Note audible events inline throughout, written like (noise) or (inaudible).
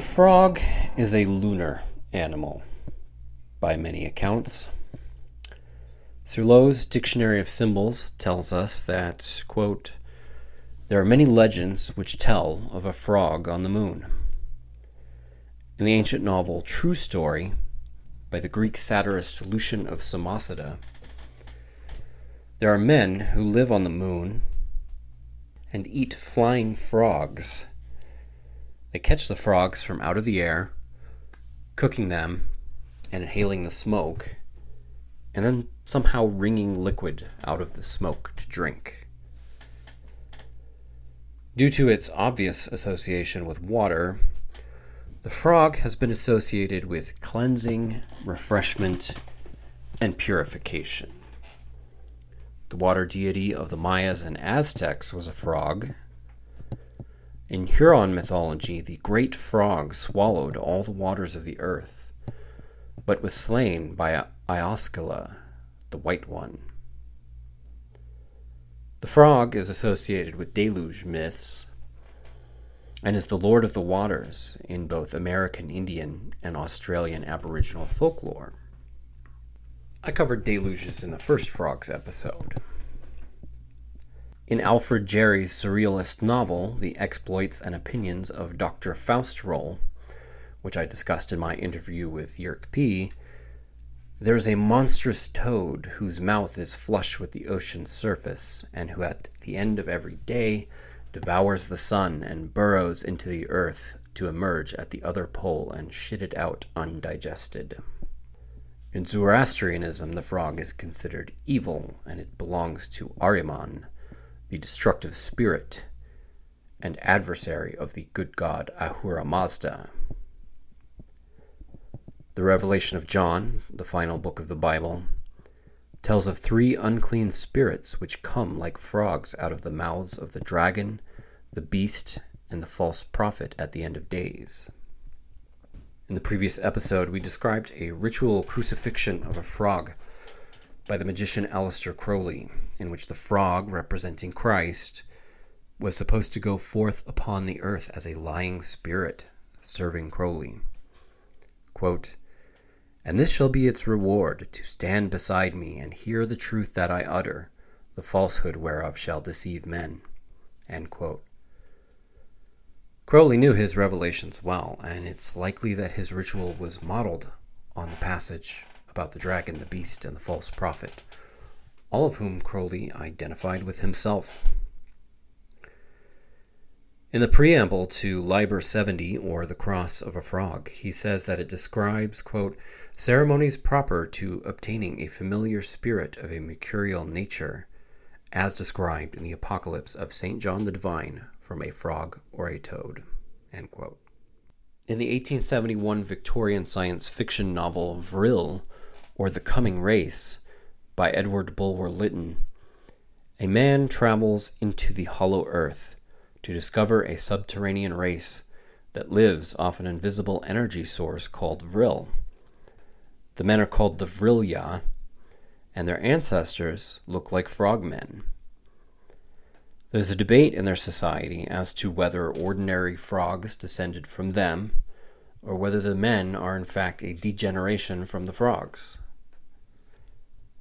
The frog is a lunar animal, by many accounts. Cirlot's Dictionary of Symbols tells us that, quote, there are many legends which tell of a frog on the moon. In the ancient novel True Story, by the Greek satirist Lucian of Samosata, there are men who live on the moon and eat flying frogs. They catch the frogs from out of the air, cooking them and inhaling the smoke, and then somehow wringing liquid out of the smoke to drink. Due to its obvious association with water, the frog has been associated with cleansing, refreshment, and purification. The water deity of the Mayas and Aztecs was a frog. In Huron mythology, the great frog swallowed all the waters of the earth, but was slain by Ioscula, the White One. The frog is associated with deluge myths and is the lord of the waters in both American Indian and Australian Aboriginal folklore. I covered deluges in the first frogs episode. In Alfred Jarry's surrealist novel, The Exploits and Opinions of Dr. Faustroll, which I discussed in my interview with Yerk P., there is a monstrous toad whose mouth is flush with the ocean's surface, and who at the end of every day devours the sun and burrows into the earth to emerge at the other pole and shit it out undigested. In Zoroastrianism, the frog is considered evil, and it belongs to Ahriman, the destructive spirit and adversary of the good god Ahura Mazda. The Revelation of John, the final book of the Bible, tells of three unclean spirits which come like frogs out of the mouths of the dragon, the beast, and the false prophet at the end of days. In the previous episode, we described a ritual crucifixion of a frog by the magician Aleister Crowley, in which the frog, representing Christ, was supposed to go forth upon the earth as a lying spirit, serving Crowley. Quote, and this shall be its reward, to stand beside me and hear the truth that I utter, the falsehood whereof shall deceive men. Crowley knew his revelations well, and it's likely that his ritual was modeled on the passage about the dragon, the beast, and the false prophet, all of whom Crowley identified with himself. In the preamble to Liber 70, or The Cross of a Frog, he says that it describes, quote, ceremonies proper to obtaining a familiar spirit of a mercurial nature, as described in the Apocalypse of St. John the Divine from a frog or a toad. In the 1871 Victorian science fiction novel Vril, or The Coming Race, by Edward Bulwer Lytton, a man travels into the hollow earth to discover a subterranean race that lives off an invisible energy source called Vril. The men are called the Vrilya, and their ancestors look like frogmen. There's a debate in their society as to whether ordinary frogs descended from them, or whether the men are in fact a degeneration from the frogs.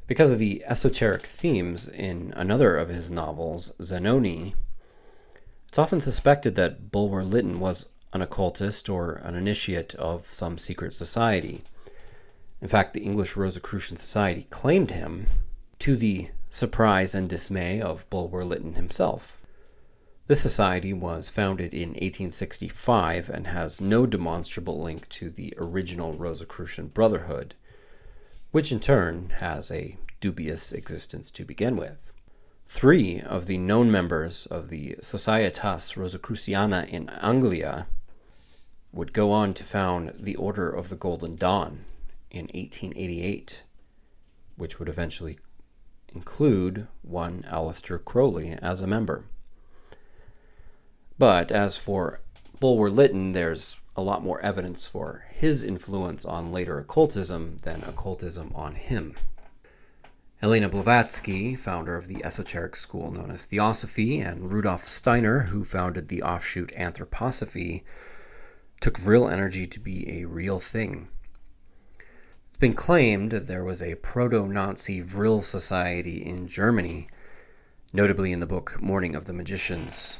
Because of the esoteric themes in another of his novels, Zanoni, it's often suspected that Bulwer Lytton was an occultist or an initiate of some secret society. In fact, the English Rosicrucian Society claimed him to the surprise and dismay of Bulwer Lytton himself. This society was founded in 1865 and has no demonstrable link to the original Rosicrucian Brotherhood, which in turn has a dubious existence to begin with. Three of the known members of the Societas Rosicruciana in Anglia would go on to found the Order of the Golden Dawn in 1888, which would eventually include one Aleister Crowley as a member. But as for Bulwer Lytton, there's a lot more evidence for his influence on later occultism than occultism on him. Helena Blavatsky, founder of the esoteric school known as Theosophy, and Rudolf Steiner, who founded the offshoot Anthroposophy, took vril energy to be a real thing. It's been claimed that there was a proto Nazi vril society in Germany, notably in the book Morning of the Magicians.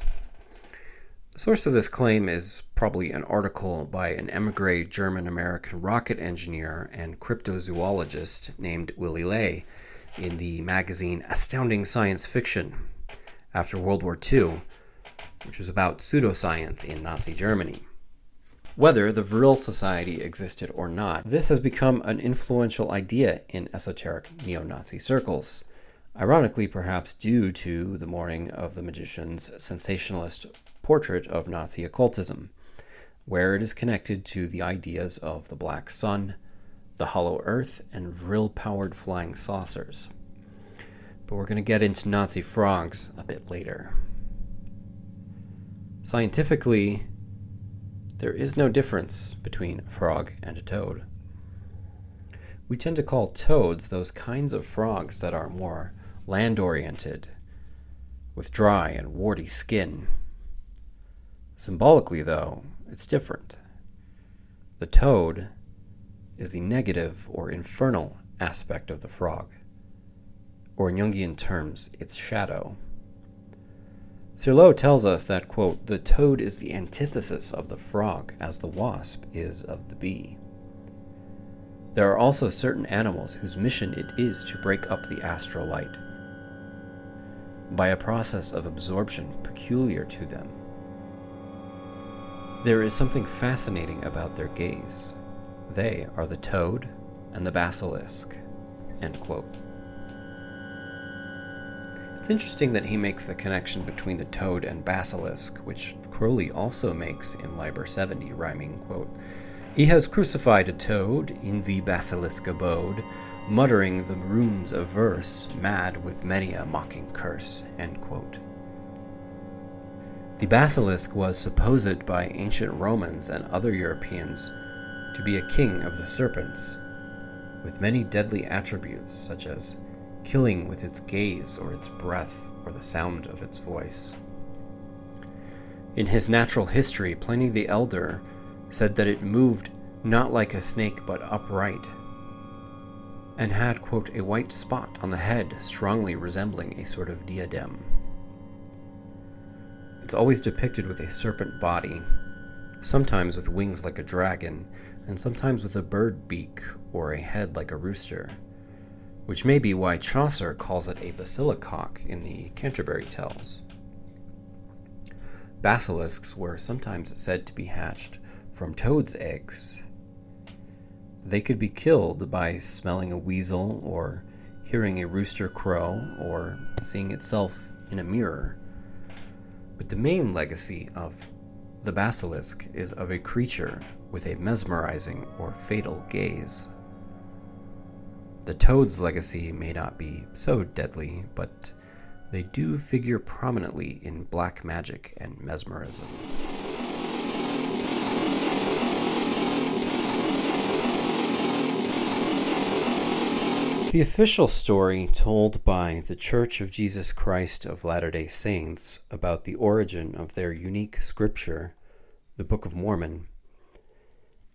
Source of this claim is probably an article by an emigre German American rocket engineer and cryptozoologist named Willy Ley in the magazine Astounding Science Fiction after World War II, which was about pseudoscience in Nazi Germany. Whether the Vril Society existed or not, this has become an influential idea in esoteric neo Nazi circles. Ironically, perhaps due to the Morning of the Magician's sensationalist portrait of Nazi occultism, where it is connected to the ideas of the Black Sun, the Hollow Earth, and Vril powered flying saucers. But we're going to get into Nazi frogs a bit later. Scientifically, there is no difference between a frog and a toad. We tend to call toads those kinds of frogs that are more land oriented, with dry and warty skin. Symbolically, though, it's different. The toad is the negative or infernal aspect of the frog, or in Jungian terms, its shadow. Cirlot tells us that, quote, the toad is the antithesis of the frog, as the wasp is of the bee. There are also certain animals whose mission it is to break up the astral light by a process of absorption peculiar to them. There is something fascinating about their gaze. They are the toad and the basilisk. End quote. It's interesting that he makes the connection between the toad and basilisk, which Crowley also makes in Liber 70, rhyming, quote, He has crucified a toad in the basilisk abode, muttering the runes of verse, mad with many a mocking curse, end quote. The basilisk was supposed by ancient Romans and other Europeans to be a king of the serpents, with many deadly attributes such as killing with its gaze or its breath or the sound of its voice. In his natural history, Pliny the Elder said that it moved not like a snake but upright, and had, quote, a white spot on the head strongly resembling a sort of diadem. It's always depicted with a serpent body, sometimes with wings like a dragon, and sometimes with a bird beak or a head like a rooster which may be why Chaucer calls it a basilicock in the Canterbury Tales. Basilisks were sometimes said to be hatched from toads' eggs. They could be killed by smelling a weasel or hearing a rooster crow or seeing itself in a mirror. But the main legacy of the basilisk is of a creature with a mesmerizing or fatal gaze. The Toad's legacy may not be so deadly, but they do figure prominently in black magic and mesmerism. The official story told by the Church of Jesus Christ of Latter day Saints about the origin of their unique scripture, the Book of Mormon,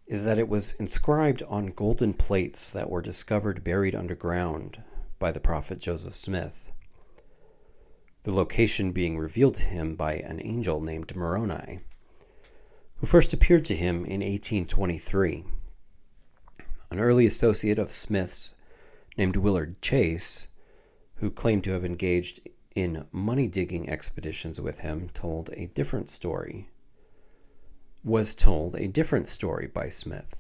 is that it was inscribed on golden plates that were discovered buried underground by the prophet Joseph Smith, the location being revealed to him by an angel named Moroni, who first appeared to him in 1823. An early associate of Smith's, named Willard Chase, who claimed to have engaged in money digging expeditions with him, told a different story was told a different story by Smith.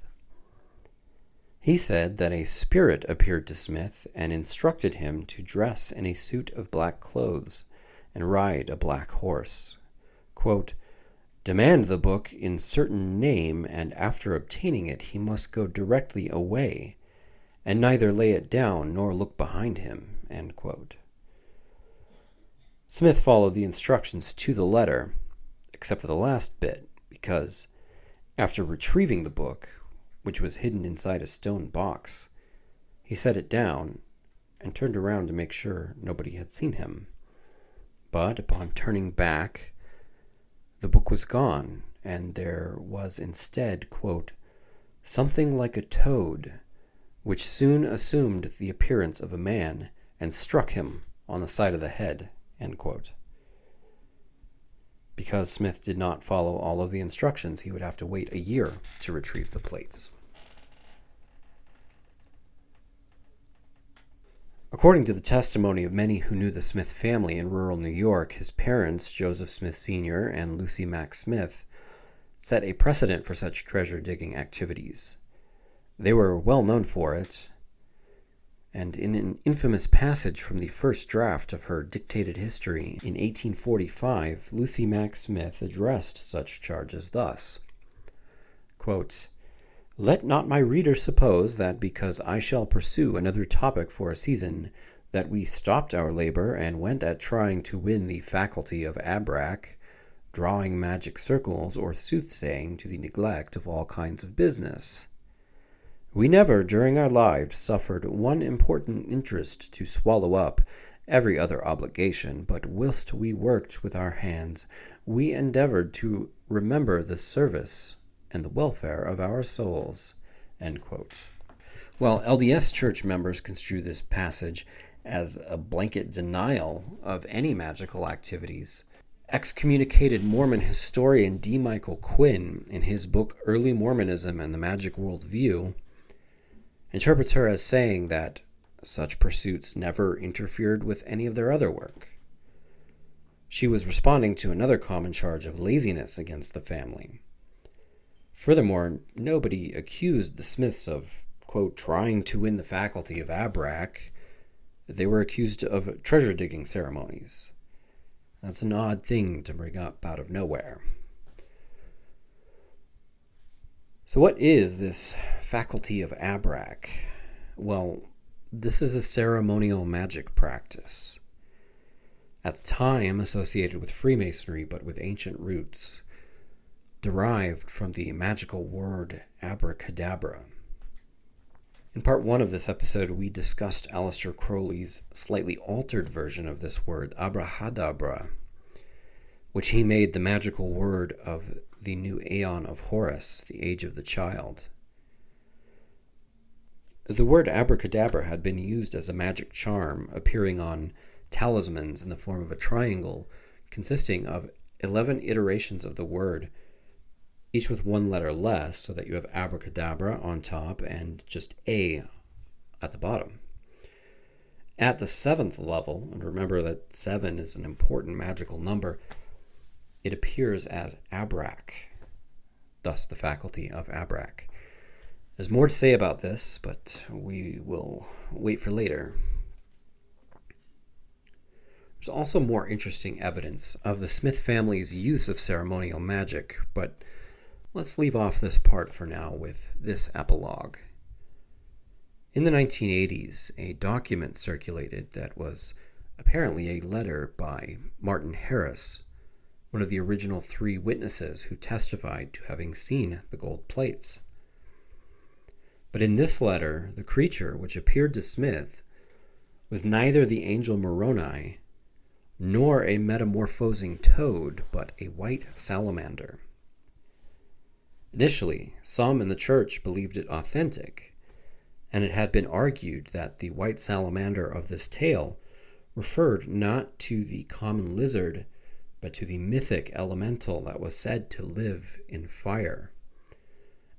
He said that a spirit appeared to Smith and instructed him to dress in a suit of black clothes and ride a black horse. Quote, Demand the book in certain name, and after obtaining it, he must go directly away, and neither lay it down nor look behind him. Smith followed the instructions to the letter, except for the last bit because after retrieving the book, which was hidden inside a stone box, he set it down and turned around to make sure nobody had seen him. But upon turning back, the book was gone, and there was instead, quote, something like a toad, which soon assumed the appearance of a man and struck him on the side of the head. Because Smith did not follow all of the instructions, he would have to wait a year to retrieve the plates. According to the testimony of many who knew the Smith family in rural New York, his parents, Joseph Smith Sr. and Lucy Mack Smith, set a precedent for such treasure digging activities. They were well known for it, and in an infamous passage from the first draft of her dictated history in 1845, Lucy Mack Smith addressed such charges thus quote, Let not my reader suppose that because I shall pursue another topic for a season, that we stopped our labor and went at trying to win the faculty of abrac, drawing magic circles, or soothsaying to the neglect of all kinds of business. We never, during our lives, suffered one important interest to swallow up every other obligation, but whilst we worked with our hands, we endeavored to remember the service and the welfare of our souls. While LDS church members construe this passage as a blanket denial of any magical activities, excommunicated Mormon historian D. Michael Quinn, in his book Early Mormonism and the Magic World View, interprets her as saying that such pursuits never interfered with any of their other work. She was responding to another common charge of laziness against the family. Furthermore, nobody accused the Smiths of, quote, trying to win the faculty of Abrac. They were accused of treasure digging ceremonies. That's an odd thing to bring up out of nowhere. So, what is this faculty of Abrac? Well, this is a ceremonial magic practice. At the time, associated with Freemasonry, but with ancient roots, derived from the magical word abracadabra. In part one of this episode, we discussed Aleister Crowley's slightly altered version of this word, abrahadabra, which he made the magical word of the new Aeon of Horus, the Age of the Child. The word abracadabra had been used as a magic charm, appearing on talismans in the form of a triangle consisting of 11 iterations of the word, each with one letter less, so that you have abracadabra on top and just A at the bottom. At the seventh level, and remember that seven is an important magical number, it appears as abrac, thus the faculty of abrac. There's more to say about this, but we will wait for later. There's also more interesting evidence of the Smith family's use of ceremonial magic, but let's leave off this part for now with this epilogue. In the 1980s, a document circulated that was apparently a letter by Martin Harris, one of the original three witnesses who testified to having seen the gold plates. But in this letter, the creature which appeared to Smith was neither the angel Moroni nor a metamorphosing toad, but a white salamander. Initially, some in the church believed it authentic, and it had been argued that the white salamander of this tale referred not to the common lizard but to the mythic elemental that was said to live in fire,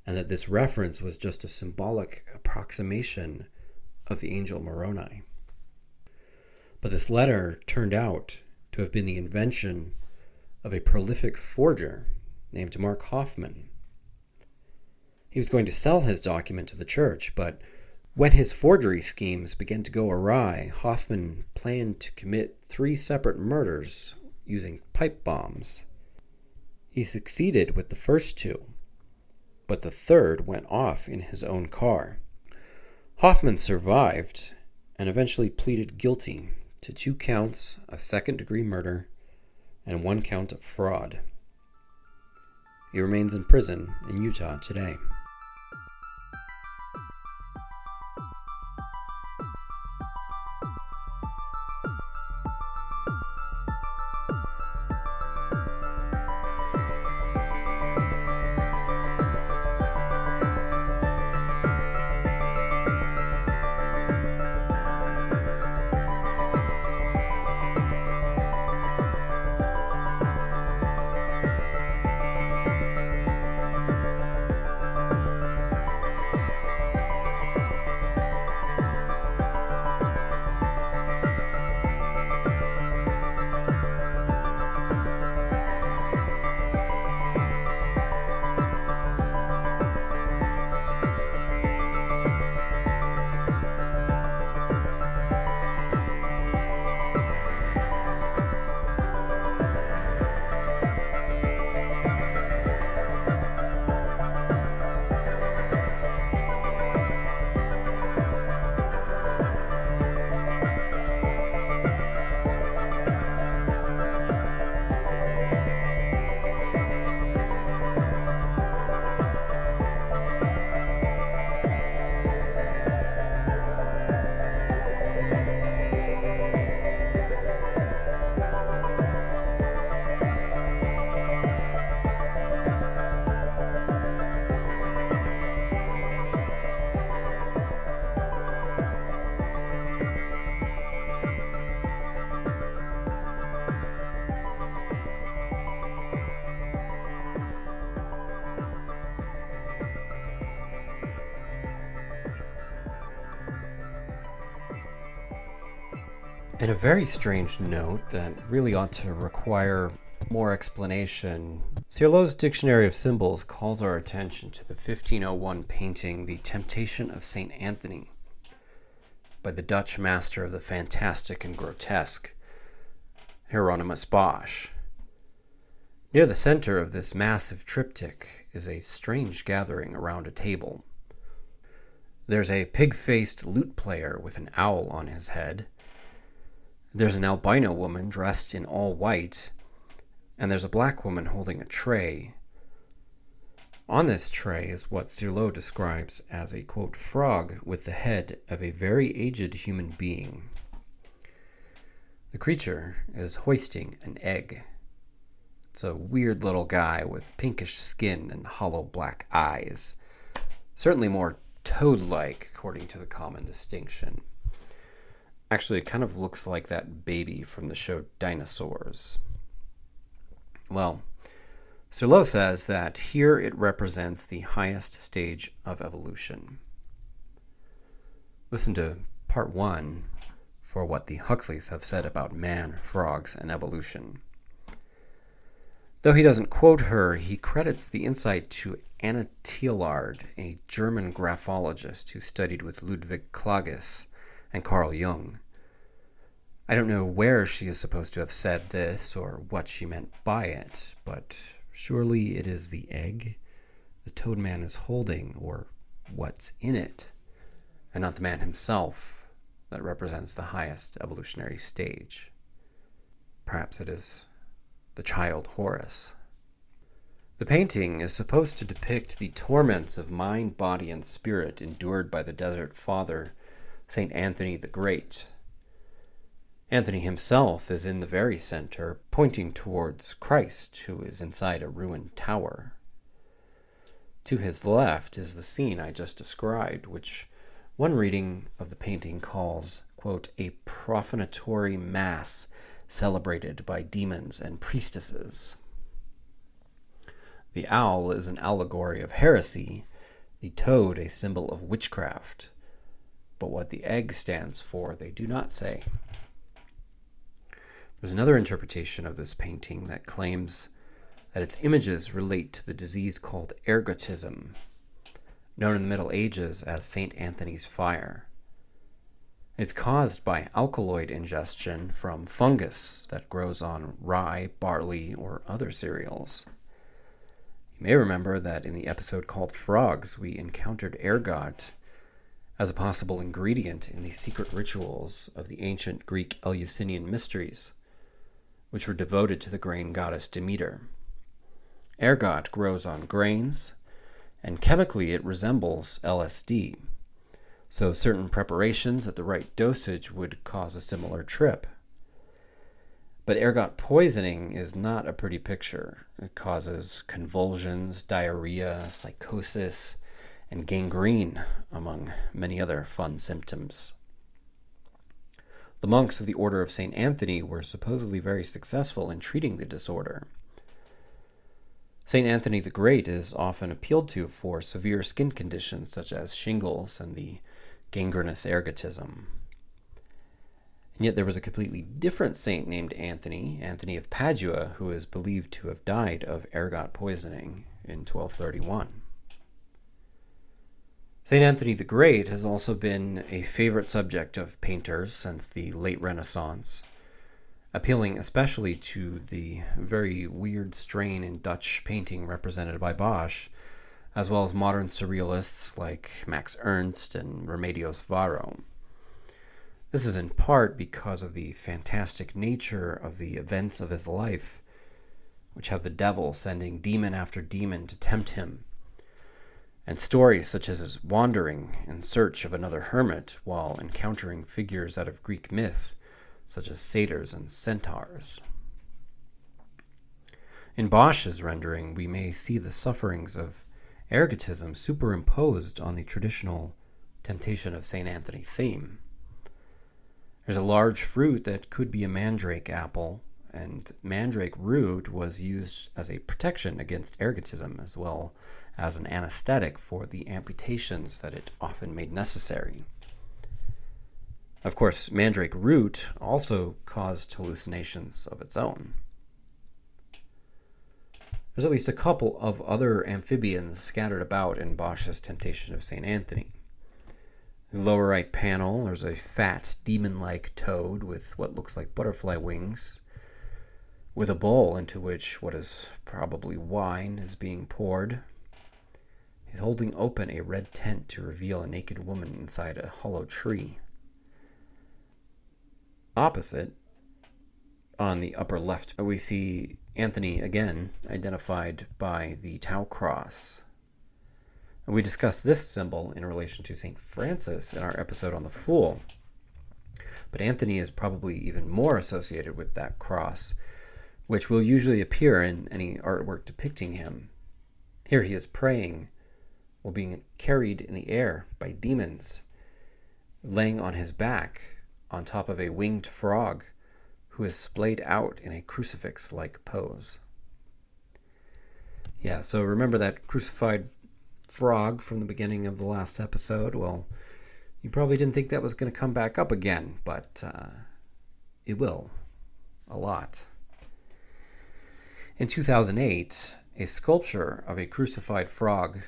and that this reference was just a symbolic approximation of the angel Moroni. But this letter turned out to have been the invention of a prolific forger named Mark Hofmann. He was going to sell his document to the church, but when his forgery schemes began to go awry, Hofmann planned to commit three separate murders using pipe bombs. He succeeded with the first two, but the third went off in his own car. Hofmann survived and eventually pleaded guilty to two counts of second degree murder and one count of fraud. He remains in prison in Utah today. And a very strange note that really ought to require more explanation. Cirlot's Dictionary of Symbols calls our attention to the 1501 painting The Temptation of St. Anthony by the Dutch master of the fantastic and grotesque, Hieronymus Bosch. Near the center of this massive triptych is a strange gathering around a table. There's a pig faced lute player with an owl on his head. There's an albino woman dressed in all white, and there's a black woman holding a tray on this tray is what Cirlot describes as a quote, frog with the head of a very aged human being. The creature is hoisting an egg. It's a weird little guy with pinkish skin and hollow black eyes. Certainly more toad like, according to the common distinction. Actually, it kind of looks like that baby from the show Dinosaurs. Well, Cirlot says that here it represents the highest stage of evolution. Listen to part one for what the Huxleys have said about man, frogs, and evolution. Though he doesn't quote her, he credits the insight to Ania Teillard, a German graphologist who studied with Ludwig Klages and Carl Jung. I don't know where she is supposed to have said this or what she meant by it, but Surely it is the egg the toad man is holding, or what's in it, and not the man himself that represents the highest evolutionary stage. Perhaps it is the child Horus. The painting is supposed to depict the torments of mind, body, and spirit endured by the desert father, St. Anthony the Great, Anthony himself is in the very center, pointing towards Christ, who is inside a ruined tower. To his left is the scene I just described, which one reading of the painting calls, quote, a profanatory mass celebrated by demons and priestesses. The owl is an allegory of heresy, the toad a symbol of witchcraft. But what the egg stands for, they do not say. There's another interpretation of this painting that claims that its images relate to the disease called ergotism, known in the Middle Ages as St. Anthony's fire. It's caused by alkaloid ingestion from fungus that grows on rye, barley, or other cereals. You may remember that in the episode called Frogs, we encountered ergot as a possible ingredient in the secret rituals of the ancient Greek Eleusinian mysteries which were devoted to the grain goddess Demeter. Ergot grows on grains, and chemically it resembles LSD, so certain preparations at the right dosage would cause a similar trip. But ergot poisoning is not a pretty picture. It causes convulsions, diarrhea, psychosis, and gangrene, among many other fun symptoms. The monks of the Order of St. Anthony were supposedly very successful in treating the disorder. St. Anthony the Great is often appealed to for severe skin conditions such as shingles and the gangrenous ergotism. And yet there was a completely different saint named Anthony, Anthony of Padua, who is believed to have died of ergot poisoning in 1231. St. Anthony the Great has also been a favorite subject of painters since the late Renaissance, appealing especially to the very weird strain in Dutch painting represented by Bosch, as well as modern surrealists like Max Ernst and Remedios Varo. This is in part because of the fantastic nature of the events of his life, which have the devil sending demon after demon to tempt him and stories such as his wandering in search of another hermit while encountering figures out of Greek myth, such as satyrs and centaurs. In Bosch's rendering, we may see the sufferings of ergotism superimposed on the traditional temptation of St. Anthony theme. There's a large fruit that could be a mandrake apple, and mandrake root was used as a protection against ergotism as well as an anesthetic for the amputations that it often made necessary. Of course, mandrake root also caused hallucinations of its own. There's at least a couple of other amphibians scattered about in Bosch's Temptation of St. Anthony. The lower right panel, there's a fat, demon like toad with what looks like butterfly wings, with a bowl into which what is probably wine is being poured. He's holding open a red tent to reveal a naked woman inside a hollow tree. Opposite, on the upper left, we see Anthony again identified by the Tau cross. We discussed this symbol in relation to St. Francis in our episode on the Fool. But Anthony is probably even more associated with that cross, which will usually appear in any artwork depicting him. Here he is praying while being carried in the air by demons, laying on his back on top of a winged frog who is splayed out in a crucifix like pose. Yeah, so remember that crucified frog from the beginning of the last episode? Well, you probably didn't think that was going to come back up again, but uh, it will. A lot. In 2008, a sculpture of a crucified frog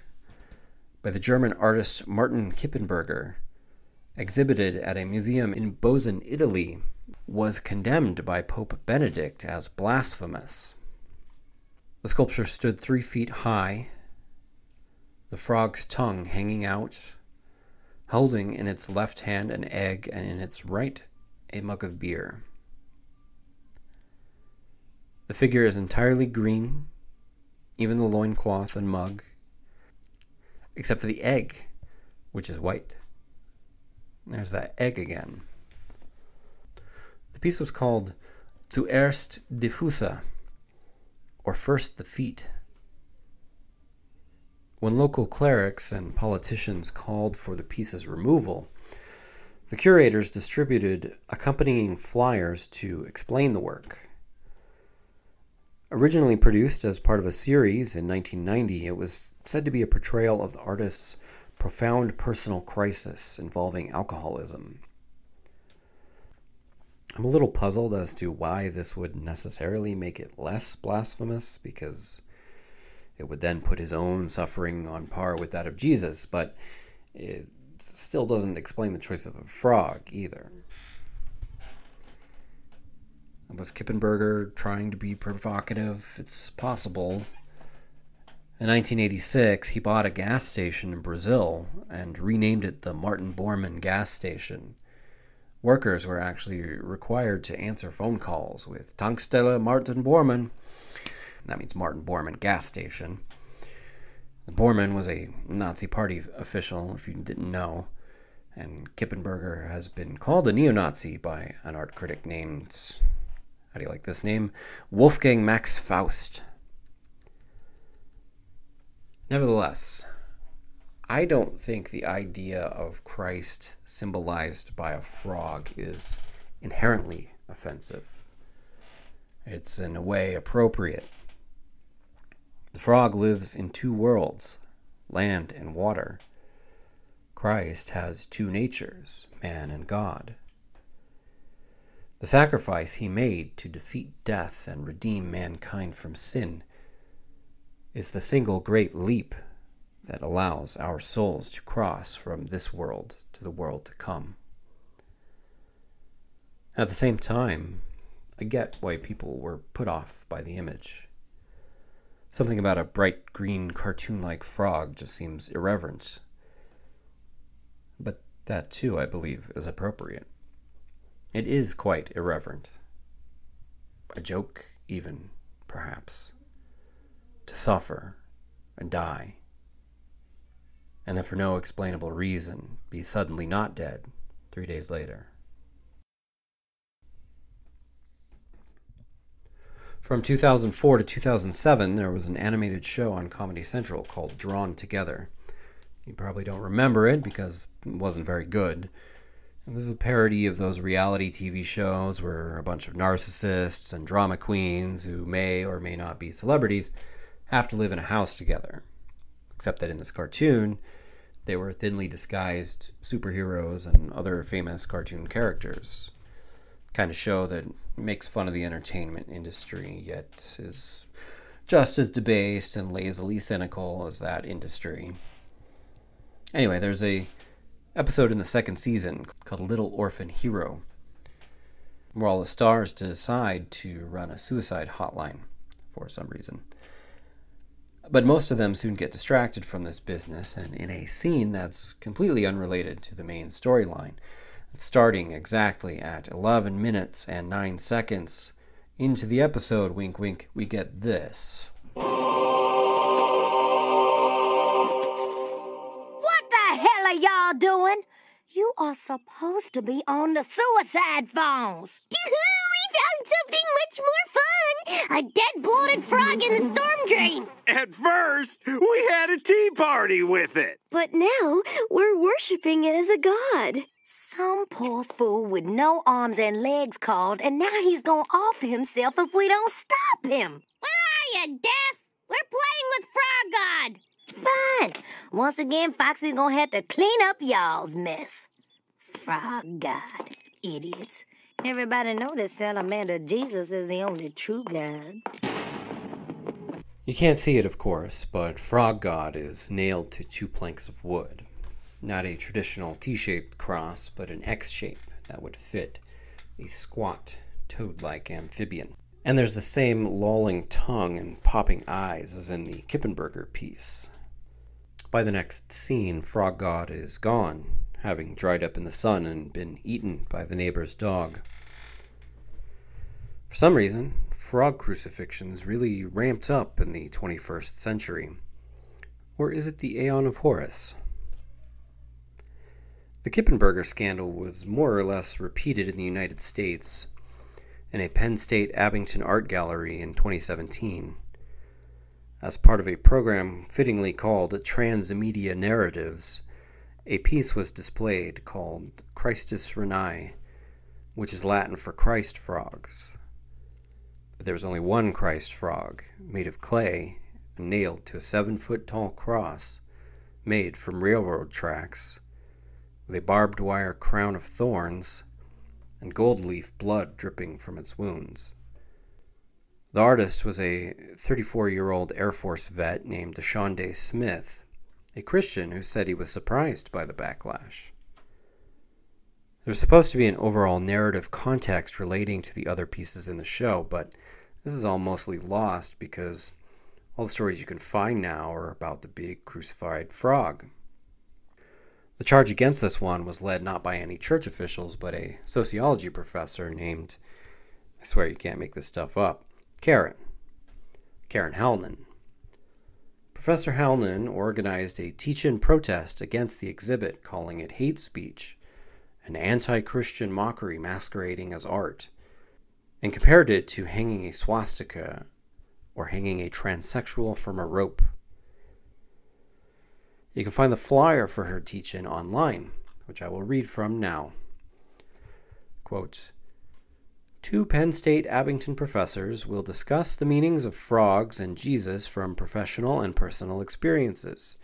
by the German artist Martin Kippenberger, exhibited at a museum in Bozen, Italy, was condemned by Pope Benedict as blasphemous. The sculpture stood three feet high, the frog's tongue hanging out, holding in its left hand an egg and in its right a mug of beer. The figure is entirely green, even the loincloth and mug, except for the egg, which is white. There's that egg again. The piece was called Zuerst die Füße, or First the Feet. When local clerics and politicians called for the piece's removal, the curators distributed accompanying flyers to explain the work. Originally produced as part of a series in 1990, it was said to be a portrayal of the artist's profound personal crisis involving alcoholism. I'm a little puzzled as to why this would necessarily make it less blasphemous, because it would then put his own suffering on par with that of Jesus, but it still doesn't explain the choice of a frog either. Was Kippenberger trying to be provocative? It's possible. In 1986, he bought a gas station in Brazil and renamed it the Martin Bormann Gas Station. Workers were actually required to answer phone calls with Tankstelle Martin Bormann. That means Martin Bormann Gas Station. Bormann was a Nazi Party official, if you didn't know, and Kippenberger has been called a neo Nazi by an art critic named how do you like this name? Wolfgang Max Faust. Nevertheless, I don't think the idea of Christ symbolized by a frog is inherently offensive. It's in a way appropriate. The frog lives in two worlds land and water. Christ has two natures, man and God. The sacrifice he made to defeat death and redeem mankind from sin is the single great leap that allows our souls to cross from this world to the world to come. At the same time, I get why people were put off by the image. Something about a bright green cartoon like frog just seems irreverent. But that too, I believe, is appropriate. It is quite irreverent. A joke, even, perhaps. To suffer and die, and then for no explainable reason be suddenly not dead three days later. From 2004 to 2007, there was an animated show on Comedy Central called Drawn Together. You probably don't remember it because it wasn't very good. This is a parody of those reality TV shows where a bunch of narcissists and drama queens who may or may not be celebrities have to live in a house together. Except that in this cartoon, They were thinly disguised superheroes and other famous cartoon characters. Kind of show that makes fun of the entertainment industry, yet is just as debased and lazily cynical as that industry. Anyway, there's a episode in the second season called Little Orphan Hero, where all the stars decide to run a suicide hotline for some reason. But most of them soon get distracted from this business, and in a scene that's completely unrelated to the main storyline, starting exactly at 11 minutes and 9 seconds into the episode, wink wink, we get this. Y'all doing? You are supposed to be on the suicide phones. we found something much more fun! A dead bloated frog in the storm drain! At first, we had a tea party with it. But now, we're worshipping it as a god. Some poor fool with no arms and legs called, and now he's gonna off himself if we don't stop him. What are you, deaf? We're playing with Frog God. Fine. Once again, Foxy's gonna have to clean up y'all's mess. Frog God. Idiots. Everybody know that Salamander Jesus is the only true God. You can't see it, of course, but Frog God is nailed to two planks of wood. Not a traditional T shaped cross, but an X shape that would fit a squat, toad like amphibian. And there's the same lolling tongue and popping eyes as in the Kippenberger piece. By the next scene, Frog God is gone, having dried up in the sun and been eaten by the neighbor's dog. For some reason, frog crucifixions really ramped up in the 21st century. Or is it the Aeon of Horus? The Kippenberger scandal was more or less repeated in the United States in a Penn State Abington art gallery in 2017. As part of a program fittingly called Transmedia Narratives, a piece was displayed called Christus Ranae, which is Latin for Christ frogs. But there was only one Christ frog, made of clay and nailed to a seven foot tall cross made from railroad tracks, with a barbed wire crown of thorns and gold leaf blood dripping from its wounds. The artist was a 34 year old Air Force vet named Deshawnday Smith, a Christian who said he was surprised by the backlash. There's supposed to be an overall narrative context relating to the other pieces in the show, but this is all mostly lost because all the stories you can find now are about the big crucified frog. The charge against this one was led not by any church officials, but a sociology professor named, I swear you can't make this stuff up, Karen. Karen Halnon. Professor Halnon organized a teach in protest against the exhibit, calling it hate speech, an anti Christian mockery masquerading as art, and compared it to hanging a swastika or hanging a transsexual from a rope. You can find the flyer for her teach in online, which I will read from now. Quote, Two Penn State Abington professors will discuss the meanings of frogs and Jesus from professional and personal experiences,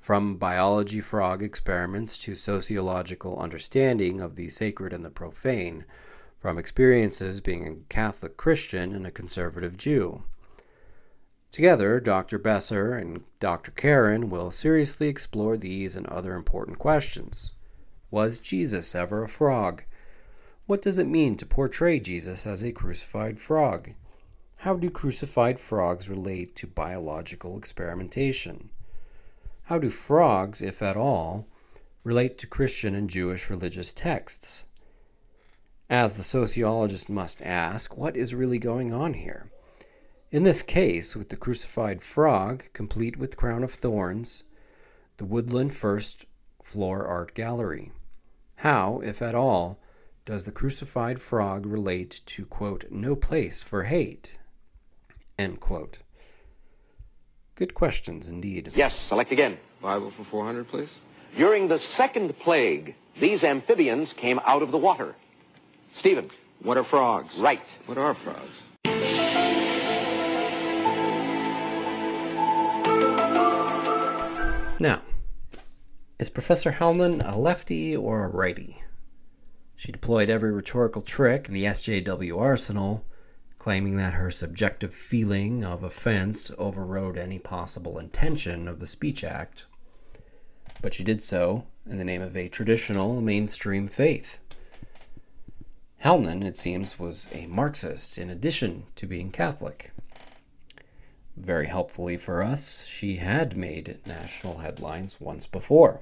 from biology frog experiments to sociological understanding of the sacred and the profane, from experiences being a Catholic Christian and a conservative Jew. Together, Dr. Besser and Dr. Karen will seriously explore these and other important questions. Was Jesus ever a frog? What does it mean to portray Jesus as a crucified frog? How do crucified frogs relate to biological experimentation? How do frogs, if at all, relate to Christian and Jewish religious texts? As the sociologist must ask, what is really going on here? In this case, with the crucified frog, complete with crown of thorns, the Woodland First Floor Art Gallery. How, if at all, does the crucified frog relate to, quote, no place for hate? End quote. Good questions indeed. Yes, select again. Bible for 400, please. During the second plague, these amphibians came out of the water. Stephen. What are frogs? Right. What are frogs? Now, Is Professor Howland a lefty or a righty? She deployed every rhetorical trick in the SJW arsenal, claiming that her subjective feeling of offense overrode any possible intention of the Speech Act. But she did so in the name of a traditional mainstream faith. Howland, it seems, was a Marxist in addition to being Catholic. Very helpfully for us, she had made national headlines once before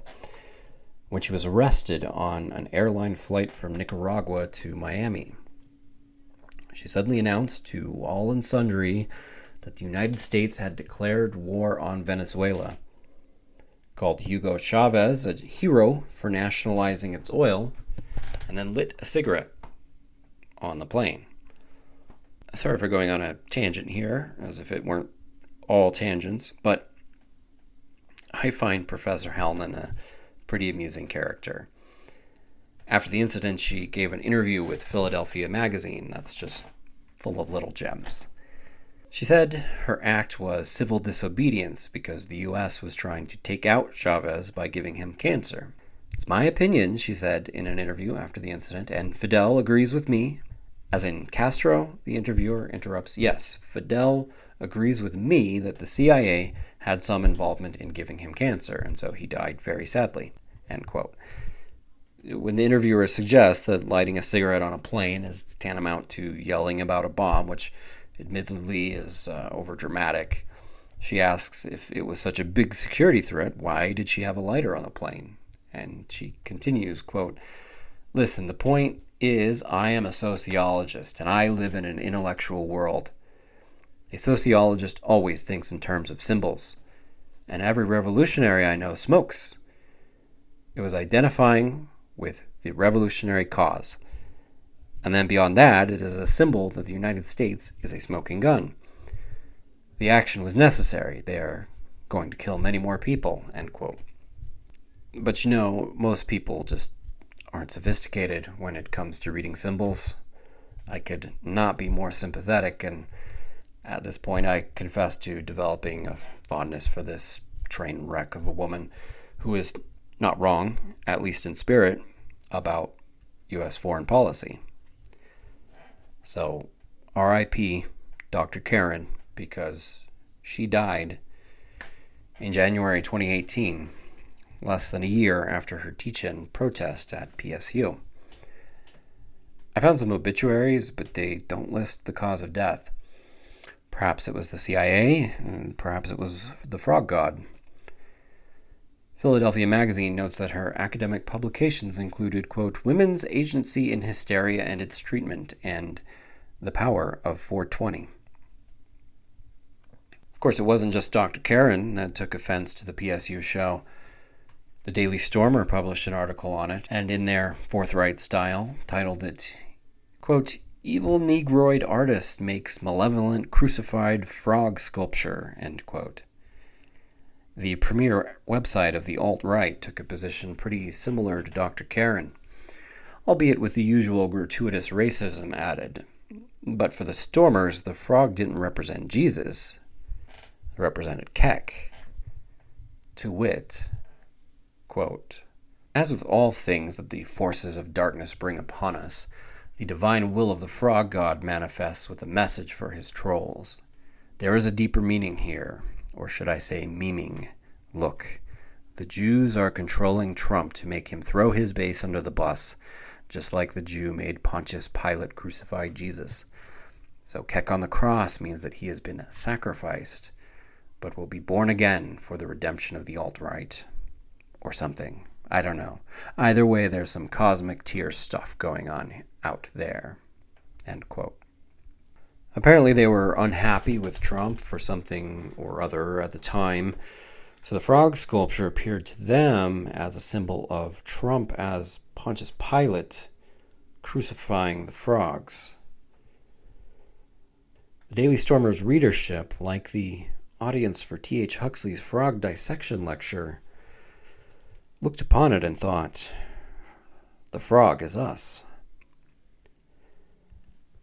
when she was arrested on an airline flight from Nicaragua to Miami. She suddenly announced to all and sundry that the United States had declared war on Venezuela, called Hugo Chavez a hero for nationalizing its oil, and then lit a cigarette on the plane. Sorry for going on a tangent here, as if it weren't all tangents, but I find Professor Howland a pretty amusing character. After the incident, she gave an interview with Philadelphia Magazine that's just full of little gems. She said her act was civil disobedience because the U.S. was trying to take out Chavez by giving him cancer. It's my opinion, she said in an interview after the incident, and Fidel agrees with me. As in Castro, the interviewer interrupts, yes, Fidel agrees with me that the CIA had some involvement in giving him cancer, and so he died very sadly. End quote. When the interviewer suggests that lighting a cigarette on a plane is tantamount to yelling about a bomb, which admittedly is uh, overdramatic, she asks if it was such a big security threat, why did she have a lighter on the plane? And she continues, quote, Listen, the point is I am a sociologist and I live in an intellectual world. A sociologist always thinks in terms of symbols, and every revolutionary I know smokes. It was identifying with the revolutionary cause. And then beyond that, it is a symbol that the United States is a smoking gun. The action was necessary. They are going to kill many more people, end quote. But you know, most people just aren't sophisticated when it comes to reading symbols. I could not be more sympathetic and at this point, I confess to developing a fondness for this train wreck of a woman who is not wrong, at least in spirit, about U.S. foreign policy. So, RIP Dr. Karen, because she died in January 2018, less than a year after her teach in protest at PSU. I found some obituaries, but they don't list the cause of death. Perhaps it was the CIA, and perhaps it was the frog god. Philadelphia Magazine notes that her academic publications included, quote, Women's Agency in Hysteria and Its Treatment and The Power of 420. Of course, it wasn't just Dr. Karen that took offense to the PSU show. The Daily Stormer published an article on it, and in their forthright style, titled it, quote, Evil Negroid artist makes malevolent crucified frog sculpture. End quote. The premier website of the alt right took a position pretty similar to Dr. Karen, albeit with the usual gratuitous racism added. But for the Stormers, the frog didn't represent Jesus, it represented Kek. To wit, quote, As with all things that the forces of darkness bring upon us, the divine will of the frog god manifests with a message for his trolls. There is a deeper meaning here, or should I say, meaning. Look, the Jews are controlling Trump to make him throw his base under the bus, just like the Jew made Pontius Pilate crucify Jesus. So Kek on the cross means that he has been sacrificed, but will be born again for the redemption of the alt right. Or something. I don't know. Either way, there's some cosmic tier stuff going on out there. End quote. Apparently, they were unhappy with Trump for something or other at the time. So the frog sculpture appeared to them as a symbol of Trump as Pontius Pilate crucifying the frogs. The Daily Stormer's readership, like the audience for T.H. Huxley's frog dissection lecture, looked upon it and thought, the frog is us.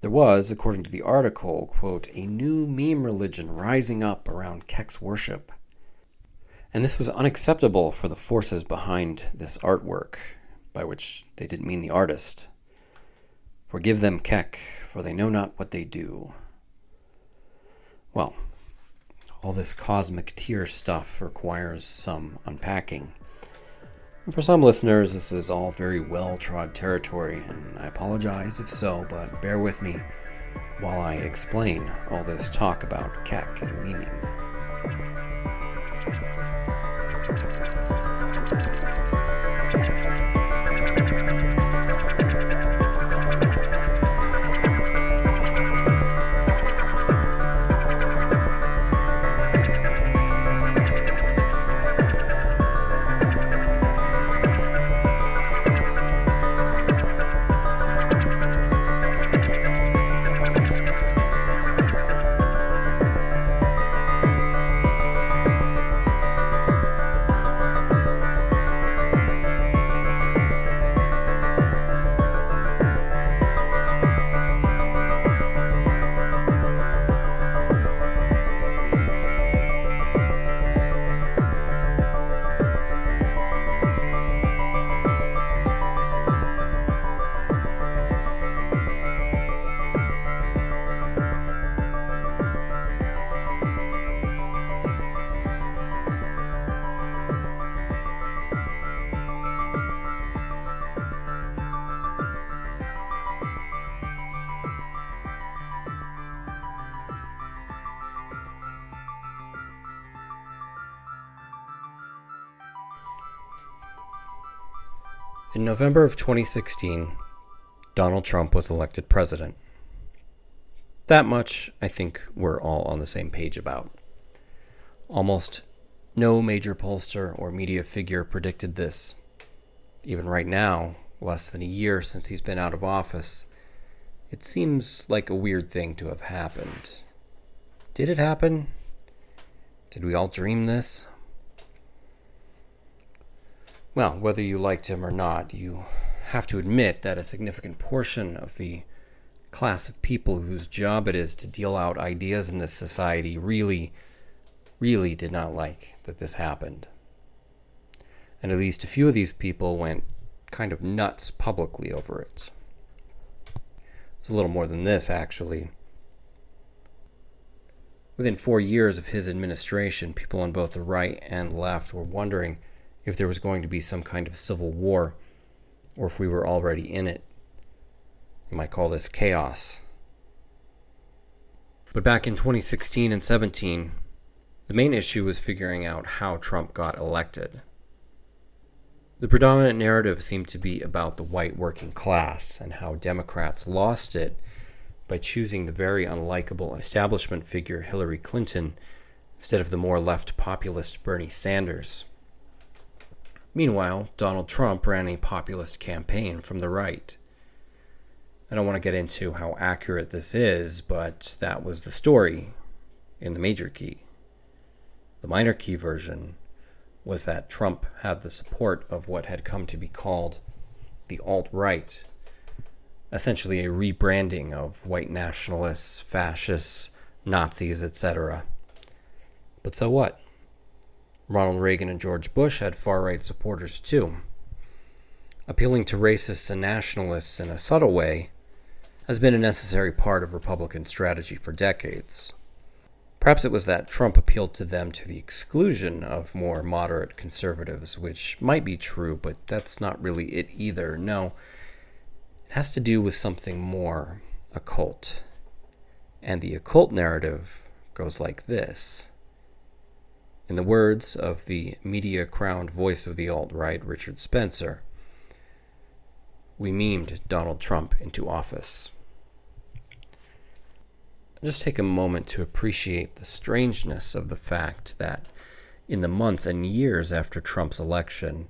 There was, according to the article, quote, a new meme religion rising up around Kek's worship. And this was unacceptable for the forces behind this artwork, by which they didn't mean the artist. Forgive them, Kek, for they know not what they do. Well, all this cosmic tier stuff requires some unpacking. And for some listeners, this is all very well trod territory, and I apologize if so, but bear with me while I explain all this talk about Kek and meaning. In November of 2016, Donald Trump was elected president. That much I think we're all on the same page about. Almost no major pollster or media figure predicted this. Even right now, less than a year since he's been out of office, it seems like a weird thing to have happened. Did it happen? Did we all dream this? Well, whether you liked him or not, you have to admit that a significant portion of the class of people whose job it is to deal out ideas in this society really, really did not like that this happened. And at least a few of these people went kind of nuts publicly over it. It's a little more than this, actually. Within four years of his administration, people on both the right and left were wondering if there was going to be some kind of civil war or if we were already in it. You might call this chaos. But back in 2016 and 17, the main issue was figuring out how Trump got elected. The predominant narrative seemed to be about the white working class and how Democrats lost it by choosing the very unlikable establishment figure Hillary Clinton instead of the more left populist Bernie Sanders. Meanwhile, Donald Trump ran a populist campaign from the right. I don't want to get into how accurate this is, but that was the story in the major key. The minor key version was that Trump had the support of what had come to be called the alt right, essentially a rebranding of white nationalists, fascists, Nazis, etc. But so what? Ronald Reagan and George Bush had far right supporters too. Appealing to racists and nationalists in a subtle way has been a necessary part of Republican strategy for decades. Perhaps it was that Trump appealed to them to the exclusion of more moderate conservatives, which might be true, but that's not really it either. No, it has to do with something more occult. And the occult narrative goes like this. In the words of the media crowned voice of the alt right, Richard Spencer, we memed Donald Trump into office. Just take a moment to appreciate the strangeness of the fact that in the months and years after Trump's election,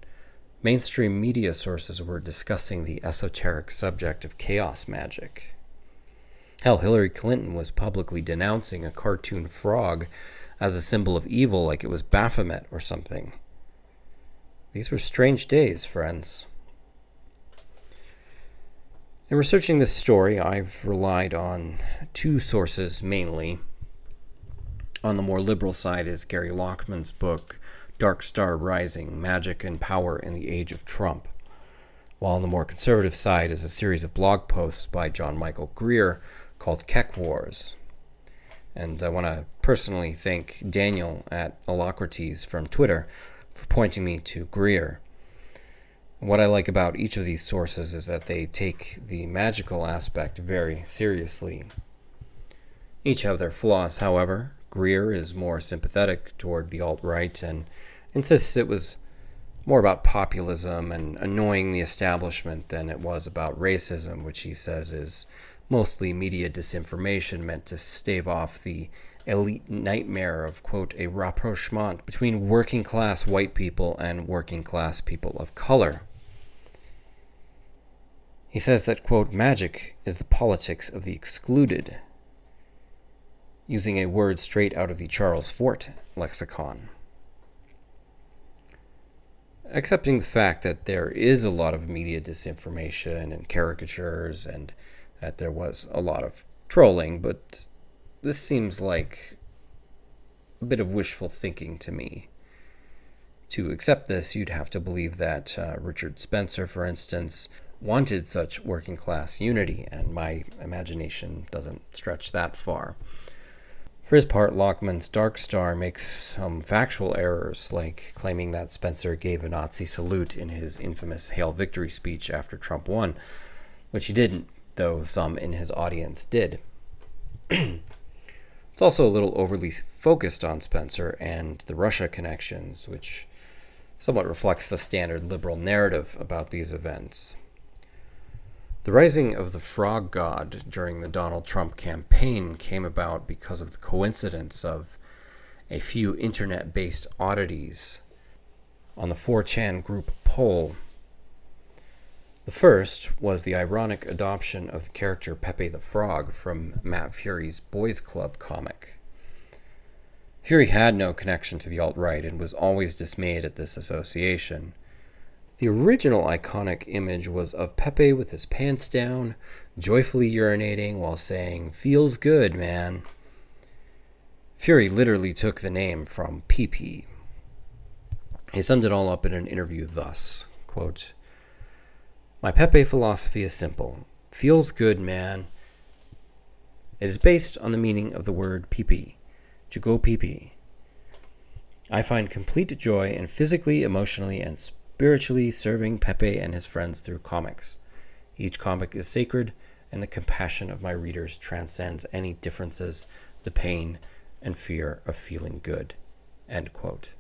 mainstream media sources were discussing the esoteric subject of chaos magic. Hell, Hillary Clinton was publicly denouncing a cartoon frog as a symbol of evil, like it was Baphomet or something. These were strange days, friends. In researching this story, I've relied on two sources mainly. On the more liberal side is Gary Lachman's book, Dark Star Rising Magic and Power in the Age of Trump. While on the more conservative side is a series of blog posts by John Michael Greer called Kek Wars. And I want to personally thank Daniel at Alacrities from Twitter for pointing me to Greer. What I like about each of these sources is that they take the magical aspect very seriously. Each have their flaws, however. Greer is more sympathetic toward the alt right and insists it was more about populism and annoying the establishment than it was about racism, which he says is mostly media disinformation meant to stave off the elite nightmare of, quote, a rapprochement between working class white people and working class people of color. He says that, quote, magic is the politics of the excluded, using a word straight out of the Charles Fort lexicon. Accepting the fact that there is a lot of media disinformation and caricatures and that there was a lot of trolling, but this seems like a bit of wishful thinking to me. To accept this, you'd have to believe that uh, Richard Spencer, for instance, wanted such working class unity, and my imagination doesn't stretch that far. For his part, Lachman's Dark Star makes some factual errors, like claiming that Spencer gave a Nazi salute in his infamous Hail Victory speech after Trump won, which he didn't though some in his audience did. (clears throat) it's also a little overly focused on Spencer and the Russia connections, which somewhat reflects the standard liberal narrative about these events. The rising of the frog god during the Donald Trump campaign came about because of the coincidence of a few internet based oddities on the 4chan group pol the first was the ironic adoption of the character Pepe the Frog from Matt Furie's Boys Club comic. Furie had no connection to the alt right and was always dismayed at this association. The original iconic image was of Pepe with his pants down, joyfully urinating while saying, Feels good, man. Fury literally took the name from PP. He summed it all up in an interview thus quote, my Pepe philosophy is simple. Feels good, man. It is based on the meaning of the word pipi, to go pipi. I find complete joy in physically, emotionally, and spiritually serving Pepe and his friends through comics. Each comic is sacred, and the compassion of my readers transcends any differences, the pain and fear of feeling good. End quote.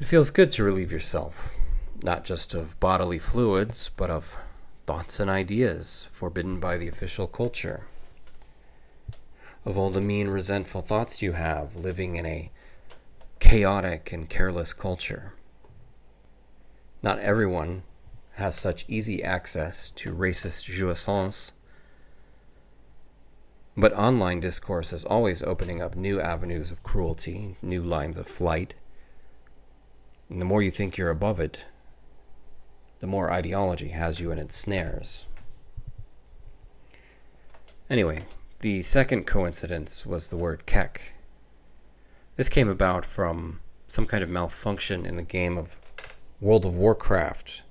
It feels good to relieve yourself, not just of bodily fluids, but of thoughts and ideas forbidden by the official culture. Of all the mean, resentful thoughts you have living in a chaotic and careless culture. Not everyone has such easy access to racist jouissance, but online discourse is always opening up new avenues of cruelty, new lines of flight, and the more you think you're above it, the more ideology has you in its snares. Anyway, the second coincidence was the word Kek. This came about from some kind of malfunction in the game of World of Warcraft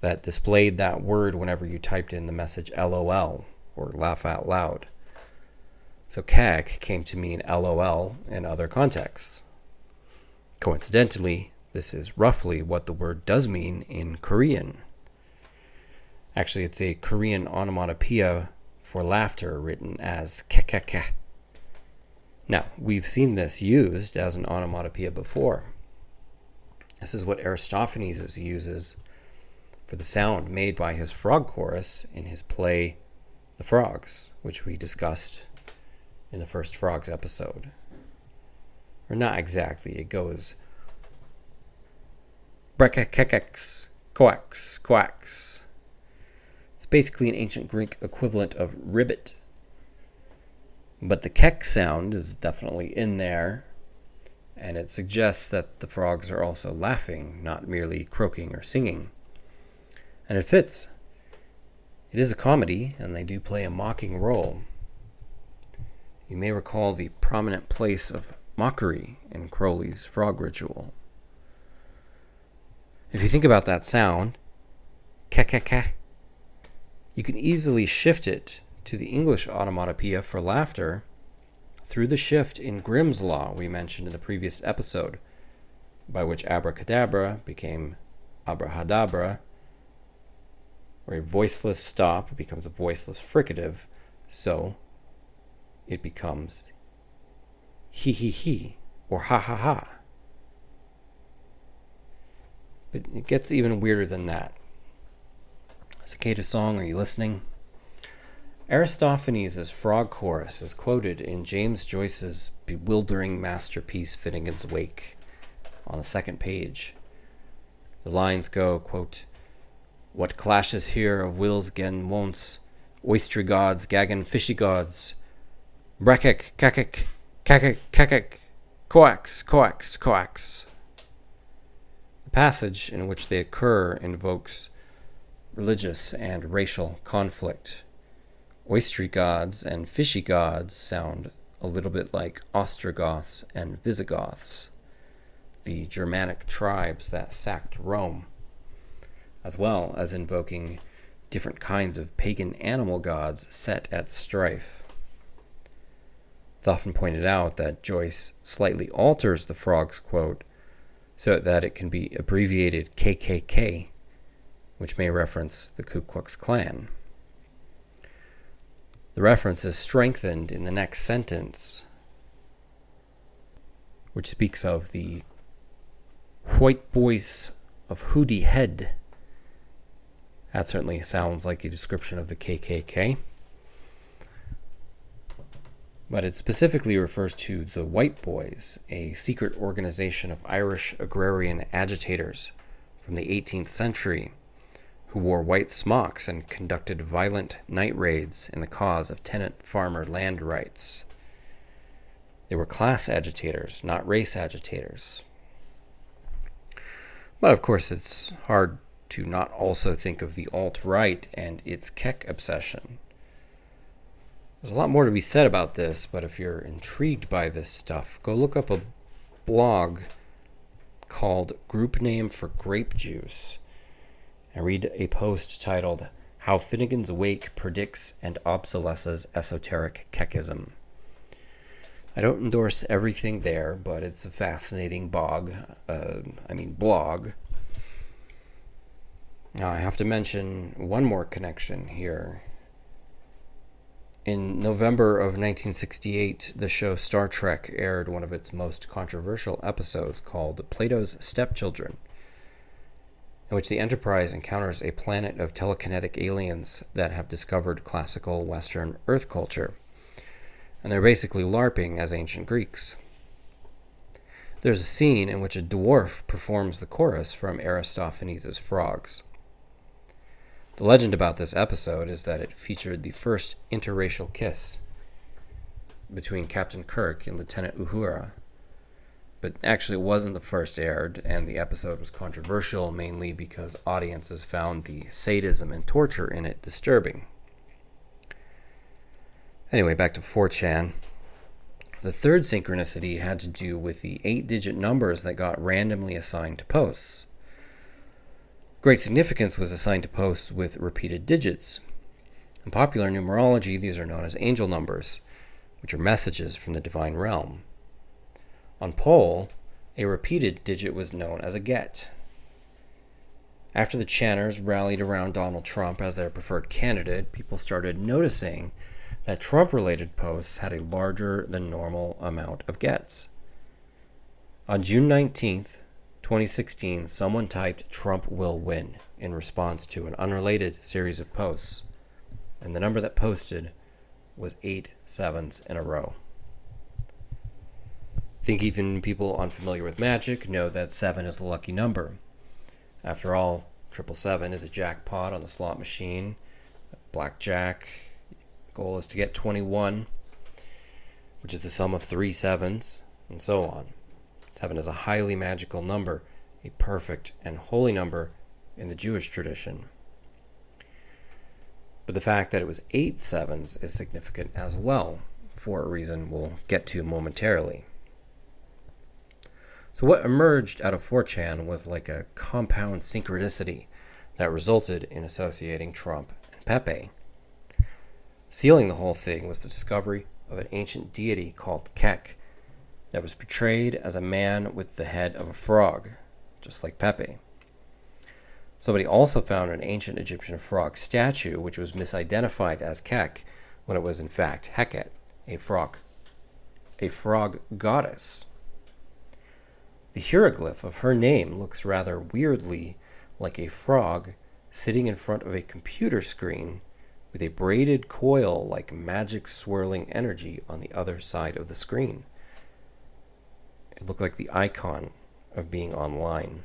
that displayed that word whenever you typed in the message LOL or laugh out loud. So Kek came to mean LOL in other contexts. Coincidentally, this is roughly what the word does mean in Korean. Actually, it's a Korean onomatopoeia for laughter written as kekeke. Now, we've seen this used as an onomatopoeia before. This is what Aristophanes uses for the sound made by his frog chorus in his play The Frogs, which we discussed in the first Frogs episode. Or not exactly, it goes Brekkekekex, coax, quacks. It's basically an ancient Greek equivalent of ribbit. But the kek sound is definitely in there, and it suggests that the frogs are also laughing, not merely croaking or singing. And it fits. It is a comedy, and they do play a mocking role. You may recall the prominent place of mockery in Crowley's frog ritual. If you think about that sound, ka ka ka, you can easily shift it to the English onomatopoeia for laughter through the shift in Grimm's law we mentioned in the previous episode, by which abracadabra became abrahadabra, where a voiceless stop becomes a voiceless fricative, so it becomes he he he or ha ha ha. But it gets even weirder than that. Cicada song, are you listening? Aristophanes' frog chorus is quoted in James Joyce's bewildering masterpiece Finnegans Wake on the second page. The lines go, quote, What clashes here of wills gen wonts, oystery gods, gaggin fishy gods, brekek, kakek, kakek, kakek, coax, coax, coax. Passage in which they occur invokes religious and racial conflict oystery gods and fishy gods sound a little bit like Ostrogoths and Visigoths, the Germanic tribes that sacked Rome, as well as invoking different kinds of pagan animal gods set at strife. It's often pointed out that Joyce slightly alters the frog's quote so that it can be abbreviated KKK, which may reference the Ku Klux Klan. The reference is strengthened in the next sentence, which speaks of the white boys of Hoodie Head. That certainly sounds like a description of the KKK. But it specifically refers to the White Boys, a secret organization of Irish agrarian agitators from the 18th century who wore white smocks and conducted violent night raids in the cause of tenant farmer land rights. They were class agitators, not race agitators. But of course, it's hard to not also think of the alt right and its Kek obsession. There's a lot more to be said about this, but if you're intrigued by this stuff, go look up a blog called Group Name for Grape Juice and read a post titled How Finnegans Wake Predicts and Obsolesces Esoteric Kekism. I don't endorse everything there, but it's a fascinating bog, uh, I mean blog. Now I have to mention one more connection here. In November of 1968, the show Star Trek aired one of its most controversial episodes called Plato's Stepchildren in which the Enterprise encounters a planet of telekinetic aliens that have discovered classical Western Earth culture. And they're basically LARPing as ancient Greeks. There's a scene in which a dwarf performs the chorus from Aristophanes' Frogs. The legend about this episode is that it featured the first interracial kiss between Captain Kirk and Lieutenant Uhura but actually it wasn't the first aired, and the episode was controversial mainly because audiences found the sadism and torture in it disturbing. Anyway, back to 4chan. The third synchronicity had to do with the eight digit numbers that got randomly assigned to posts. Great significance was assigned to posts with repeated digits. In popular numerology, these are known as angel numbers, which are messages from the divine realm. On pol, a repeated digit was known as a get. After the channers rallied around Donald Trump as their preferred candidate, people started noticing that Trump related posts had a larger than normal amount of gets. On June 19th, 2016, someone typed Trump will win in response to an unrelated series of posts, and the number that posted was eight sevens in a row I think even people unfamiliar with magic know that 7 is the lucky number. After all, triple seven is a jackpot on the slot machine. Blackjack. Goal is to get 21, which is the sum of three sevens, and so on. Seven is a highly magical number, a perfect and holy number in the Jewish tradition. But the fact that it was eight sevens is significant as well, for a reason we'll get to momentarily. So, what emerged out of 4chan was like a compound synchronicity that resulted in associating Trump and Pepe. Sealing the whole thing was the discovery of an ancient deity called Kek that was portrayed as a man with the head of a frog, just like Pepe. Somebody also found an ancient Egyptian frog statue which was misidentified as Kek when it was in fact Heket, a frog a frog goddess. The hieroglyph of her name looks rather weirdly like a frog sitting in front of a computer screen with a braided coil like magic swirling energy on the other side of the screen. It looked like the icon of being online.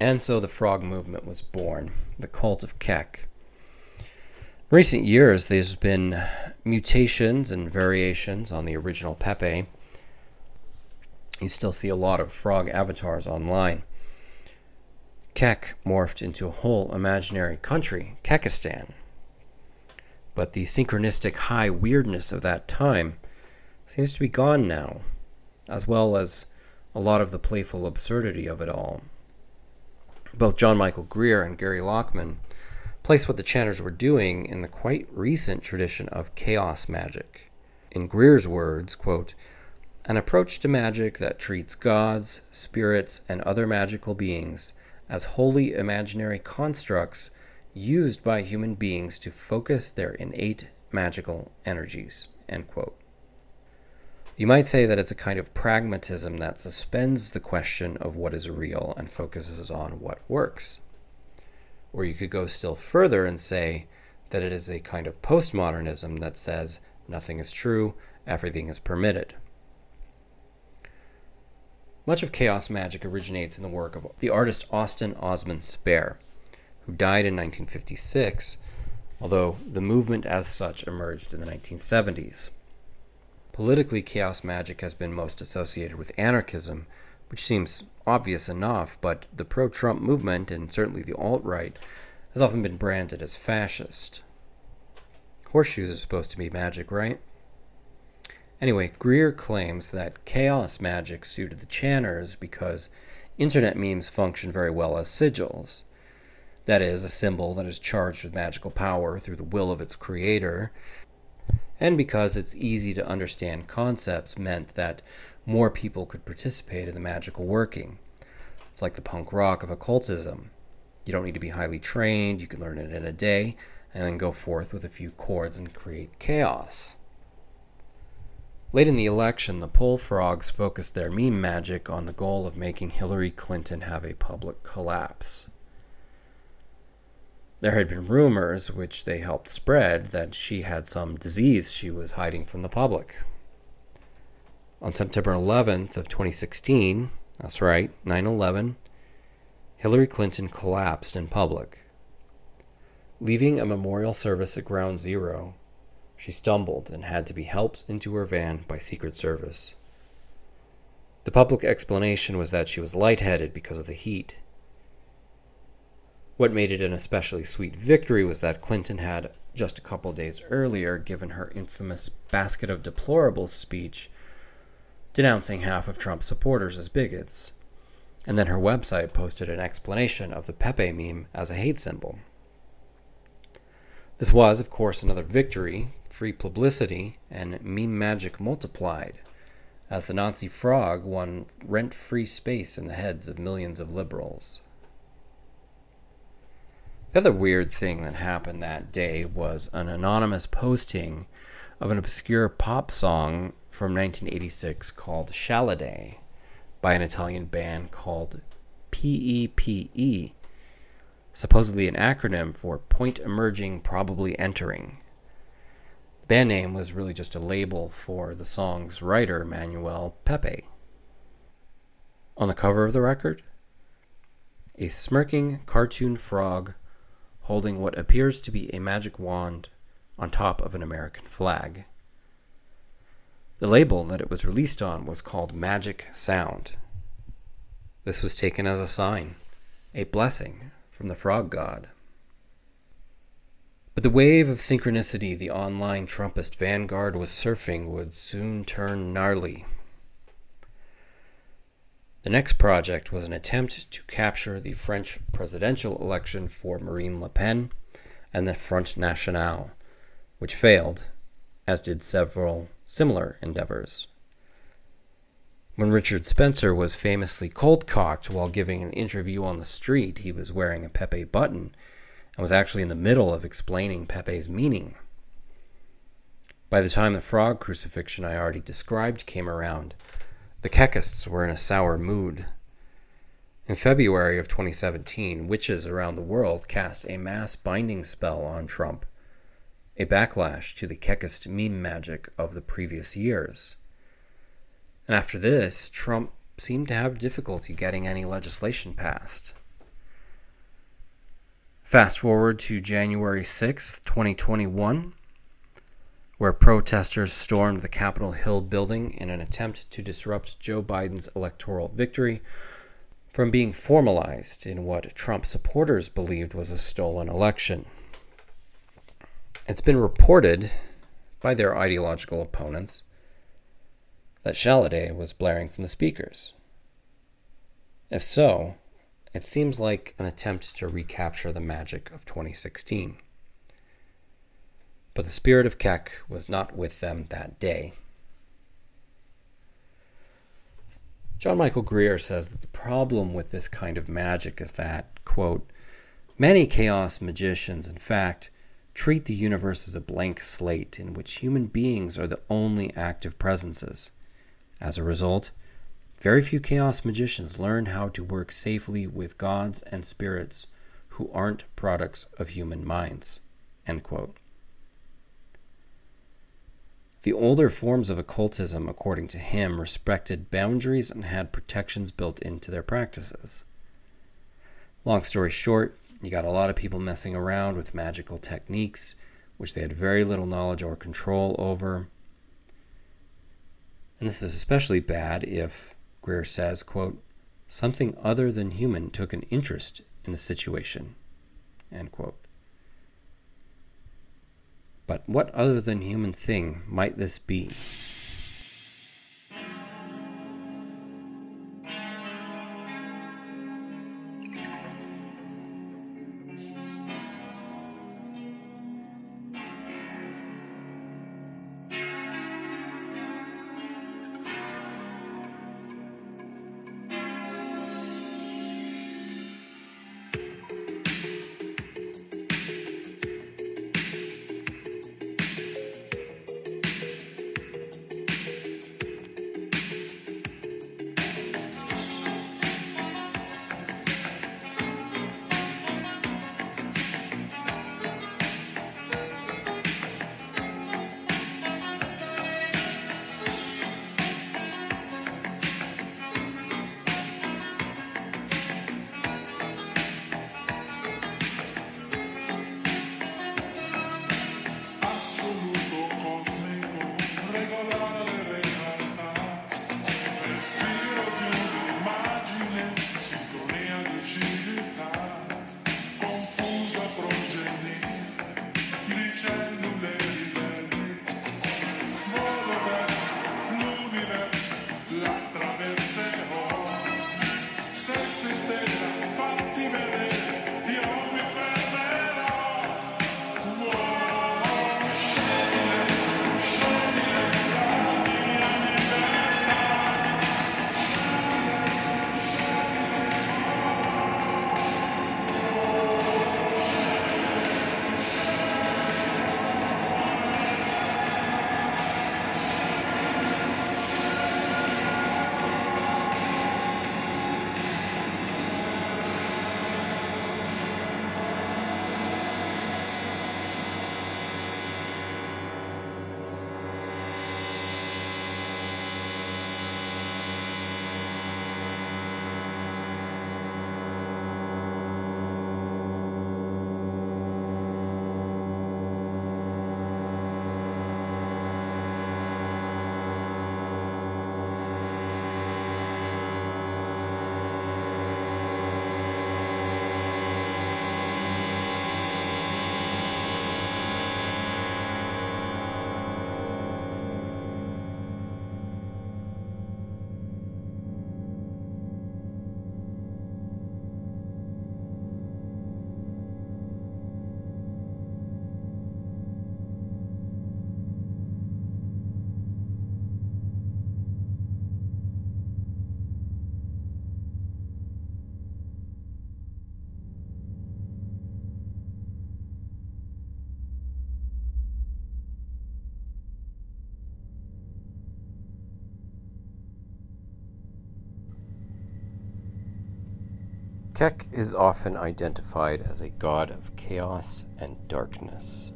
And so the frog movement was born, the cult of Kek. In recent years, there's been mutations and variations on the original Pepe. You still see a lot of frog avatars online. Kek morphed into a whole imaginary country, Kekistan. But the synchronistic high weirdness of that time seems to be gone now, as well as a lot of the playful absurdity of it all. Both John Michael Greer and Gary Lachman place what the channers were doing in the quite recent tradition of chaos magic. In Greer's words, quote, an approach to magic that treats gods, spirits, and other magical beings as wholly imaginary constructs used by human beings to focus their innate magical energies. End quote. You might say that it's a kind of pragmatism that suspends the question of what is real and focuses on what works. Or you could go still further and say that it is a kind of postmodernism that says nothing is true, everything is permitted. Much of chaos magic originates in the work of the artist Austin Osman Spare, who died in 1956, although the movement as such emerged in the 1970s. Politically, chaos magic has been most associated with anarchism, which seems obvious enough, but the pro Trump movement, and certainly the alt right, has often been branded as fascist. Horseshoes are supposed to be magic, right? Anyway, Greer claims that chaos magic suited the channers because internet memes function very well as sigils. That is, a symbol that is charged with magical power through the will of its creator, and because it's easy to understand concepts meant that more people could participate in the magical working. It's like the punk rock of occultism. You don't need to be highly trained, you can learn it in a day, and then go forth with a few chords and create chaos. Late in the election, the pol frogs focused their meme magic on the goal of making Hillary Clinton have a public collapse. There had been rumors, which they helped spread, that she had some disease she was hiding from the public. On September 11th of 2016, that's right, 9/11, Hillary Clinton collapsed in public. Leaving a memorial service at Ground Zero, she stumbled and had to be helped into her van by Secret Service. The public explanation was that she was lightheaded because of the heat what made it an especially sweet victory was that Clinton had, just a couple days earlier, given her infamous basket of deplorables speech denouncing half of Trump's supporters as bigots. And then her website posted an explanation of the Pepe meme as a hate symbol. This was, of course, another victory, free publicity, and meme magic multiplied, as the Nazi frog won rent free space in the heads of millions of liberals. The other weird thing that happened that day was an anonymous posting of an obscure pop song from 1986 called Shadilay by an Italian band called PEPE, supposedly an acronym for Point Emerging Probably Entering. The band name was really just a label for the song's writer, Manuel Pepe. On the cover of the record, a smirking cartoon frog holding what appears to be a magic wand on top of an American flag. The label that it was released on was called Magic Sound. This was taken as a sign, a blessing from the frog god. But the wave of synchronicity the online Trumpist vanguard was surfing would soon turn gnarly. The next project was an attempt to capture the French presidential election for Marine Le Pen and the Front National, which failed, as did several similar endeavors. When Richard Spencer was famously cold cocked while giving an interview on the street, he was wearing a Pepe button and was actually in the middle of explaining Pepe's meaning. By the time the frog crucifixion I already described came around, the Kekists were in a sour mood. In February of 2017, witches around the world cast a mass binding spell on Trump, a backlash to the Kekist meme magic of the previous years. And after this, Trump seemed to have difficulty getting any legislation passed. Fast forward to January 6, 2021, where protesters stormed the Capitol Hill building in an attempt to disrupt Joe Biden's electoral victory from being formalized in what Trump supporters believed was a stolen election. It's been reported by their ideological opponents that Shadilay was blaring from the speakers. If so, it seems like an attempt to recapture the magic of 2016. But the spirit of Kek was not with them that day. John Michael Greer says that the problem with this kind of magic is that, quote, many chaos magicians, in fact, treat the universe as a blank slate in which human beings are the only active presences. As a result, very few chaos magicians learn how to work safely with gods and spirits who aren't products of human minds. End quote. The older forms of occultism, according to him, respected boundaries and had protections built into their practices. Long story short, you got a lot of people messing around with magical techniques, which they had very little knowledge or control over. And this is especially bad if, Greer says, quote, something other than human took an interest in the situation, end quote. But what other than human thing might this be? Kek is often identified as a god of chaos and darkness.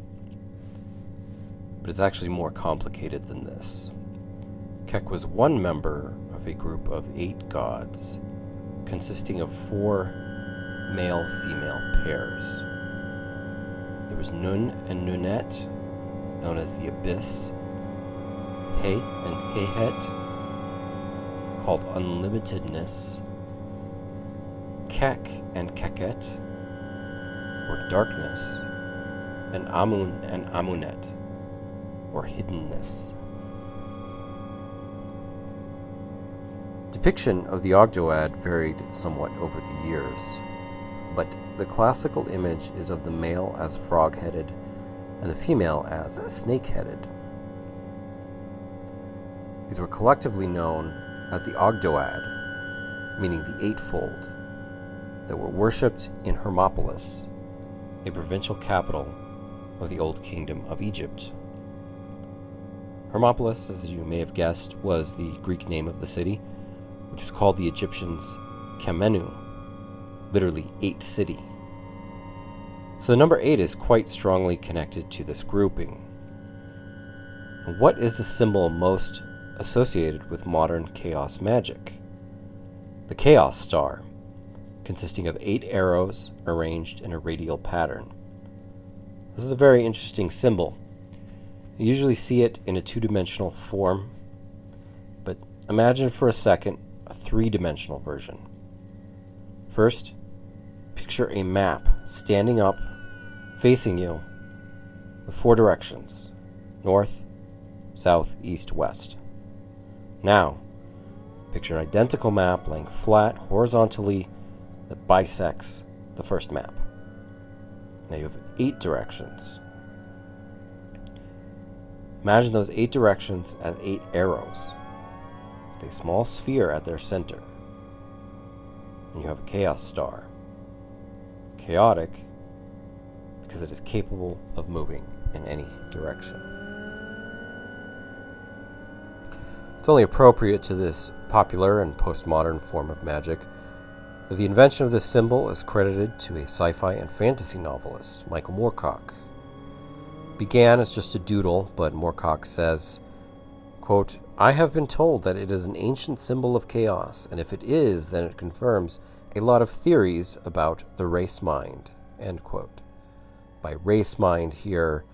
But it's actually more complicated than this. Kek was one member of a group of eight gods, consisting of four male female pairs. There was Nun and Nunet, known as the Abyss, He and Hehet, called Unlimitedness, Kek and Keket, or darkness, and Amun and Amunet, or hiddenness. Depiction of the Ogdoad varied somewhat over the years, but the classical image is of the male as frog headed and the female as snake headed. These were collectively known as the Ogdoad, meaning the Eightfold that were worshipped in Hermopolis, a provincial capital of the Old Kingdom of Egypt. Hermopolis, as you may have guessed, was the Greek name of the city, which was called the Egyptians Khemenu, literally eight city. So the number eight is quite strongly connected to this grouping. What is the symbol most associated with modern chaos magic? The Chaos Star consisting of eight arrows arranged in a radial pattern. This is a very interesting symbol. You usually see it in a two dimensional form, but imagine for a second a three dimensional version. First, picture a map standing up, facing you, with four directions north, south, east, west. Now, picture an identical map laying flat horizontally that bisects the first map. Now you have eight directions. Imagine those eight directions as eight arrows, with a small sphere at their center. And you have a chaos star. Chaotic because it is capable of moving in any direction. It's only appropriate to this popular and postmodern form of magic the invention of this symbol is credited to a sci fi and fantasy novelist, Michael Moorcock. began as just a doodle, but Moorcock says, quote, I have been told that it is an ancient symbol of chaos, and if it is, then it confirms a lot of theories about the race mind. End quote. By race mind here,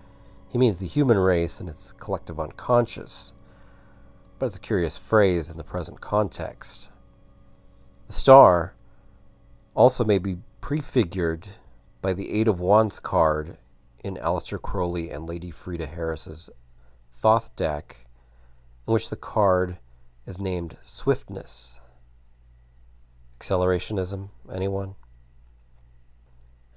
he means the human race and its collective unconscious. But it's a curious phrase in the present context. The star also may be prefigured by the Eight of Wands card in Aleister Crowley and Lady Frieda Harris's Thoth deck, in which the card is named Swiftness. Accelerationism, anyone?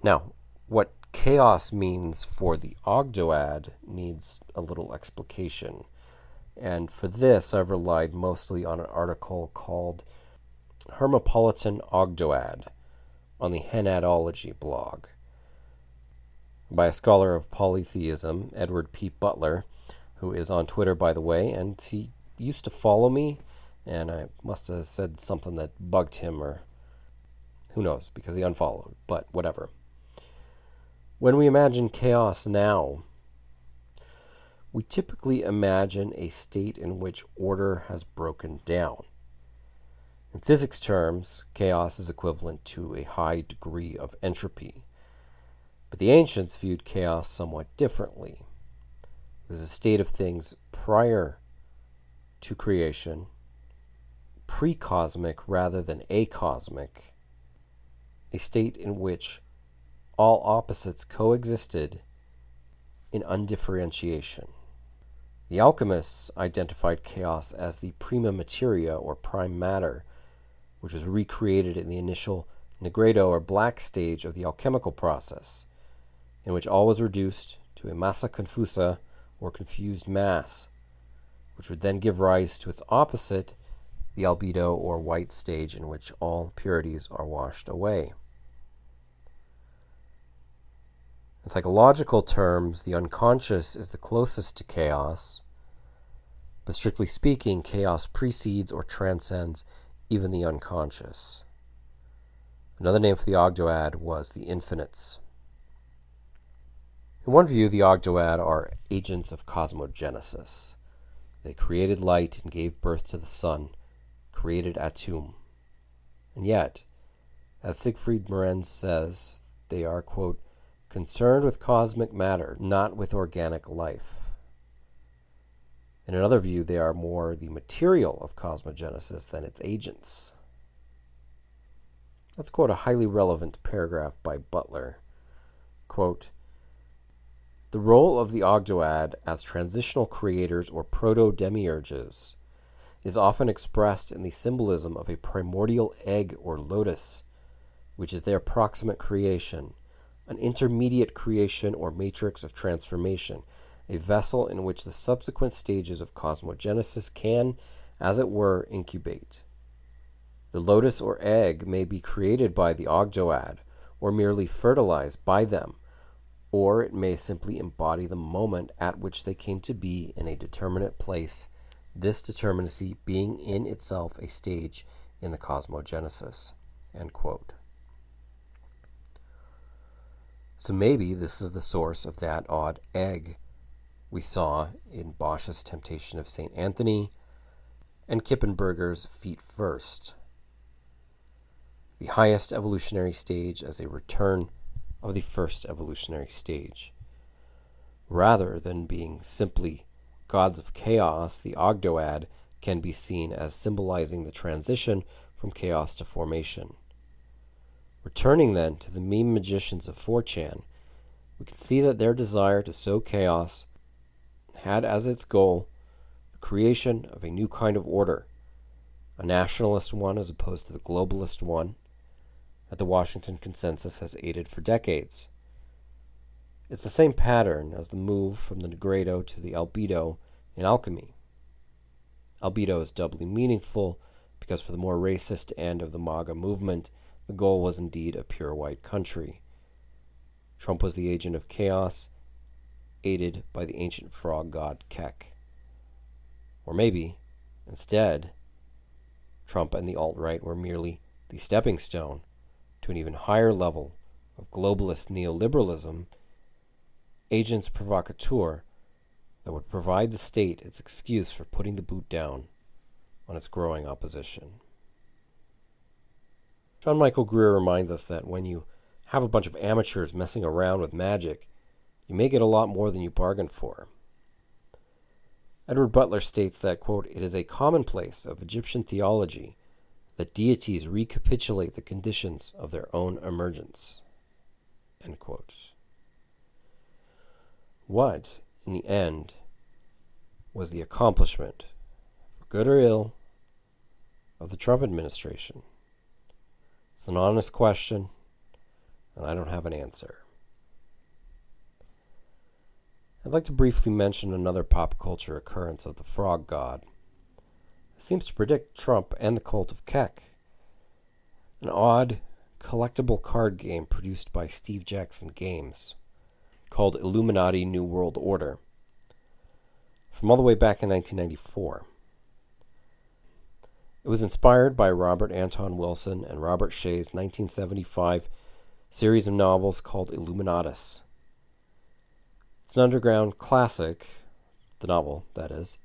Now, what chaos means for the Ogdoad needs a little explication. And for this, I've relied mostly on an article called Hermopolitan Ogdoad on the Henadology blog by a scholar of polytheism, Edward P. Butler, who is on Twitter, by the way, and he used to follow me, and I must have said something that bugged him, or who knows, because he unfollowed, but whatever. When we imagine chaos now, we typically imagine a state in which order has broken down. In physics terms, chaos is equivalent to a high degree of entropy. But the ancients viewed chaos somewhat differently. It was a state of things prior to creation, pre-cosmic rather than acosmic, a state in which all opposites coexisted in undifferentiation. The alchemists identified chaos as the prima materia or prime matter which was recreated in the initial nigredo or black stage of the alchemical process, in which all was reduced to a massa confusa or confused mass, which would then give rise to its opposite, the albedo or white stage, in which all purities are washed away. In psychological terms, the unconscious is the closest to chaos, but strictly speaking, chaos precedes or transcends even the unconscious. Another name for the Ogdoad was the Infinites. In one view, the Ogdoad are agents of cosmogenesis. They created light and gave birth to the sun, created Atum. And yet, as Siegfried Morenz says, they are, quote, concerned with cosmic matter, not with organic life. In another view, they are more the material of cosmogenesis than its agents. Let's quote a highly relevant paragraph by Butler. Quote, the role of the Ogdoad as transitional creators or proto demiurges is often expressed in the symbolism of a primordial egg or lotus, which is their proximate creation, an intermediate creation or matrix of transformation, a vessel in which the subsequent stages of cosmogenesis can, as it were, incubate. The lotus or egg may be created by the Ogdoad, or merely fertilized by them or it may simply embody the moment at which they came to be in a determinate place, this determinacy being in itself a stage in the cosmogenesis. So maybe this is the source of that odd egg we saw in Bosch's Temptation of St. Anthony and Kippenberger's Feet First. The highest evolutionary stage as a return of the first evolutionary stage. Rather than being simply gods of chaos, the Ogdoad can be seen as symbolizing the transition from chaos to formation. Returning then to the meme magicians of 4chan, we can see that their desire to sow chaos had as its goal the creation of a new kind of order, a nationalist one as opposed to the globalist one, that the Washington Consensus has aided for decades. It's the same pattern as the move from the Nigredo to the Albedo in alchemy. Albedo is doubly meaningful because for the more racist end of the MAGA movement, the goal was indeed a pure white country. Trump was the agent of chaos, aided by the ancient frog god Kek. Or maybe, instead, Trump and the alt right were merely the stepping stone to an even higher level of globalist neoliberalism, agents provocateur that would provide the state its excuse for putting the boot down on its growing opposition. John Michael Greer reminds us that when you have a bunch of amateurs messing around with magic, you may get a lot more than you bargained for. Edward Butler states that, quote, it is a commonplace of Egyptian theology that deities recapitulate the conditions of their own emergence. What, in the end, was the accomplishment, for good or ill, of the Trump administration? It's an honest question, and I don't have an answer. I'd like to briefly mention another pop culture occurrence of the frog god It seems to predict Trump and the cult of Kek. An odd collectible card game produced by Steve Jackson Games called Illuminati New World Order from all the way back in 1994. It was inspired by Robert Anton Wilson and Robert Shea's 1975 series of novels called Illuminatus. It's an underground classic, the novel, that is,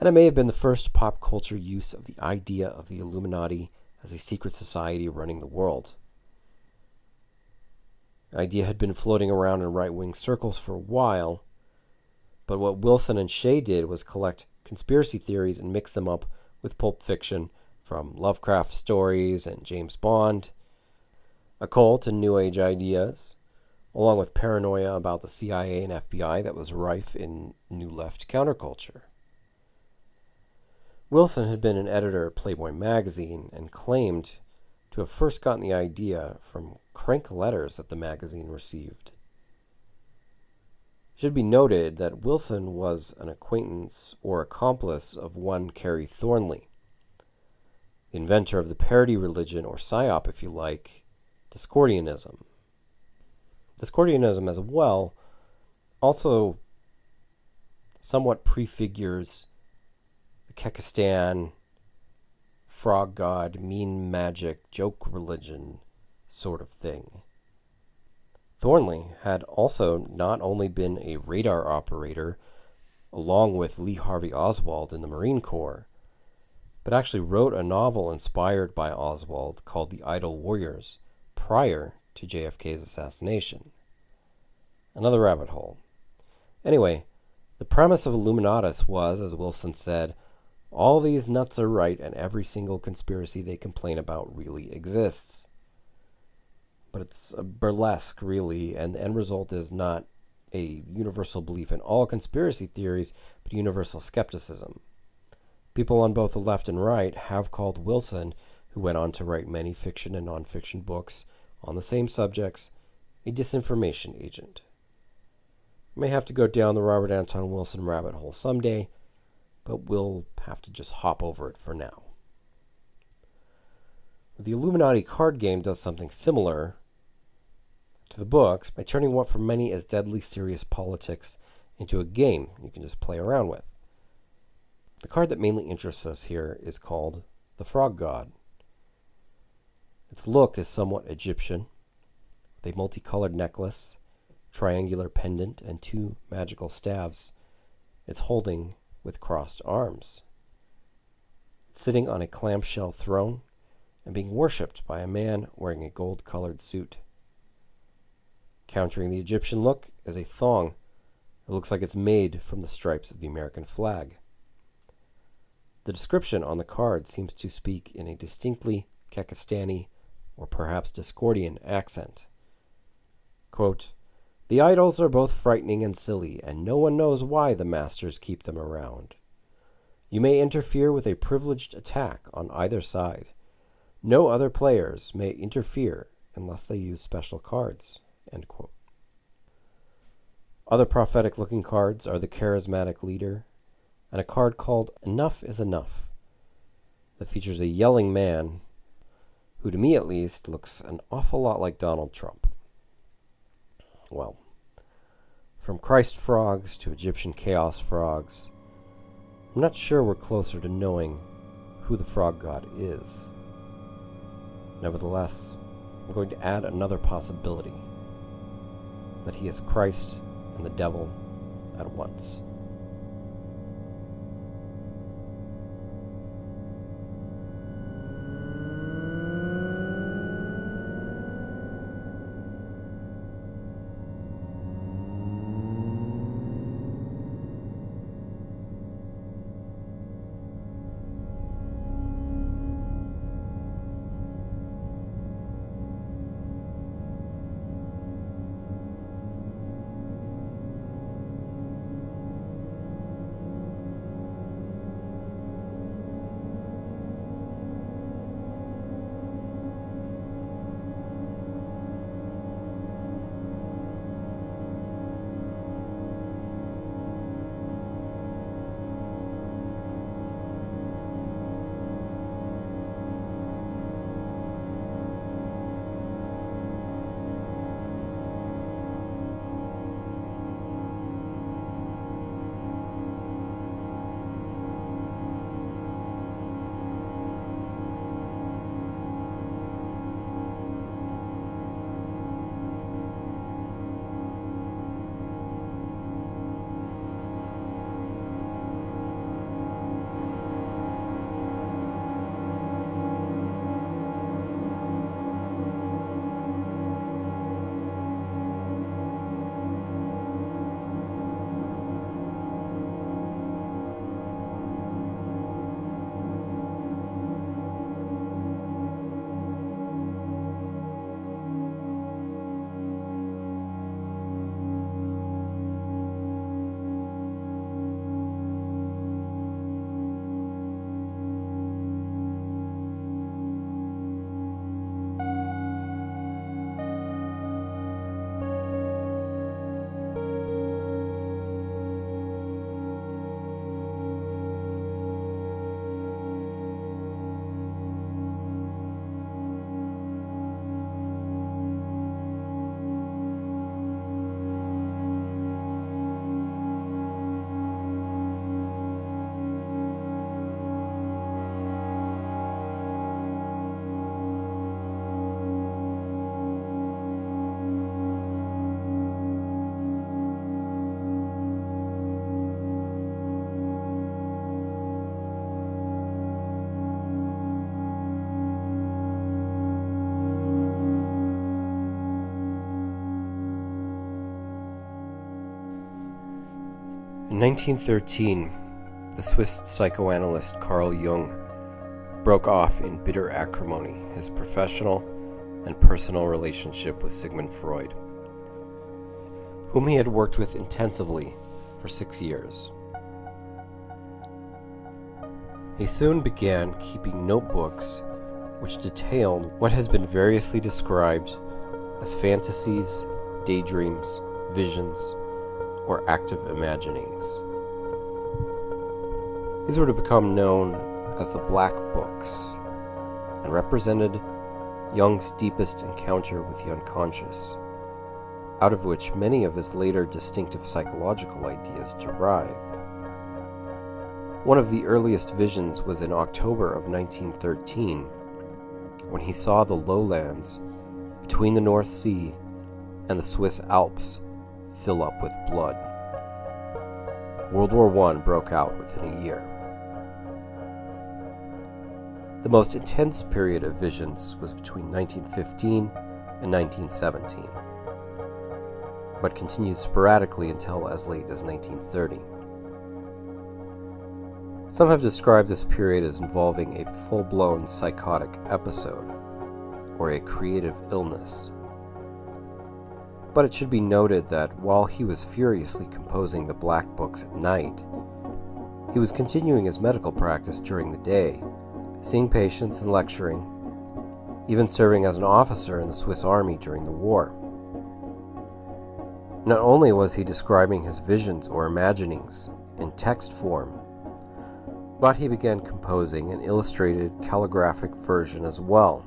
and it may have been the first pop culture use of the idea of the Illuminati as a secret society running the world. The idea had been floating around in right wing circles for a while, but what Wilson and Shea did was collect conspiracy theories and mix them up with pulp fiction from Lovecraft stories and James Bond, occult and New Age ideas, along with paranoia about the CIA and FBI that was rife in New Left counterculture. Wilson had been an editor at Playboy magazine and claimed to have first gotten the idea from crank letters that the magazine received. It should be noted that Wilson was an acquaintance or accomplice of one Kerry Thornley, the inventor of the parody religion, or psyop if you like, Discordianism. Discordianism, as well, also somewhat prefigures the Kekistan frog god, meme magic, joke religion sort of thing. Thornley had also not only been a radar operator, along with Lee Harvey Oswald in the Marine Corps, but actually wrote a novel inspired by Oswald called The Idle Warriors prior to JFK's assassination. Another rabbit hole. Anyway, the premise of Illuminatus was, as Wilson said, all these nuts are right and every single conspiracy they complain about really exists. But it's a burlesque, really, and the end result is not a universal belief in all conspiracy theories, but universal skepticism. People on both the left and right have called Wilson, who went on to write many fiction and nonfiction books on the same subjects, a disinformation agent. may have to go down the Robert Anton Wilson rabbit hole someday, but we'll have to just hop over it for now. The Illuminati card game does something similar to the books by turning what for many is deadly serious politics into a game you can just play around with. The card that mainly interests us here is called the Frog God. Its look is somewhat Egyptian, with a multicolored necklace, triangular pendant, and two magical staves. It's holding with crossed arms. It's sitting on a clamshell throne and being worshipped by a man wearing a gold colored suit. Countering the Egyptian look is a thong that looks like it's made from the stripes of the American flag. The description on the card seems to speak in a distinctly Kekistani or perhaps Discordian accent. Quote, the idols are both frightening and silly, and no one knows why the masters keep them around. You may interfere with a privileged attack on either side. No other players may interfere unless they use special cards. Other prophetic looking cards are the Charismatic Leader and a card called Enough is Enough that features a yelling man who, to me at least, looks an awful lot like Donald Trump. Well, from Christ frogs to Egyptian chaos frogs, I'm not sure we're closer to knowing who the frog god is. Nevertheless, I'm going to add another possibility that he is Christ and the devil at once. In 1913, the Swiss psychoanalyst Carl Jung broke off in bitter acrimony his professional and personal relationship with Sigmund Freud, whom he had worked with intensively for six years. He soon began keeping notebooks which detailed what has been variously described as fantasies, daydreams, visions, or active imaginings. These were to become known as the Black Books and represented Jung's deepest encounter with the unconscious, out of which many of his later distinctive psychological ideas derive. One of the earliest visions was in October of 1913, when he saw the lowlands between the North Sea and the Swiss Alps fill up with blood. World War I broke out within a year. The most intense period of visions was between 1915 and 1917, but continued sporadically until as late as 1930. Some have described this period as involving a full blown psychotic episode or a creative illness. But it should be noted that while he was furiously composing the Black Books at night, he was continuing his medical practice during the day seeing patients and lecturing, even serving as an officer in the Swiss army during the war. Not only was he describing his visions or imaginings in text form, but he began composing an illustrated calligraphic version as well,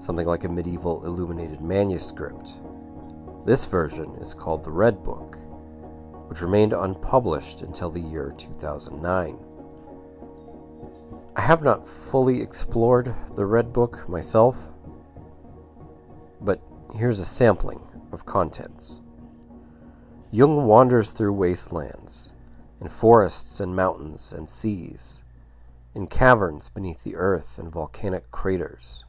something like a medieval illuminated manuscript. This version is called the Red Book, which remained unpublished until the year 2009. I have not fully explored the Red Book myself, but here's a sampling of contents. Jung wanders through wastelands, in forests and mountains and seas, in caverns beneath the earth and volcanic craters.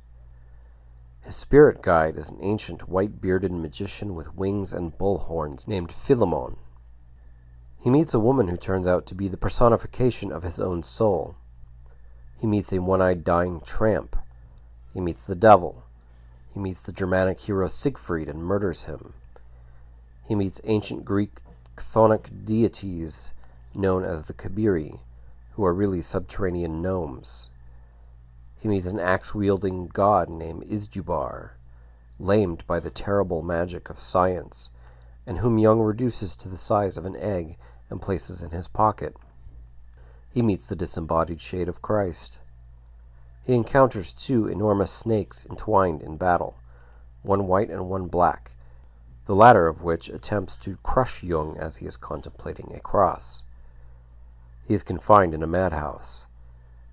His spirit guide is an ancient white bearded magician with wings and bull horns named Philemon. He meets a woman who turns out to be the personification of his own soul. He meets a one eyed dying tramp. He meets the devil. He meets the Germanic hero Siegfried and murders him. He meets ancient Greek chthonic deities known as the Kabiri, who are really subterranean gnomes. He meets an axe wielding god named Izdubar, lamed by the terrible magic of science, and whom Jung reduces to the size of an egg and places in his pocket. He meets the disembodied shade of Christ. He encounters two enormous snakes entwined in battle, one white and one black, the latter of which attempts to crush Jung as he is contemplating a cross. He is confined in a madhouse.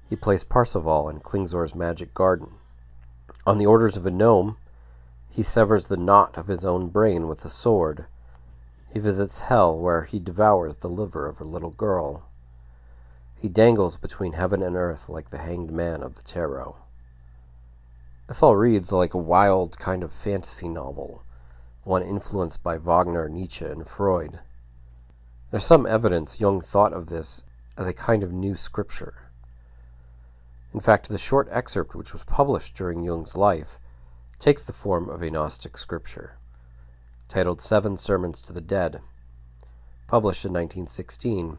He plays Parsifal in Klingsor's magic garden. On the orders of a gnome, he severs the knot of his own brain with a sword. He visits hell, where he devours the liver of a little girl. He dangles between heaven and earth like the hanged man of the tarot. This all reads like a wild kind of fantasy novel, one influenced by Wagner, Nietzsche, and Freud. There's some evidence Jung thought of this as a kind of new scripture. In fact, the short excerpt which was published during Jung's life takes the form of a Gnostic scripture, titled Seven Sermons to the Dead, published in 1916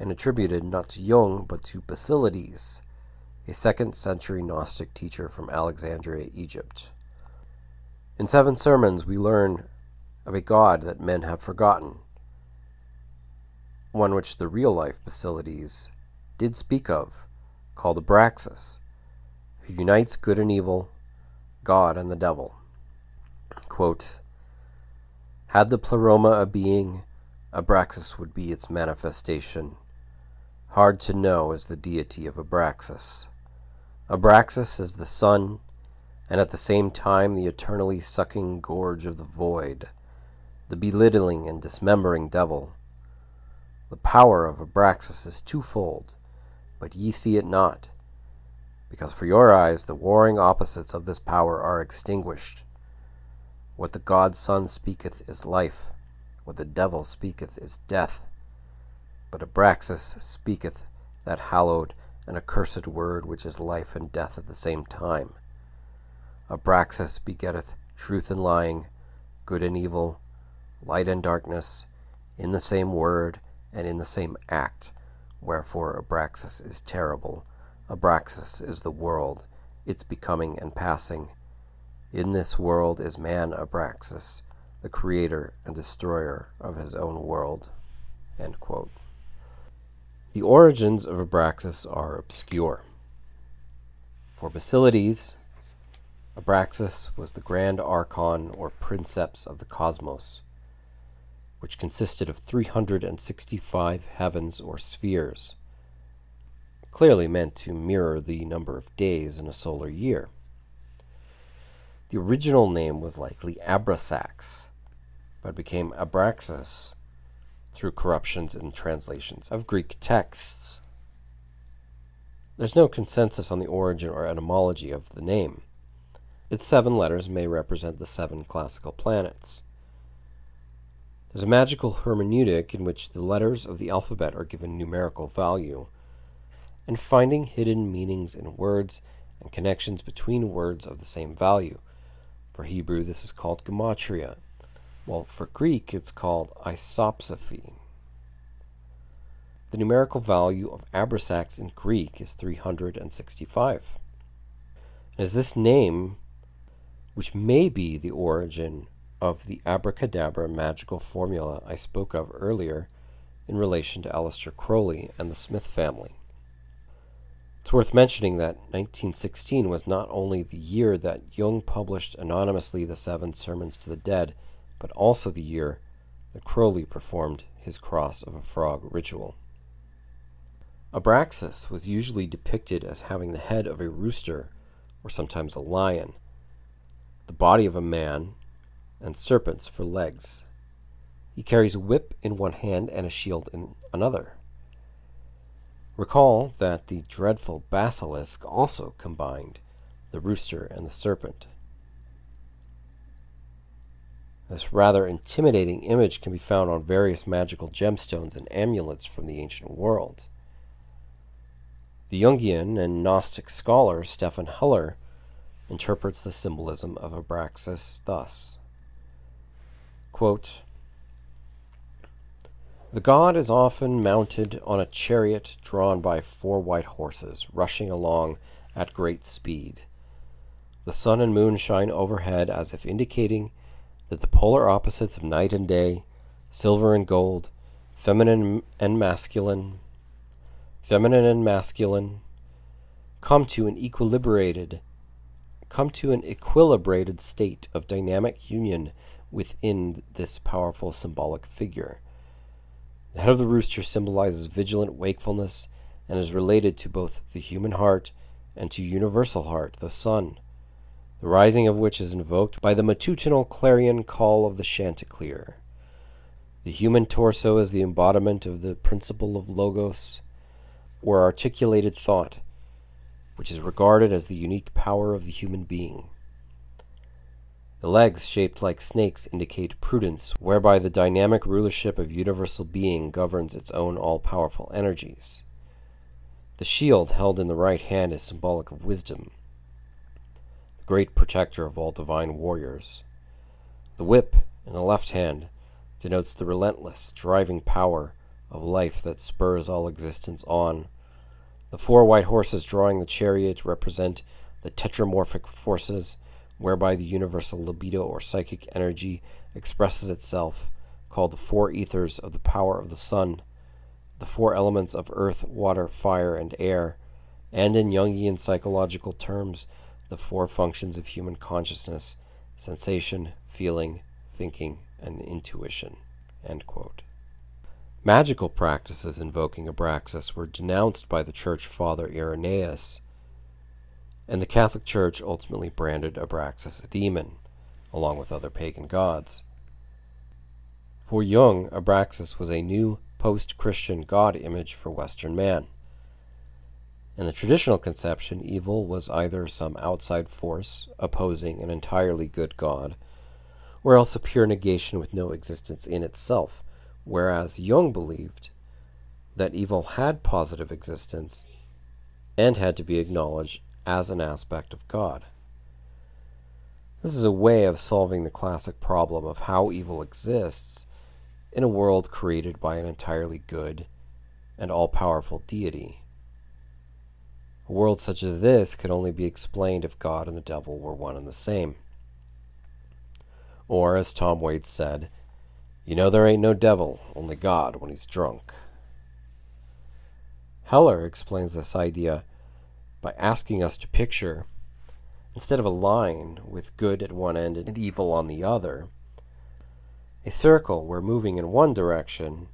and attributed not to Jung but to Basilides, a second century Gnostic teacher from Alexandria, Egypt. In seven sermons, we learn of a God that men have forgotten, one which the real life Basilides did speak of, called Abraxas, who unites good and evil, God and the devil. Quote, Had the pleroma a being, Abraxas would be its manifestation. Hard to know is the deity of Abraxas. Abraxas is the sun, and at the same time the eternally sucking gorge of the void, the belittling and dismembering devil. The power of Abraxas is twofold, but ye see it not, because for your eyes the warring opposites of this power are extinguished. What the God Son speaketh is life, what the devil speaketh is death. But Abraxas speaketh that hallowed and accursed word which is life and death at the same time. Abraxas begetteth truth and lying, good and evil, light and darkness, in the same word and in the same act. Wherefore Abraxas is terrible. Abraxas is the world, its becoming and passing. In this world is man Abraxas, the creator and destroyer of his own world. The origins of Abraxas are obscure. For Basilides, Abraxas was the grand archon or princeps of the cosmos, which consisted of 365 heavens or spheres, clearly meant to mirror the number of days in a solar year. The original name was likely Abrasax, but became Abraxas through corruptions in translations of Greek texts. There's no consensus on the origin or etymology of the name. Its seven letters may represent the seven classical planets. There's a magical hermeneutic in which the letters of the alphabet are given numerical value, and finding hidden meanings in words and connections between words of the same value. For Hebrew, this is called gematria, while for Greek, it's called isopsephy. The numerical value of Abrasax in Greek is 365. And As this name which may be the origin of the abracadabra magical formula I spoke of earlier in relation to Aleister Crowley and the Smith family. It's worth mentioning that 1916 was not only the year that Jung published anonymously the Seven Sermons to the Dead, but also the year that Crowley performed his Cross of a Frog ritual. Abraxas was usually depicted as having the head of a rooster or sometimes a lion, the body of a man, and serpents for legs. He carries a whip in one hand and a shield in another. Recall that the dreadful basilisk also combined the rooster and the serpent. This rather intimidating image can be found on various magical gemstones and amulets from the ancient world. The Jungian and Gnostic scholar Stephan Hoeller interprets the symbolism of Abraxas thus quote, The god is often mounted on a chariot drawn by four white horses, rushing along at great speed. The sun and moon shine overhead as if indicating that the polar opposites of night and day, silver and gold, feminine and masculine, feminine and masculine, come to an equilibrated come to an equilibrated state of dynamic union within this powerful symbolic figure. The head of the rooster symbolizes vigilant wakefulness and is related to both the human heart and to universal heart, the sun, the rising of which is invoked by the matutinal clarion call of the chanticleer. The human torso is the embodiment of the principle of logos, or articulated thought, which is regarded as the unique power of the human being. The legs, shaped like snakes, indicate prudence, whereby the dynamic rulership of universal being governs its own all powerful energies. The shield held in the right hand is symbolic of wisdom, the great protector of all divine warriors. The whip in the left hand denotes the relentless, driving power of life that spurs all existence on the four white horses drawing the chariot represent the tetramorphic forces whereby the universal libido or psychic energy expresses itself, called the four ethers of the power of the sun, the four elements of earth, water, fire, and air, and in Jungian psychological terms, the four functions of human consciousness sensation, feeling, thinking, and intuition. Magical practices invoking Abraxas were denounced by the church father Irenaeus, and the Catholic Church ultimately branded Abraxas a demon, along with other pagan gods. For Jung, Abraxas was a new post Christian god image for Western man. In the traditional conception, evil was either some outside force opposing an entirely good god, or else a pure negation with no existence in itself whereas Jung believed that evil had positive existence and had to be acknowledged as an aspect of God. This is a way of solving the classic problem of how evil exists in a world created by an entirely good and all powerful deity. A world such as this could only be explained if God and the devil were one and the same. Or, as Tom Waits said, you know there ain't no devil, only God when he's drunk. Hoeller explains this idea by asking us to picture, instead of a line with good at one end and evil on the other, a circle where moving in one direction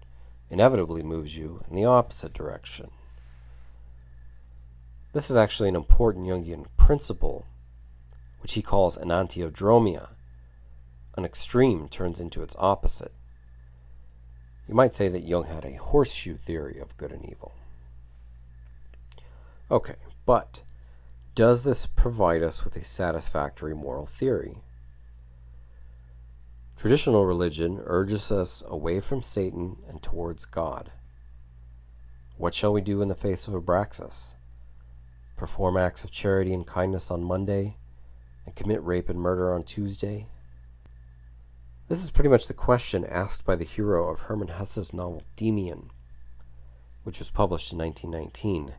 inevitably moves you in the opposite direction. This is actually an important Jungian principle, which he calls enantiodromia. An extreme turns into its opposite. You might say that Jung had a horseshoe theory of good and evil. Okay, but does this provide us with a satisfactory moral theory? Traditional religion urges us away from Satan and towards God. What shall we do in the face of Abraxas? Perform acts of charity and kindness on Monday and commit rape and murder on Tuesday? This is pretty much the question asked by the hero of Hermann Hesse's novel Demian, which was published in 1919.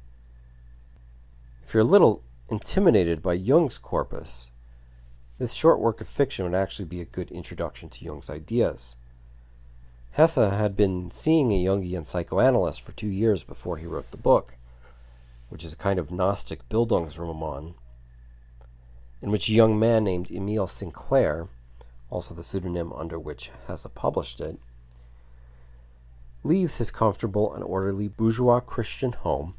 If you're a little intimidated by Jung's corpus, this short work of fiction would actually be a good introduction to Jung's ideas. Hesse had been seeing a Jungian psychoanalyst for two years before he wrote the book, which is a kind of Gnostic Bildungsroman, in which a young man named Emil Sinclair also the pseudonym under which Hesse published it, leaves his comfortable and orderly bourgeois Christian home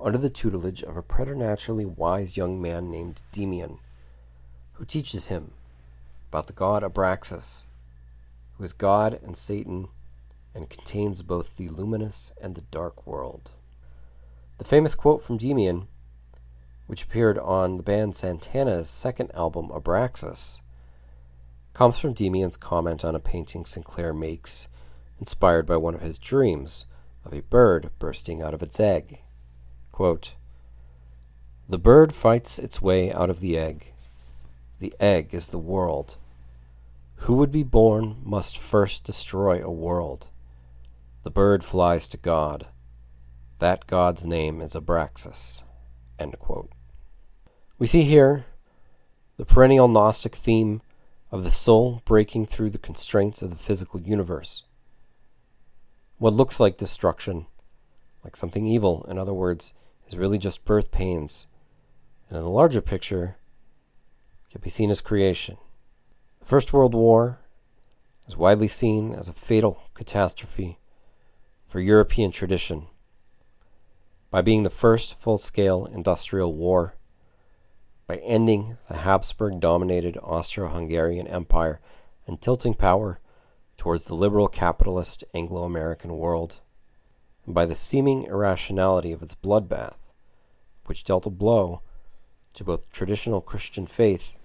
under the tutelage of a preternaturally wise young man named Demian, who teaches him about the god Abraxas, who is God and Satan and contains both the luminous and the dark world. The famous quote from Demian, which appeared on the band Santana's second album, Abraxas, comes from Demian's comment on a painting Sinclair makes, inspired by one of his dreams of a bird bursting out of its egg. Quote, the bird fights its way out of the egg. The egg is the world. Who would be born must first destroy a world. The bird flies to God. That God's name is Abraxas. We see here the perennial Gnostic theme of the soul breaking through the constraints of the physical universe. What looks like destruction, like something evil, in other words, is really just birth pains, and in the larger picture, can be seen as creation. The First World War is widely seen as a fatal catastrophe for European tradition. By being the first full scale industrial war, by ending the Habsburg dominated Austro Hungarian Empire and tilting power towards the liberal capitalist Anglo American world, by the seeming irrationality of its bloodbath, which dealt a blow to both traditional Christian faith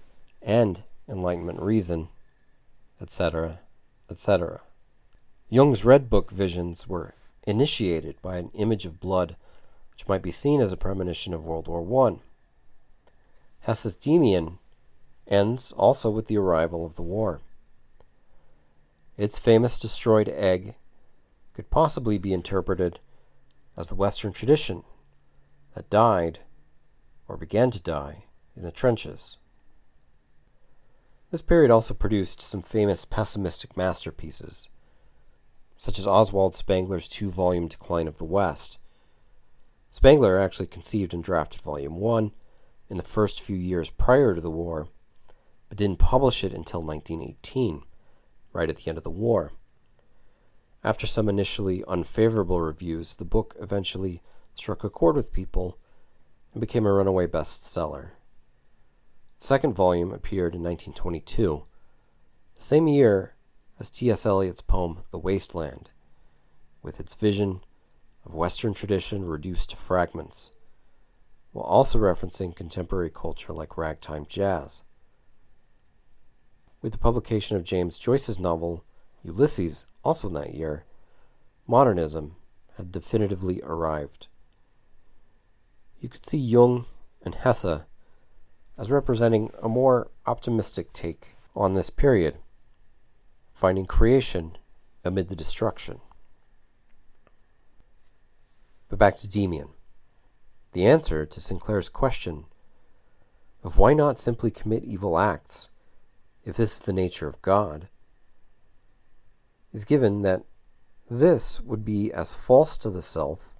and Enlightenment reason, etc., etc. Jung's Red Book visions were initiated by an image of blood which might be seen as a premonition of World War I. Hesse's Demian ends also with the arrival of the war. Its famous destroyed egg could possibly be interpreted as the Western tradition that died, or began to die, in the trenches. This period also produced some famous pessimistic masterpieces, such as Oswald Spengler's two volume Decline of the West. Spengler actually conceived and drafted Volume 1 in the first few years prior to the war, but didn't publish it until 1918, right at the end of the war. After some initially unfavorable reviews, the book eventually struck a chord with people and became a runaway bestseller. The second volume appeared in 1922, the same year as T.S. Eliot's poem The Wasteland, with its vision of Western tradition reduced to fragments while also referencing contemporary culture like ragtime jazz. With the publication of James Joyce's novel Ulysses, also in that year, modernism had definitively arrived. You could see Jung and Hesse as representing a more optimistic take on this period, finding creation amid the destruction. But back to Demian. The answer to Sinclair's question of why not simply commit evil acts if this is the nature of God is given that this would be as false to the self,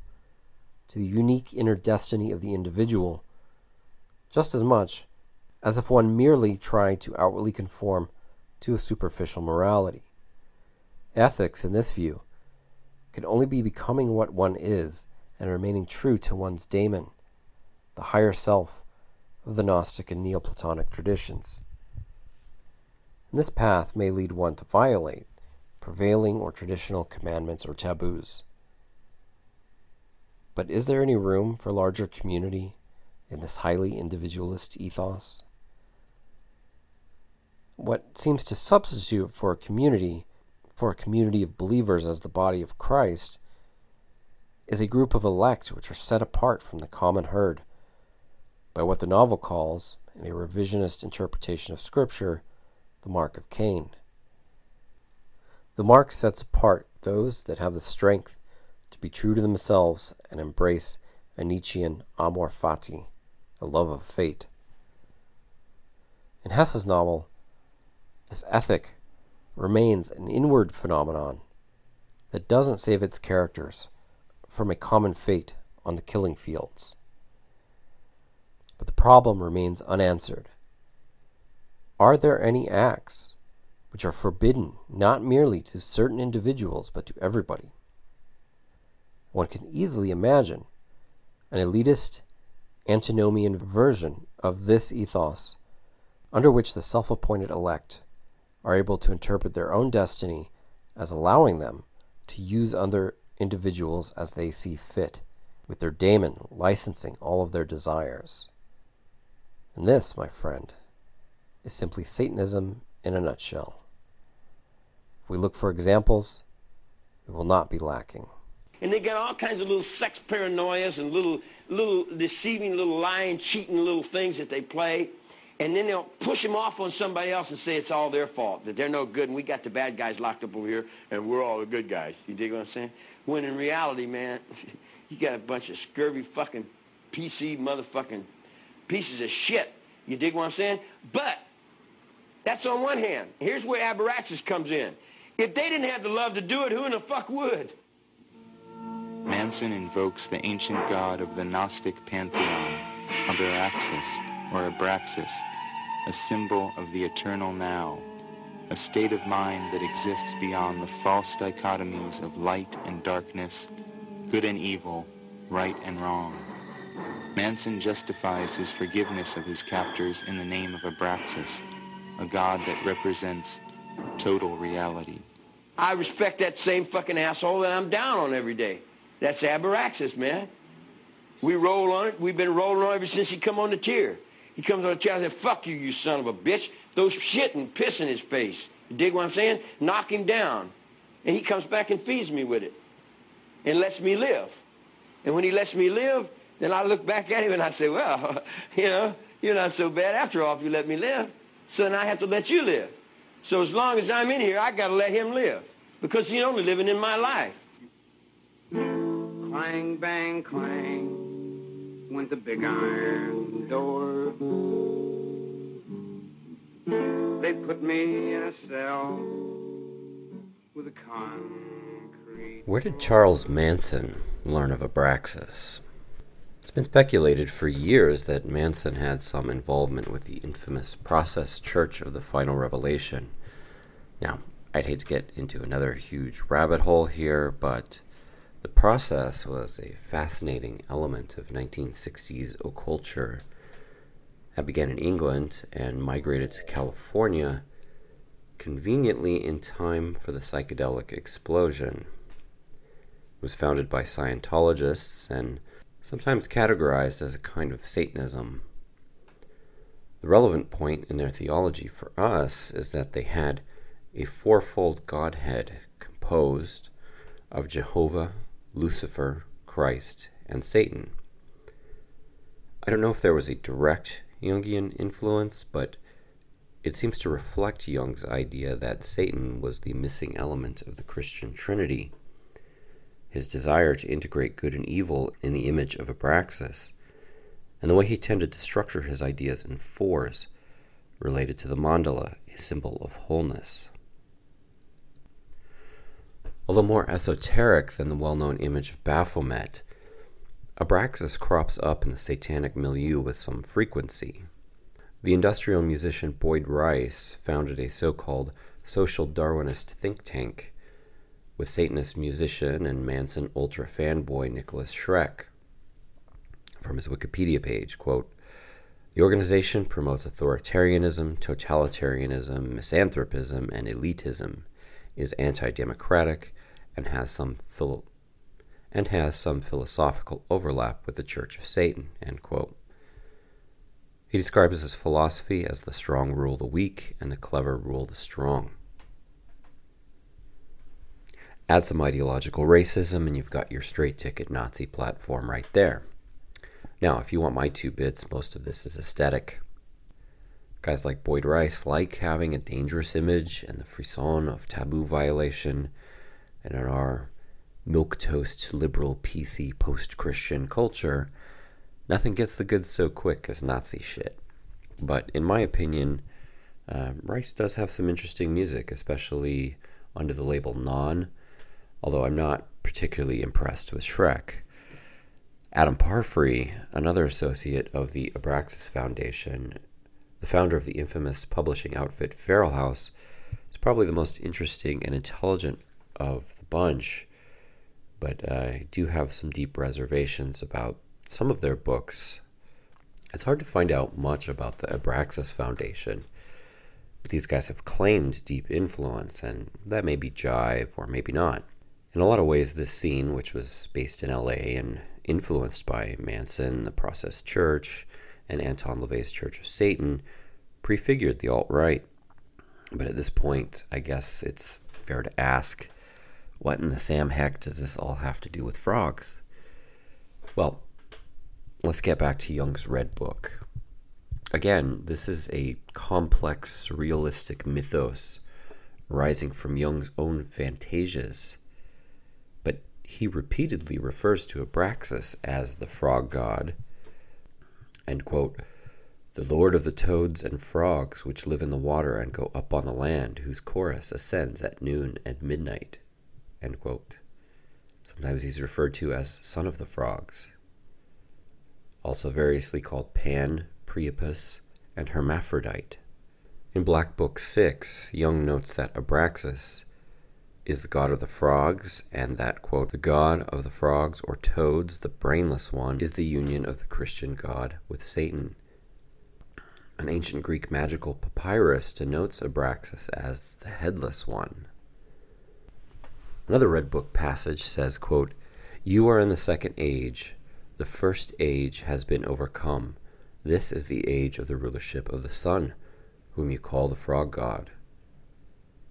to the unique inner destiny of the individual, just as much as if one merely tried to outwardly conform to a superficial morality. Ethics, in this view, can only be becoming what one is and remaining true to one's daemon, the higher self of the Gnostic and Neoplatonic traditions. And this path may lead one to violate prevailing or traditional commandments or taboos. But is there any room for larger community in this highly individualist ethos? What seems to substitute for a community, for a community of believers as the body of Christ, is a group of elect which are set apart from the common herd by what the novel calls, in a revisionist interpretation of Scripture, the mark of Cain. The mark sets apart those that have the strength to be true to themselves and embrace a Nietzschean amor fati, a love of fate. In Hesse's novel, this ethic remains an inward phenomenon that doesn't save its characters from a common fate on the killing fields. But the problem remains unanswered. Are there any acts which are forbidden not merely to certain individuals but to everybody? One can easily imagine an elitist antinomian version of this ethos under which the self appointed elect are able to interpret their own destiny as allowing them to use other individuals as they see fit, with their daemon licensing all of their desires. And this, my friend, is simply Satanism in a nutshell. If we look for examples, we will not be lacking. And they got all kinds of little sex paranoias and little, little deceiving, little lying, cheating little things that they play. And then they'll push them off on somebody else and say it's all their fault, that they're no good, and we got the bad guys locked up over here, and we're all the good guys. You dig what I'm saying? When in reality, man, (laughs) you got a bunch of scurvy fucking PC motherfucking pieces of shit. You dig what I'm saying? But that's on one hand. Here's where Abraxas comes in. If they didn't have the love to do it, who in the fuck would? Manson invokes the ancient god of the Gnostic pantheon, Abraxas, or Abraxas, a symbol of the eternal now, a state of mind that exists beyond the false dichotomies of light and darkness, good and evil, right and wrong. Manson justifies his forgiveness of his captors in the name of Abraxas, a god that represents total reality. I respect that same fucking asshole that I'm down on every day. That's Abraxas, man. We roll on it. We've been rolling on it ever since he come on the tier. He comes on the chair and says, fuck you, you son of a bitch. Those shit and piss in his face. You dig what I'm saying? Knock him down. And he comes back and feeds me with it. And lets me live. And when he lets me live, then I look back at him and I say, well, (laughs) you know, you're not so bad after all if you let me live. So then I have to let you live. So as long as I'm in here, I got to let him live. Because he's only living in my life. Clang, bang, clang, went the big iron door. They put me in a cell with a concrete. Where did Charles Manson learn of Abraxas? It's been speculated for years that Manson had some involvement with the infamous Process Church of the Final Revelation. Now, I'd hate to get into another huge rabbit hole here, but the process was a fascinating element of 1960s occulture that began in England and migrated to California conveniently in time for the psychedelic explosion. It was founded by Scientologists and sometimes categorized as a kind of Satanism. The relevant point in their theology for us is that they had a fourfold Godhead composed of Jehovah, Lucifer, Christ, and Satan. I don't know if there was a direct Jungian influence, but it seems to reflect Jung's idea that Satan was the missing element of the Christian Trinity. His desire to integrate good and evil in the image of Abraxas, and the way he tended to structure his ideas in fours related to the mandala, a symbol of wholeness. Although more esoteric than the well known image of Baphomet, Abraxas crops up in the satanic milieu with some frequency. The industrial musician Boyd Rice founded a so called social Darwinist think tank with Satanist musician and Manson ultra fanboy Nicholas Schreck. From his Wikipedia page, quote, the organization promotes authoritarianism, totalitarianism, misanthropism, and elitism, is anti-democratic, and has some phil- and has some philosophical overlap with the Church of Satan. He describes his philosophy as the strong rule the weak and the clever rule the strong. Add some ideological racism, and you've got your straight ticket Nazi platform right there. Now, if you want my two bits, most of this is aesthetic. Guys like Boyd Rice like having a dangerous image and the frisson of taboo violation, and in our milquetoast liberal PC post Christian culture, nothing gets the goods so quick as Nazi shit. But in my opinion, uh, Rice does have some interesting music, especially under the label Non, although I'm not particularly impressed with Schreck. Adam Parfrey, another associate of the Abraxas Foundation, the founder of the infamous publishing outfit Feral House, is probably the most interesting and intelligent of the bunch, but I do have some deep reservations about some of their books. It's hard to find out much about the Abraxas Foundation. But these guys have claimed deep influence, and that may be jive or maybe not. In a lot of ways, this scene, which was based in LA and influenced by Manson, the Process Church, and Anton LaVey's Church of Satan, prefigured the alt right. But at this point, I guess it's fair to ask what in the Sam heck does this all have to do with frogs? Well, let's get back to Jung's Red Book. Again, this is a complex, surrealistic mythos rising from Jung's own fantasias he repeatedly refers to Abraxas as the frog god, quote, the lord of the toads and frogs which live in the water and go up on the land, whose chorus ascends at noon and midnight. Sometimes he's referred to as son of the frogs. Also variously called Pan, Priapus, and Hermaphrodite. In Black Book 6, Jung notes that Abraxas is the god of the frogs, and that, quote, the god of the frogs or toads, the brainless one, is the union of the Christian god with Satan. An ancient Greek magical papyrus denotes Abraxas as the headless one. Another Red Book passage says, quote, You are in the second age. The first age has been overcome. This is the age of the rulership of the sun, whom you call the frog god.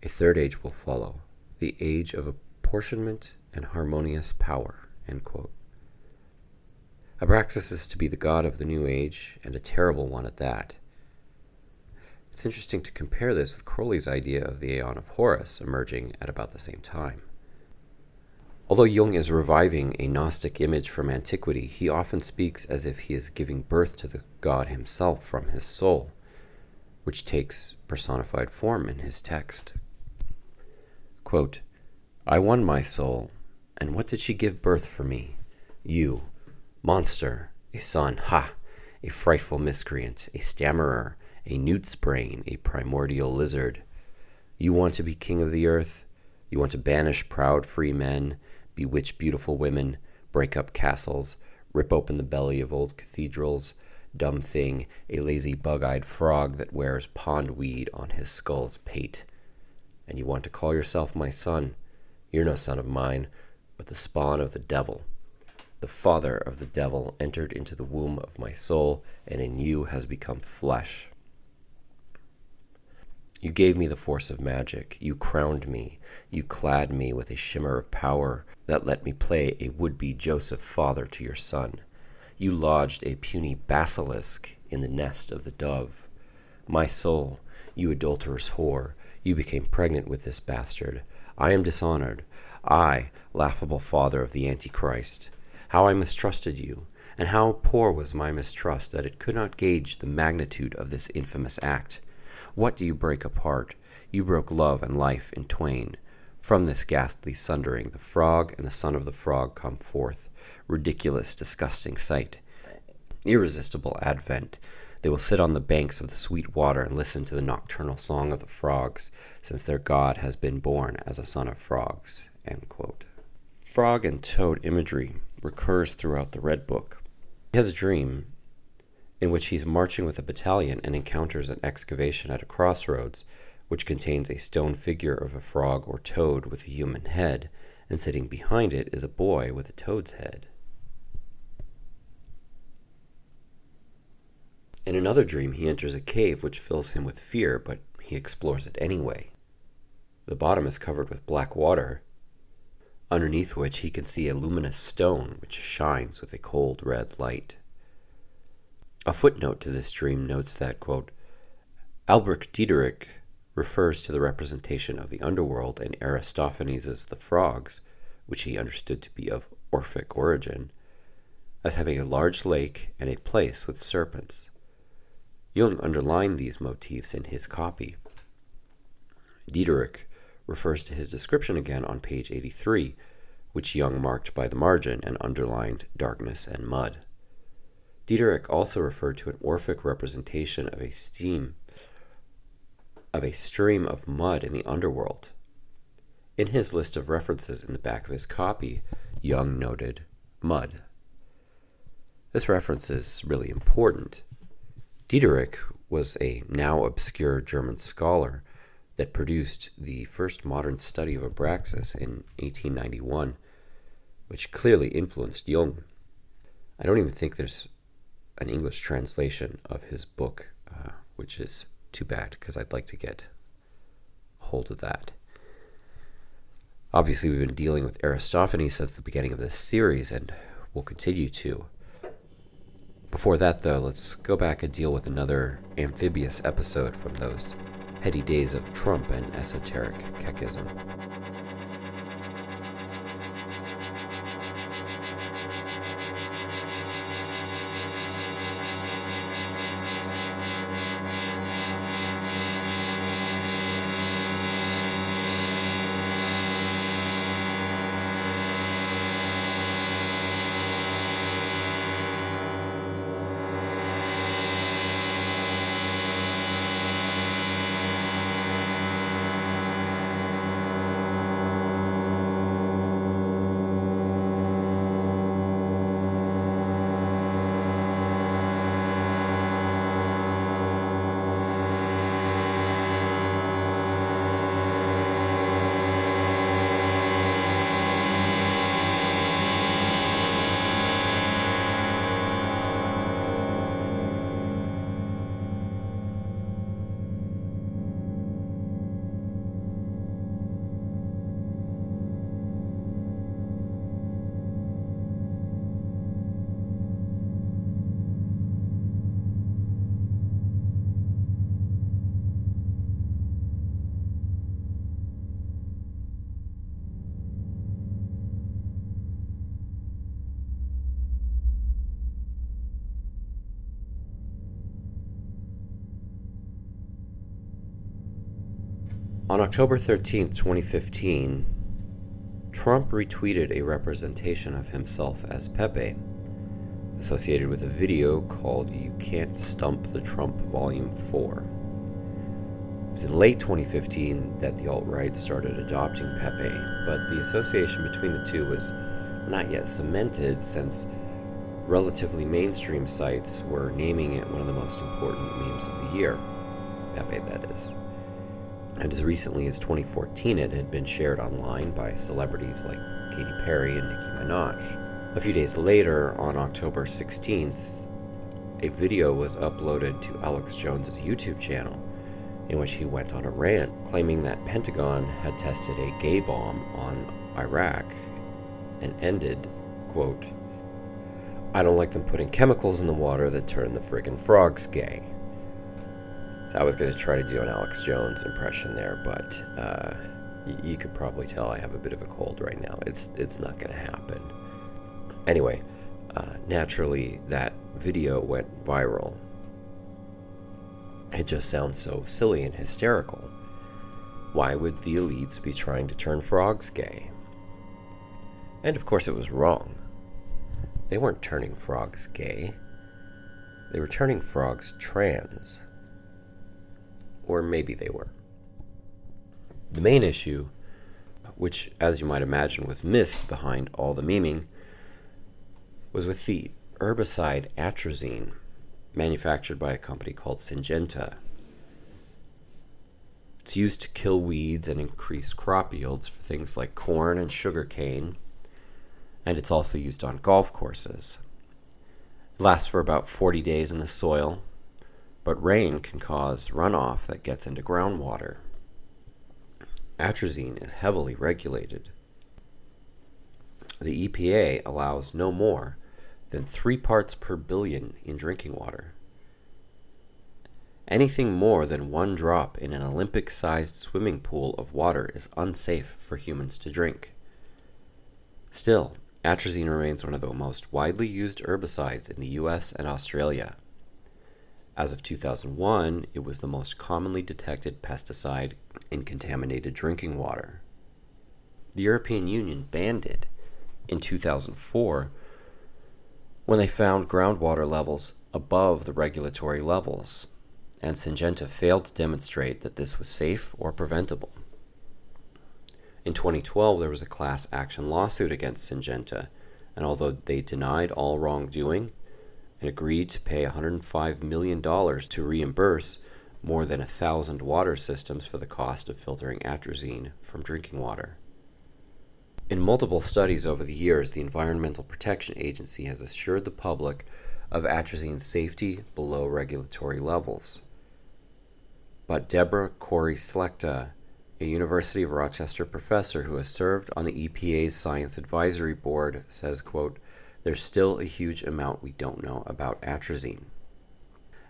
A third age will follow the age of apportionment and harmonious power. Abraxas is to be the god of the new age, and a terrible one at that. It's interesting to compare this with Crowley's idea of the Aeon of Horus emerging at about the same time. Although Jung is reviving a Gnostic image from antiquity, he often speaks as if he is giving birth to the god himself from his soul, which takes personified form in his text. Quote, I won my soul, and what did she give birth for me? You, monster, a son, ha! A frightful miscreant, a stammerer, a newt's brain, a primordial lizard. You want to be king of the earth? You want to banish proud free men, bewitch beautiful women, break up castles, rip open the belly of old cathedrals, dumb thing, a lazy bug-eyed frog that wears pondweed on his skull's pate and you want to call yourself my son, you're no son of mine, but the spawn of the devil. The father of the devil entered into the womb of my soul, and in you has become flesh. You gave me the force of magic. You crowned me. You clad me with a shimmer of power that let me play a would be Joseph father to your son. You lodged a puny basilisk in the nest of the dove. My soul, you adulterous whore, you became pregnant with this bastard. I am dishonored. I, laughable father of the Antichrist. How I mistrusted you, and how poor was my mistrust that it could not gauge the magnitude of this infamous act. What do you break apart? You broke love and life in twain. From this ghastly sundering, the frog and the son of the frog come forth. Ridiculous, disgusting sight. Irresistible advent. They will sit on the banks of the sweet water and listen to the nocturnal song of the frogs, since their god has been born as a son of frogs. Frog and toad imagery recurs throughout the Red Book. He has a dream in which he's marching with a battalion and encounters an excavation at a crossroads, which contains a stone figure of a frog or toad with a human head, and sitting behind it is a boy with a toad's head. In another dream, he enters a cave which fills him with fear, but he explores it anyway. The bottom is covered with black water, underneath which he can see a luminous stone which shines with a cold red light. A footnote to this dream notes that, quote, Albrecht Dieterich refers to the representation of the underworld in Aristophanes' The Frogs, which he understood to be of Orphic origin, as having a large lake and a place with serpents. Jung underlined these motifs in his copy. Dieterich refers to his description again on page 83, which Jung marked by the margin and underlined darkness and mud. Dieterich also referred to an Orphic representation of a steam of a stream of mud in the underworld. In his list of references in the back of his copy, Jung noted mud. This reference is really important. Dieterich was a now obscure German scholar that produced the first modern study of Abraxas in 1891, which clearly influenced Jung. I don't even think there's an English translation of his book, uh, which is too bad because I'd like to get hold of that. Obviously, we've been dealing with Aristophanes since the beginning of this series, and we'll continue to. Before that, though, let's go back and deal with another amphibious episode from those heady days of Trump and esoteric Kekism. On October 13, 2015, Trump retweeted a representation of himself as Pepe, associated with a video called You Can't Stump the Trump Volume 4. It was in late 2015 that the alt right started adopting Pepe, but the association between the two was not yet cemented since relatively mainstream sites were naming it one of the most important memes of the year. Pepe, that is and as recently as 2014 it had been shared online by celebrities like Katy Perry and Nicki Minaj. A few days later, on October 16th, a video was uploaded to Alex Jones's YouTube channel, in which he went on a rant claiming that Pentagon had tested a gay bomb on Iraq and ended, quote, I don't like them putting chemicals in the water that turn the friggin' frogs gay. So I was going to try to do an Alex Jones impression there, but uh, y- you could probably tell I have a bit of a cold right now. It's it's not going to happen. Anyway, uh, naturally that video went viral. It just sounds so silly and hysterical. Why would the elites be trying to turn frogs gay? And of course, it was wrong. They weren't turning frogs gay, they were turning frogs trans. Or maybe they were. The main issue, which, as you might imagine, was missed behind all the memeing, was with the herbicide atrazine, manufactured by a company called Syngenta. It's used to kill weeds and increase crop yields for things like corn and sugarcane, and it's also used on golf courses. It lasts for about 40 days in the soil, but rain can cause runoff that gets into groundwater. Atrazine is heavily regulated. The EPA allows no more than 3 parts per billion in drinking water. Anything more than one drop in an Olympic sized swimming pool of water is unsafe for humans to drink. Still, atrazine remains one of the most widely used herbicides in the US and Australia. As of 2001, it was the most commonly detected pesticide in contaminated drinking water. The European Union banned it in 2004 when they found groundwater levels above the regulatory levels, and Syngenta failed to demonstrate that this was safe or preventable. In 2012, there was a class action lawsuit against Syngenta, and although they denied all wrongdoing and agreed to pay $105 million to reimburse more than a thousand water systems for the cost of filtering atrazine from drinking water. In multiple studies over the years, the Environmental Protection Agency has assured the public of atrazine's safety below regulatory levels. But Deborah Cory Slechta, a University of Rochester professor who has served on the EPA's Science Advisory Board, says, quote, there's still a huge amount we don't know about atrazine.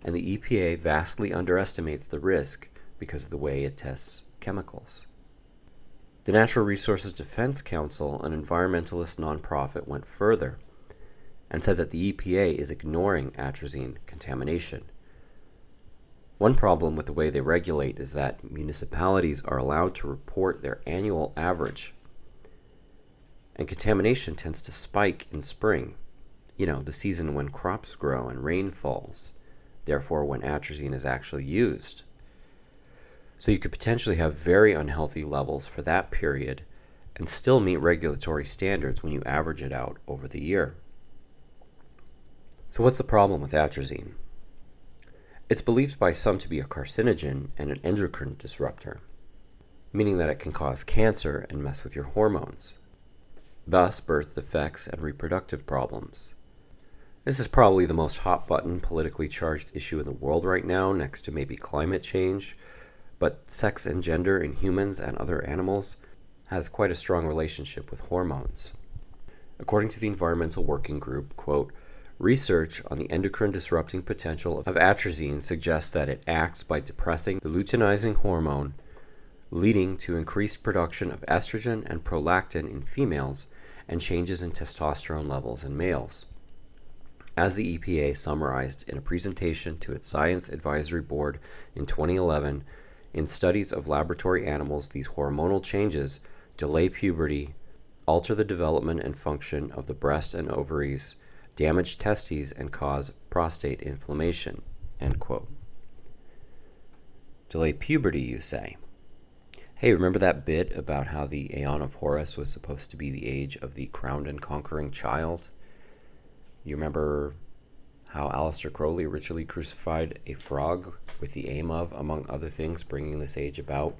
And the EPA vastly underestimates the risk because of the way it tests chemicals. The Natural Resources Defense Council, an environmentalist nonprofit, went further and said that the EPA is ignoring atrazine contamination. One problem with the way they regulate is that municipalities are allowed to report their annual average, and contamination tends to spike in spring, you know, the season when crops grow and rain falls, therefore, when atrazine is actually used. So you could potentially have very unhealthy levels for that period and still meet regulatory standards when you average it out over the year. So, what's the problem with atrazine? It's believed by some to be a carcinogen and an endocrine disruptor, meaning that it can cause cancer and mess with your hormones, thus, birth defects and reproductive problems. This is probably the most hot button politically charged issue in the world right now, next to maybe climate change, but sex and gender in humans and other animals has quite a strong relationship with hormones. According to the Environmental Working Group, quote, Research on the endocrine disrupting potential of atrazine suggests that it acts by depressing the luteinizing hormone, leading to increased production of estrogen and prolactin in females and changes in testosterone levels in males. As the EPA summarized in a presentation to its Science Advisory Board in 2011, in studies of laboratory animals, these hormonal changes delay puberty, alter the development and function of the breast and ovaries, damage testes, and cause prostate inflammation. Delay puberty, you say? Hey, remember that bit about how the Aeon of Horus was supposed to be the age of the crowned and conquering child? You remember how Aleister Crowley ritually crucified a frog with the aim of, among other things, bringing this age about?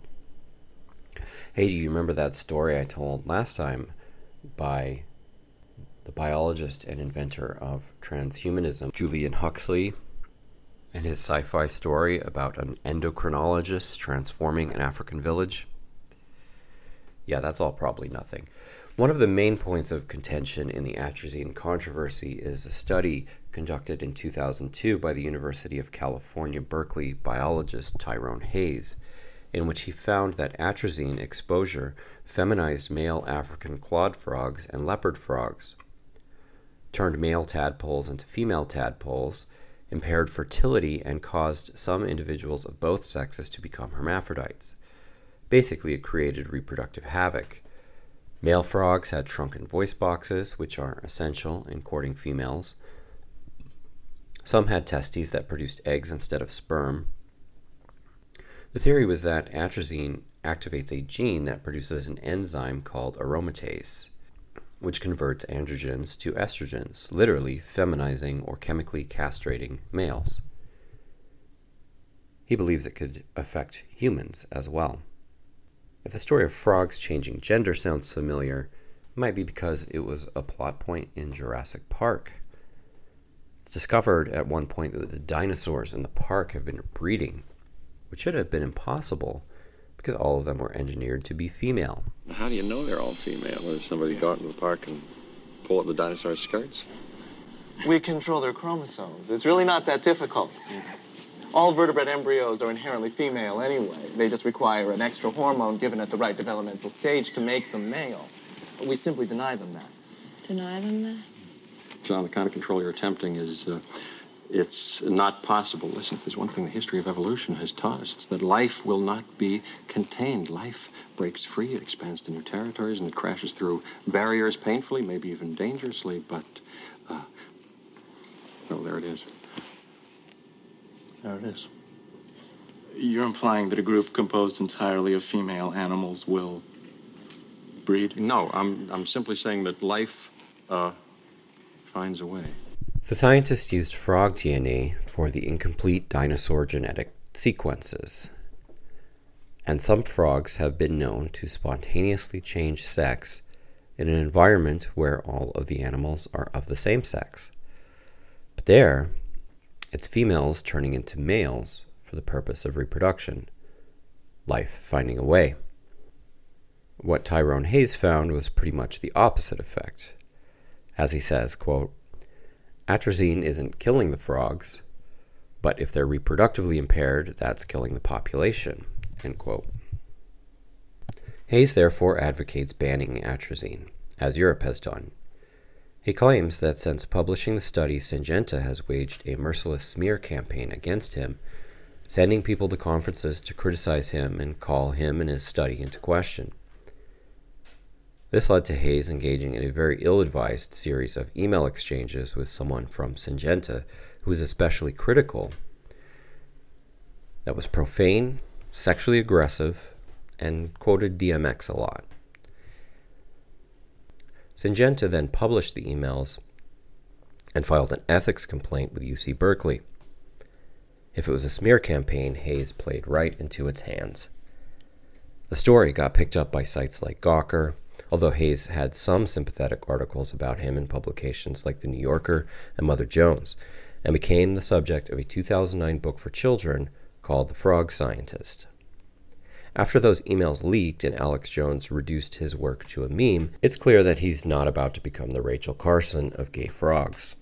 Hey, do you remember that story I told last time by the biologist and inventor of transhumanism, Julian Huxley, and his sci fi story about an endocrinologist transforming an African village? Yeah, that's all probably nothing. One of the main points of contention in the atrazine controversy is a study conducted in 2002 by the University of California, Berkeley biologist Tyrone Hayes, in which he found that atrazine exposure feminized male African clawed frogs and leopard frogs, turned male tadpoles into female tadpoles, impaired fertility, and caused some individuals of both sexes to become hermaphrodites. Basically, it created reproductive havoc Male frogs had shrunken voice boxes, which are essential in courting females. Some had testes that produced eggs instead of sperm. The theory was that atrazine activates a gene that produces an enzyme called aromatase, which converts androgens to estrogens, literally feminizing or chemically castrating males. He believes it could affect humans as well. If the story of frogs changing gender sounds familiar, it might be because it was a plot point in Jurassic Park. It's discovered at one point that the dinosaurs in the park have been breeding, which should have been impossible because all of them were engineered to be female. How do you know they're all female? Did somebody go out in the park and pull up the dinosaur skirts? We control their chromosomes. It's really not that difficult. All vertebrate embryos are inherently female anyway. They just require an extra hormone given at the right developmental stage to make them male. We simply deny them that. Deny them that? John, the kind of control you're attempting is, uh, it's not possible. Listen, if there's one thing the history of evolution has taught us, it's that life will not be contained. Life breaks free, it expands to new territories, and it crashes through barriers painfully, maybe even dangerously, but, uh, well, there it is. There it is. You're implying that a group composed entirely of female animals will breed? No, I'm, I'm simply saying that life uh, finds a way. So scientists used frog DNA for the incomplete dinosaur genetic sequences. And some frogs have been known to spontaneously change sex in an environment where all of the animals are of the same sex. But there, it's females turning into males for the purpose of reproduction, life finding a way. What Tyrone Hayes found was pretty much the opposite effect. As he says, quote, atrazine isn't killing the frogs, but if they're reproductively impaired, that's killing the population, end quote. Hayes therefore advocates banning atrazine, as Europe has done, he claims that since publishing the study, Syngenta has waged a merciless smear campaign against him, sending people to conferences to criticize him and call him and his study into question. This led to Hayes engaging in a very ill advised series of email exchanges with someone from Syngenta who was especially critical, that was profane, sexually aggressive, and quoted DMX a lot. Syngenta then published the emails and filed an ethics complaint with UC Berkeley. If it was a smear campaign, Hayes played right into its hands. The story got picked up by sites like Gawker, although Hayes had some sympathetic articles about him in publications like The New Yorker and Mother Jones, and became the subject of a 2009 book for children called The Frog Scientist. After those emails leaked and Alex Jones reduced his work to a meme, it's clear that he's not about to become the Rachel Carson of gay frogs.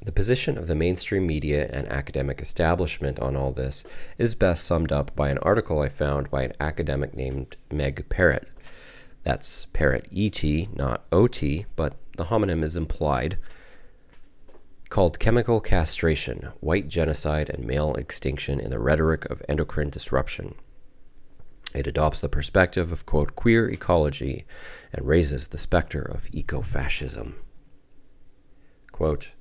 The position of the mainstream media and academic establishment on all this is best summed up by an article I found by an academic named Meg Perret. That's Perret ET, not OT, but the homonym is implied. Called Chemical Castration White Genocide and Male Extinction in the Rhetoric of Endocrine Disruption. It adopts the perspective of, quote, queer ecology and raises the specter of eco fascism. Quote,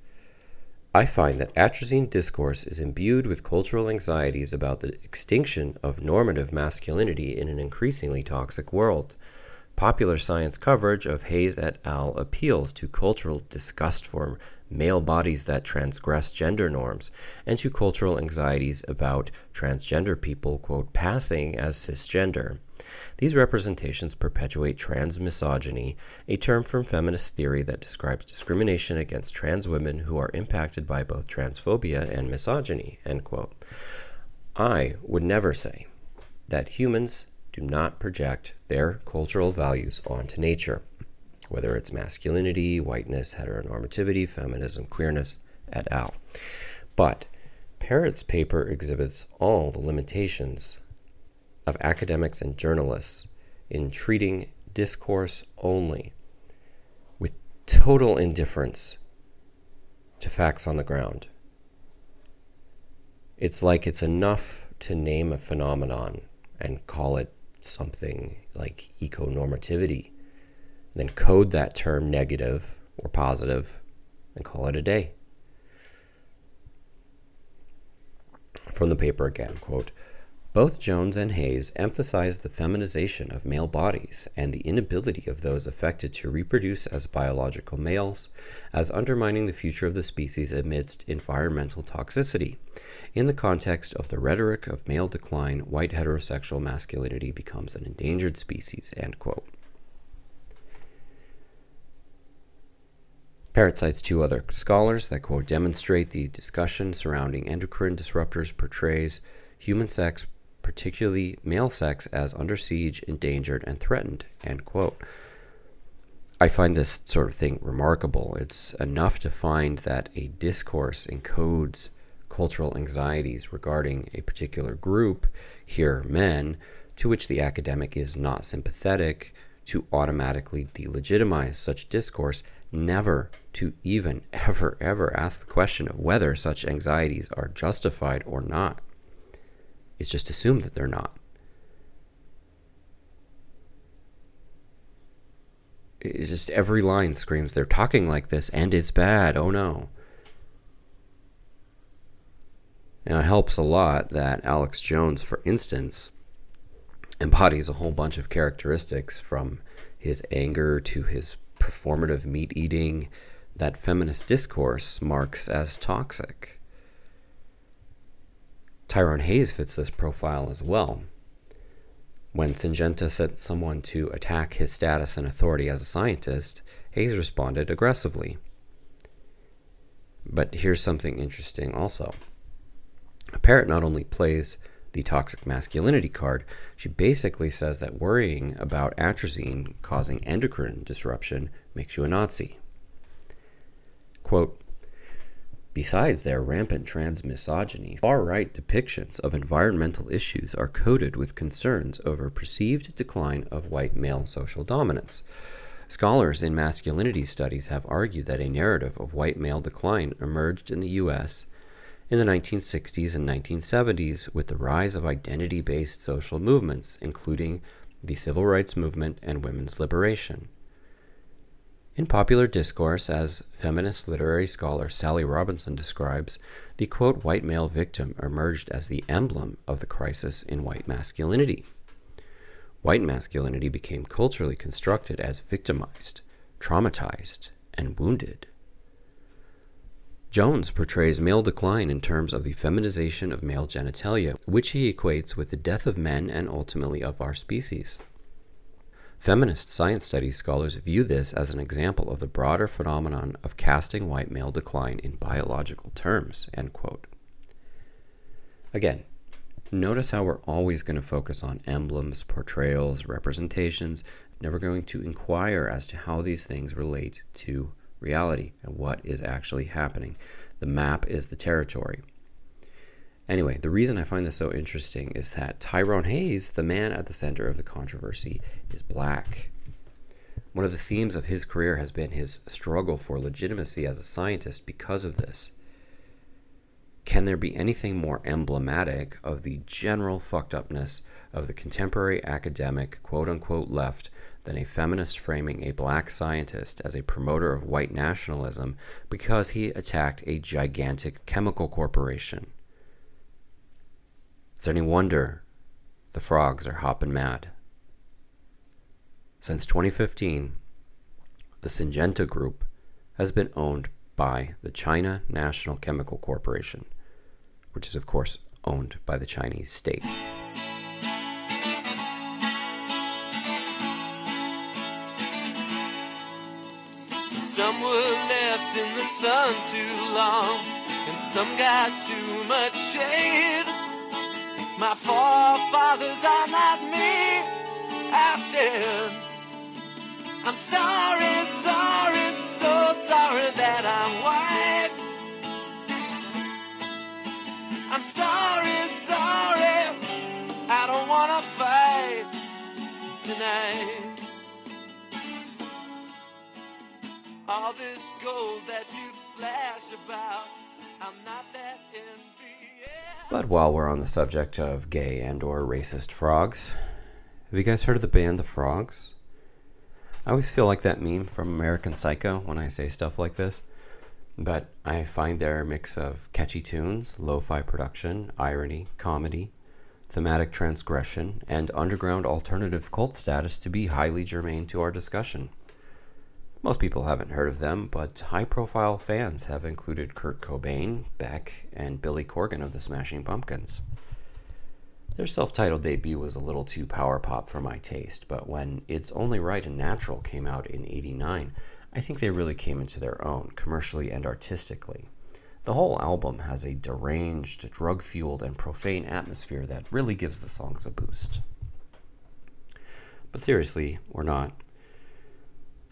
I find that atrazine discourse is imbued with cultural anxieties about the extinction of normative masculinity in an increasingly toxic world. Popular science coverage of Hayes et al. appeals to cultural disgust for male bodies that transgress gender norms, and to cultural anxieties about transgender people, quote, passing as cisgender. These representations perpetuate transmisogyny, a term from feminist theory that describes discrimination against trans women who are impacted by both transphobia and misogyny. End quote. I would never say that humans do not project their cultural values onto nature, whether it's masculinity, whiteness, heteronormativity, feminism, queerness, et al. But Parrott's paper exhibits all the limitations of academics and journalists in treating discourse only with total indifference to facts on the ground. It's like it's enough to name a phenomenon and call it something like econormativity, then code that term negative or positive and call it a day. From the paper again, quote, both Jones and Hayes emphasize the feminization of male bodies and the inability of those affected to reproduce as biological males as undermining the future of the species amidst environmental toxicity. In the context of the rhetoric of male decline, white heterosexual masculinity becomes an endangered species. End quote. Parrott cites two other scholars that, quote, demonstrate the discussion surrounding endocrine disruptors portrays human sex particularly male sex, as under siege, endangered, and threatened. End quote. I find this sort of thing remarkable. It's enough to find that a discourse encodes cultural anxieties regarding a particular group, here men, to which the academic is not sympathetic, to automatically delegitimize such discourse, never to even (laughs) ever, ever ask the question of whether such anxieties are justified or not. It's just assumed that they're not. It's just every line screams they're talking like this and it's bad. Oh no. Now, it helps a lot that Alex Jones, for instance, embodies a whole bunch of characteristics from his anger to his performative meat eating that feminist discourse marks as toxic. Tyrone Hayes fits this profile as well. When Syngenta sent someone to attack his status and authority as a scientist, Hayes responded aggressively. But here's something interesting also. Parrott not only plays the toxic masculinity card, she basically says that worrying about atrazine causing endocrine disruption makes you a Nazi. Quote, Besides their rampant transmisogyny, far right depictions of environmental issues are coded with concerns over perceived decline of white male social dominance. Scholars in masculinity studies have argued that a narrative of white male decline emerged in the U.S. in the 1960s and 1970s with the rise of identity based social movements, including the civil rights movement and women's liberation. In popular discourse, as feminist literary scholar Sally Robinson describes, the quote white male victim emerged as the emblem of the crisis in white masculinity. White masculinity became culturally constructed as victimized, traumatized, and wounded. Jones portrays male decline in terms of the feminization of male genitalia, which he equates with the death of men and ultimately of our species. Feminist science studies scholars view this as an example of the broader phenomenon of casting white male decline in biological terms. Again, notice how we're always going to focus on emblems, portrayals, representations, never going to inquire as to how these things relate to reality and what is actually happening. The map is the territory. Anyway, the reason I find this so interesting is that Tyrone Hayes, the man at the center of the controversy, is black. One of the themes of his career has been his struggle for legitimacy as a scientist because of this. Can there be anything more emblematic of the general fucked upness of the contemporary academic quote unquote left than a feminist framing a black scientist as a promoter of white nationalism because he attacked a gigantic chemical corporation? Is there any wonder the frogs are hopping mad? Since 2015, the Syngenta Group has been owned by the China National Chemical Corporation, which is, of course, owned by the Chinese state. Some were left in the sun too long, and some got too much shade. My forefathers are not me, I said. I'm sorry, sorry, so sorry that I'm white. I'm sorry, sorry, I don't wanna fight tonight. All this gold that you flash about, I'm not that envious. But while we're on the subject of gay and or racist frogs, have you guys heard of the band The Frogs? I always feel like that meme from American Psycho when I say stuff like this. But I find their mix of catchy tunes, lo fi production, irony, comedy, thematic transgression, and underground alternative cult status to be highly germane to our discussion. Most people haven't heard of them, but high profile fans have included Kurt Cobain, Beck, and Billy Corgan of the Smashing Pumpkins. Their self titled debut was a little too power pop for my taste, but when It's Only Right and Natural came out in 89, I think they really came into their own, commercially and artistically. The whole album has a deranged, drug fueled, and profane atmosphere that really gives the songs a boost. But seriously, or not,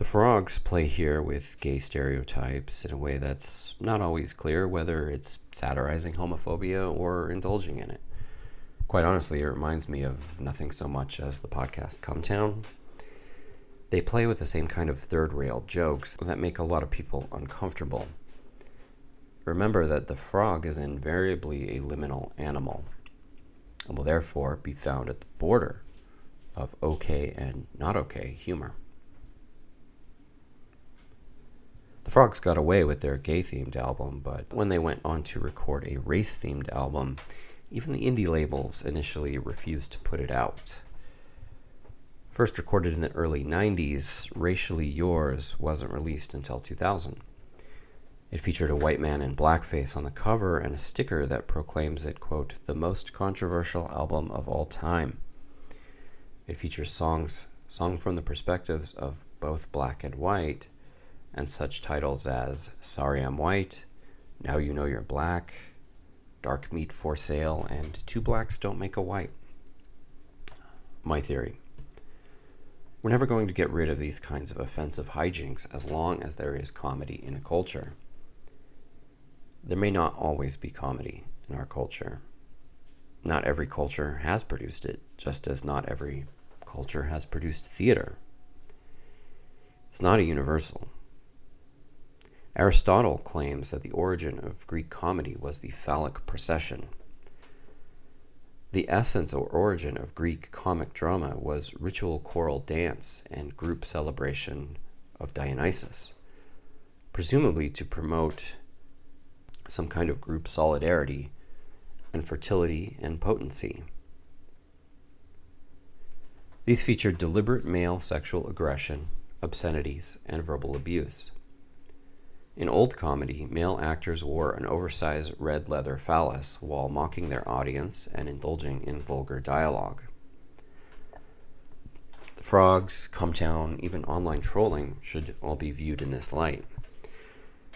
the frogs play here with gay stereotypes in a way that's not always clear whether it's satirizing homophobia or indulging in it. Quite honestly, it reminds me of nothing so much as the podcast Cum Town. They play with the same kind of third rail jokes that make a lot of people uncomfortable. Remember that the frog is invariably a liminal animal and will therefore be found at the border of okay and not okay humor. The Frogs got away with their gay themed album, but when they went on to record a race themed album, even the indie labels initially refused to put it out. First recorded in the early 90s, Racially Yours wasn't released until 2000. It featured a white man in blackface on the cover and a sticker that proclaims it, quote, the most controversial album of all time. It features songs sung from the perspectives of both black and white, and such titles as Sorry I'm White, Now You Know You're Black, Dark Meat for Sale, and Two Blacks Don't Make a White. My theory. We're never going to get rid of these kinds of offensive hijinks as long as there is comedy in a culture. There may not always be comedy in our culture. Not every culture has produced it, just as not every culture has produced theater. It's not a universal. Aristotle claims that the origin of Greek comedy was the phallic procession. The essence or origin of Greek comic drama was ritual choral dance and group celebration of Dionysus, presumably to promote some kind of group solidarity and fertility and potency. These featured deliberate male sexual aggression, obscenities, and verbal abuse. In old comedy, male actors wore an oversized red leather phallus while mocking their audience and indulging in vulgar dialogue. The frogs, Cum Town, even online trolling should all be viewed in this light.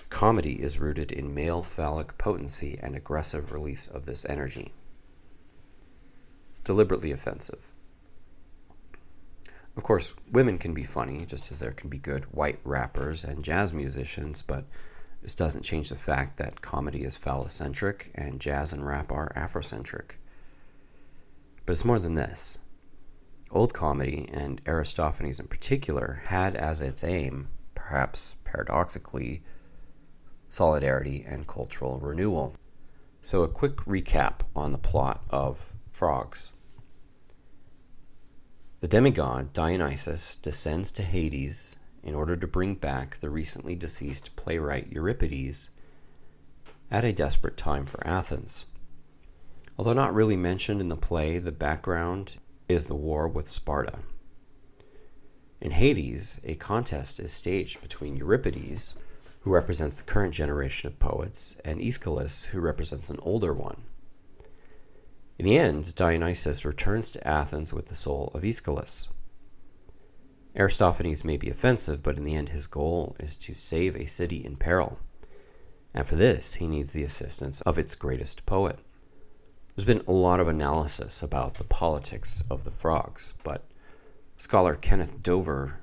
Comedy is rooted in male phallic potency and aggressive release of this energy. It's deliberately offensive. Of course, women can be funny, just as there can be good white rappers and jazz musicians, but this doesn't change the fact that comedy is phallocentric and jazz and rap are Afrocentric. But it's more than this. Old comedy, and Aristophanes in particular, had as its aim, perhaps paradoxically, solidarity and cultural renewal. So, a quick recap on the plot of Frogs. The demigod Dionysus descends to Hades in order to bring back the recently deceased playwright Euripides at a desperate time for Athens. Although not really mentioned in the play, the background is the war with Sparta. In Hades, a contest is staged between Euripides, who represents the current generation of poets, and Aeschylus, who represents an older one. In the end, Dionysus returns to Athens with the soul of Aeschylus. Aristophanes may be offensive, but in the end, his goal is to save a city in peril. And for this, he needs the assistance of its greatest poet. There's been a lot of analysis about the politics of the frogs, but scholar Kenneth Dover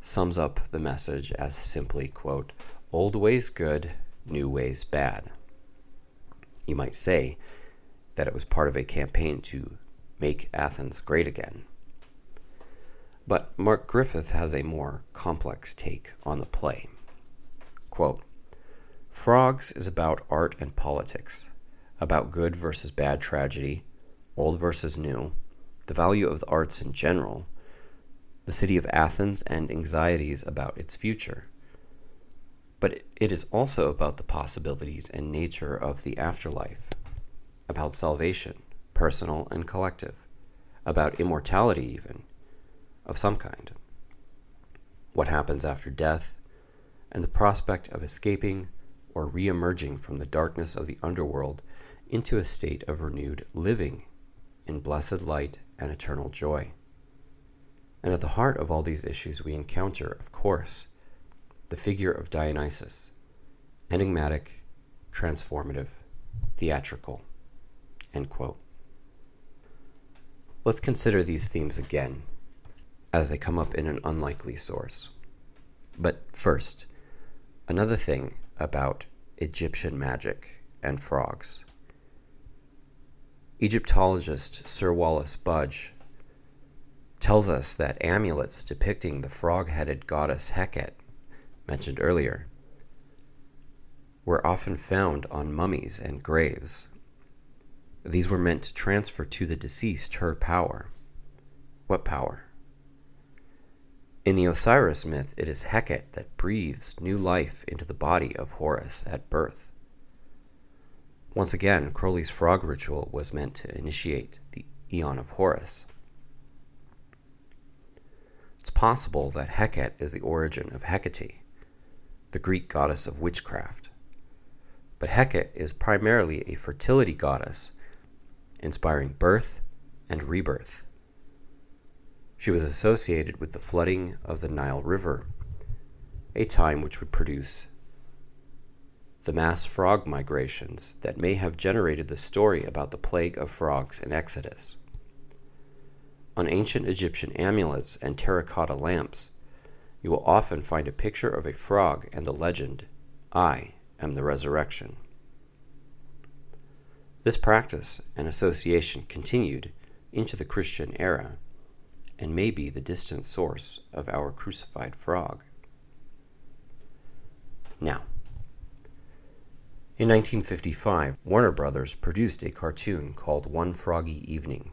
sums up the message as simply, quote, old ways good, new ways bad. You might say that it was part of a campaign to make Athens great again. But Mark Griffith has a more complex take on the play. Quote, Frogs is about art and politics, about good versus bad tragedy, old versus new, the value of the arts in general, the city of Athens and anxieties about its future. But it is also about the possibilities and nature of the afterlife, about salvation, personal and collective, about immortality, even, of some kind. What happens after death, and the prospect of escaping or re emerging from the darkness of the underworld into a state of renewed living in blessed light and eternal joy. And at the heart of all these issues, we encounter, of course, the figure of Dionysus, enigmatic, transformative, theatrical. End quote. Let's consider these themes again as they come up in an unlikely source. But first, another thing about Egyptian magic and frogs. Egyptologist Sir Wallis Budge tells us that amulets depicting the frog headed goddess Heket, mentioned earlier, were often found on mummies and graves. These were meant to transfer to the deceased her power. What power? In the Osiris myth, it is Heket that breathes new life into the body of Horus at birth. Once again, Crowley's frog ritual was meant to initiate the Aeon of Horus. It's possible that Heket is the origin of Hecate, the Greek goddess of witchcraft. But Heket is primarily a fertility goddess, inspiring birth and rebirth. She was associated with the flooding of the Nile River, a time which would produce the mass frog migrations that may have generated the story about the plague of frogs in Exodus. On ancient Egyptian amulets and terracotta lamps, you will often find a picture of a frog and the legend, I am the resurrection. This practice and association continued into the Christian era and may be the distant source of our crucified frog. Now, in 1955, Warner Brothers produced a cartoon called One Froggy Evening,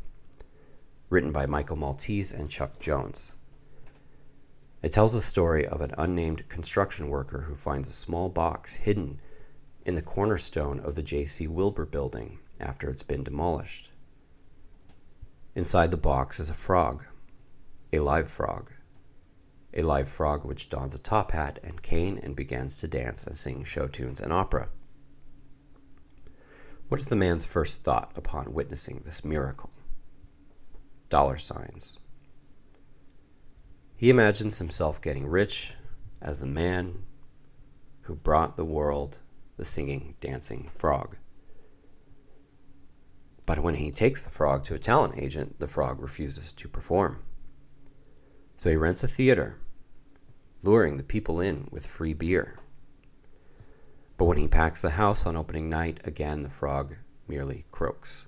written by Michael Maltese and Chuck Jones. It tells the story of an unnamed construction worker who finds a small box hidden in the cornerstone of the J.C. Wilbur building after it's been demolished. Inside the box is a frog a live frog. A live frog which dons a top hat and cane and begins to dance and sing show tunes and opera. What is the man's first thought upon witnessing this miracle? Dollar signs. He imagines himself getting rich as the man who brought the world the singing, dancing frog. But when he takes the frog to a talent agent, the frog refuses to perform. So he rents a theater, luring the people in with free beer. But when he packs the house on opening night, again the frog merely croaks.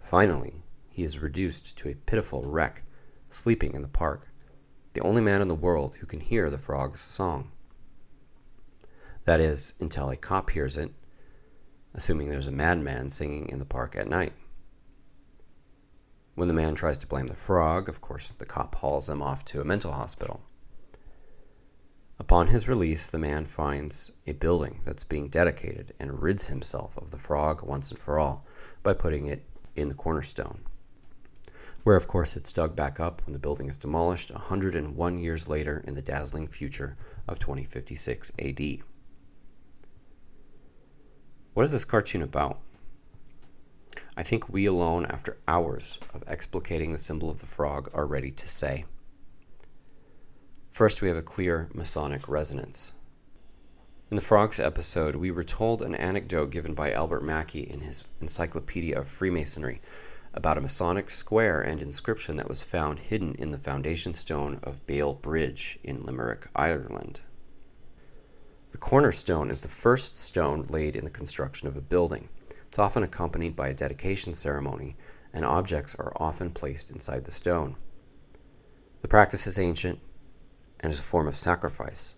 Finally, he is reduced to a pitiful wreck, sleeping in the park, the only man in the world who can hear the frog's song. That is, until a cop hears it, assuming there's a madman singing in the park at night. When the man tries to blame the frog, of course, the cop hauls him off to a mental hospital. Upon his release, the man finds a building that's being dedicated and rids himself of the frog once and for all by putting it in the cornerstone. Where, of course, it's dug back up when the building is demolished 101 years later in the dazzling future of 2056 AD. What is this cartoon about? I think we alone, after hours of explicating the symbol of the frog, are ready to say. First, we have a clear Masonic resonance. In the Frogs episode, we were told an anecdote given by Albert Mackey in his Encyclopedia of Freemasonry about a Masonic square and inscription that was found hidden in the foundation stone of Baal's Bridge in Limerick, Ireland. The cornerstone is the first stone laid in the construction of a building. It's often accompanied by a dedication ceremony, and objects are often placed inside the stone. The practice is ancient and is a form of sacrifice.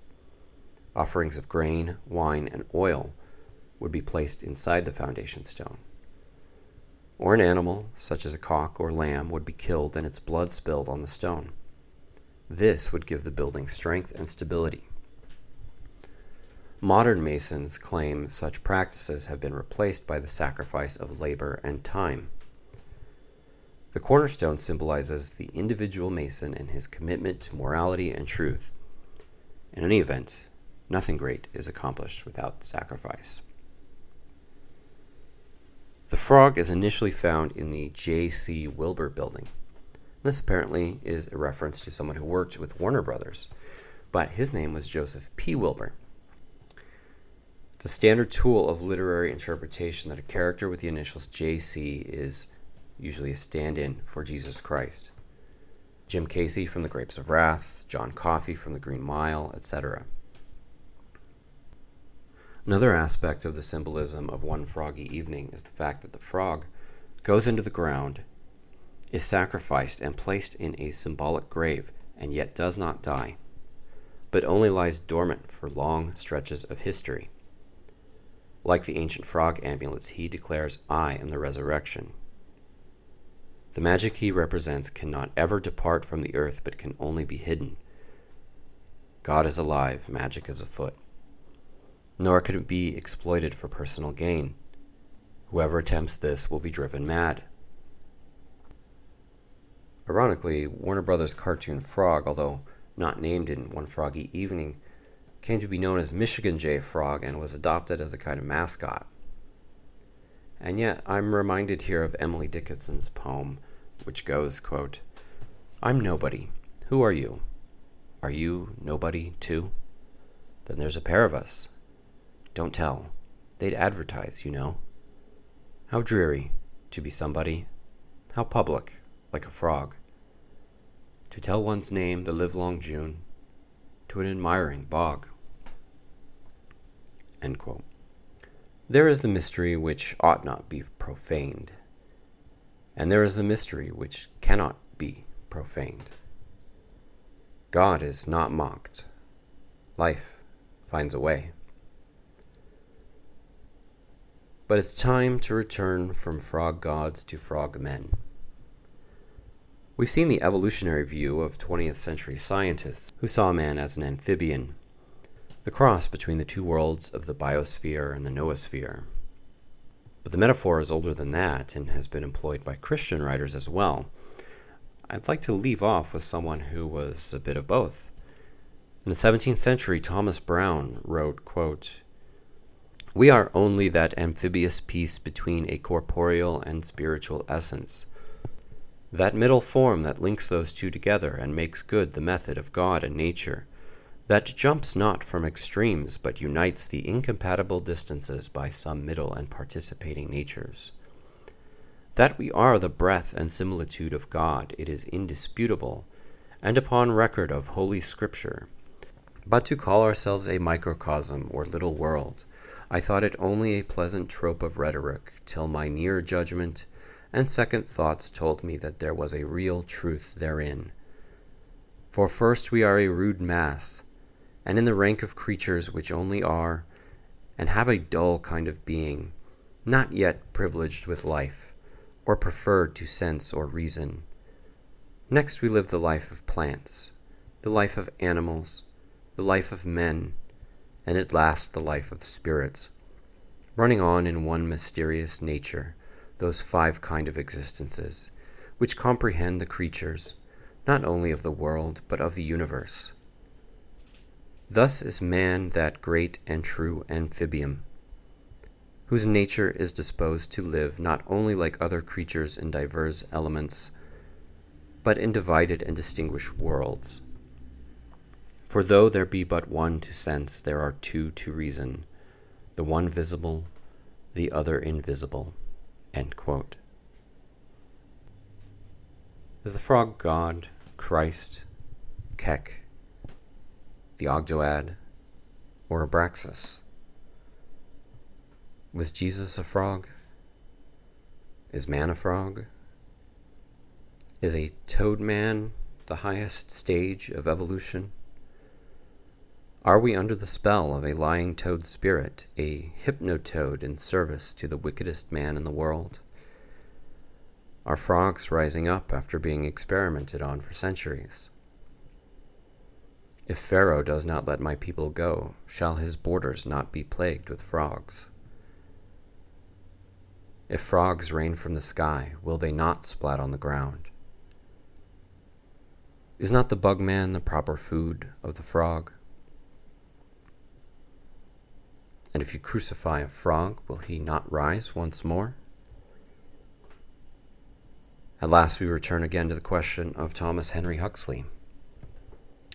Offerings of grain, wine, and oil would be placed inside the foundation stone. Or an animal, such as a cock or lamb, would be killed and its blood spilled on the stone. This would give the building strength and stability. Modern Masons claim such practices have been replaced by the sacrifice of labor and time. The cornerstone symbolizes the individual Mason and his commitment to morality and truth. In any event, nothing great is accomplished without sacrifice. The frog is initially found in the J.C. Wilbur building. This apparently is a reference to someone who worked with Warner Brothers, but his name was Joseph P. Wilbur. A standard tool of literary interpretation that a character with the initials JC is usually a stand in for Jesus Christ. Jim Casey from The Grapes of Wrath, John Coffey from The Green Mile, etc. Another aspect of the symbolism of One Froggy Evening is the fact that the frog goes into the ground, is sacrificed, and placed in a symbolic grave, and yet does not die, but only lies dormant for long stretches of history. Like the ancient frog amulets, he declares, I am the resurrection. The magic he represents cannot ever depart from the earth, but can only be hidden. God is alive, magic is afoot. Nor can it be exploited for personal gain. Whoever attempts this will be driven mad. Ironically, Warner Brothers' cartoon Frog, although not named in One Froggy Evening, came to be known as Michigan J. Frog and was adopted as a kind of mascot. And yet, I'm reminded here of Emily Dickinson's poem, which goes, quote, I'm nobody. Who are you? Are you nobody, too? Then there's a pair of us. Don't tell. They'd advertise, you know. How dreary to be somebody. How public, like a frog. To tell one's name the livelong June to an admiring bog. There is the mystery which ought not be profaned, and there is the mystery which cannot be profaned. God is not mocked. Life finds a way. But it's time to return from frog gods to frog men. We've seen the evolutionary view of 20th century scientists who saw man as an amphibian the cross between the two worlds of the biosphere and the noosphere. But the metaphor is older than that and has been employed by Christian writers as well. I'd like to leave off with someone who was a bit of both. In the 17th century, Thomas Browne wrote, quote, We are only that amphibious piece between a corporeal and spiritual essence, that middle form that links those two together and makes good the method of God and nature that jumps not from extremes, but unites the incompatible distances by some middle and participating natures. That we are the breath and similitude of God, it is indisputable, and upon record of Holy Scripture. But to call ourselves a microcosm or little world, I thought it only a pleasant trope of rhetoric, till my near judgment and second thoughts told me that there was a real truth therein. For first we are a rude mass, and in the rank of creatures which only are, and have a dull kind of being, not yet privileged with life, or preferred to sense or reason. Next we live the life of plants, the life of animals, the life of men, and at last the life of spirits, running on in one mysterious nature, those five kind of existences, which comprehend the creatures, not only of the world, but of the universe. Thus is man that great and true amphibium, whose nature is disposed to live not only like other creatures in diverse elements, but in divided and distinguished worlds. For though there be but one to sense, there are two to reason, the one visible, the other invisible. Is the frog God, Christ, Kek, the Ogdoad, or Abraxas? Was Jesus a frog? Is man a frog? Is a toad man the highest stage of evolution? Are we under the spell of a lying toad spirit, a hypnotoad in service to the wickedest man in the world? Are frogs rising up after being experimented on for centuries? If Pharaoh does not let my people go, shall his borders not be plagued with frogs? If frogs rain from the sky, will they not splat on the ground? Is not the bug man the proper food of the frog? And if you crucify a frog, will he not rise once more? At last, we return again to the question of Thomas Henry Huxley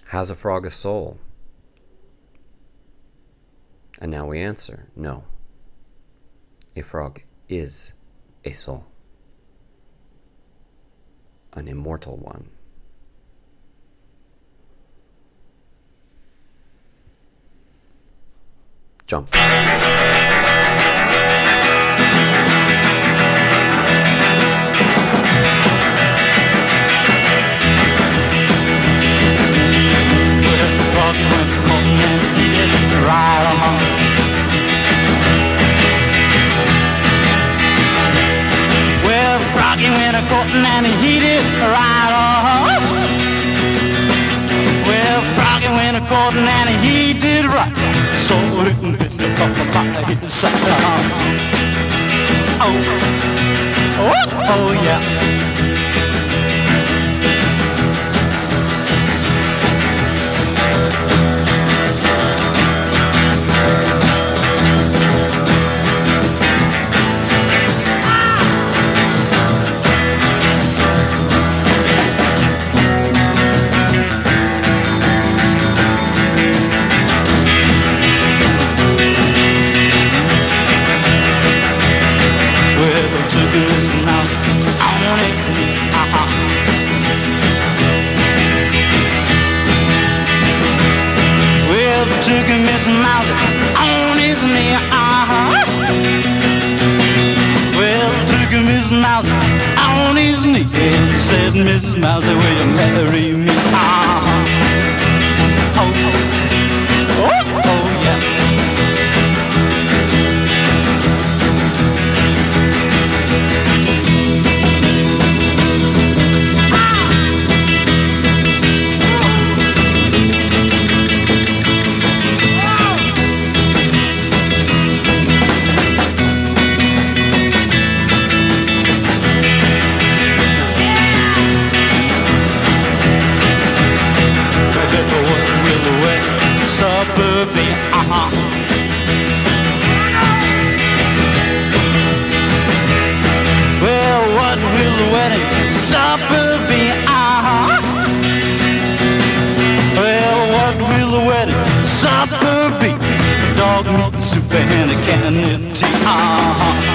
Has a frog a soul? And now we answer no. A frog is a soul, an immortal one. Jump. Right on. Well, Froggy went a courting and he did right on. Well, Froggy went a courting and he did right. So little Mr. Papa his side. Oh, oh, oh yeah. Miss Mouse, will you marry me? Suburban, uh-huh. Well, what will the wedding supper be? Uh-huh. Well, what will the wedding supper be? Dog meat, soup, and a can of tea. Uh-huh.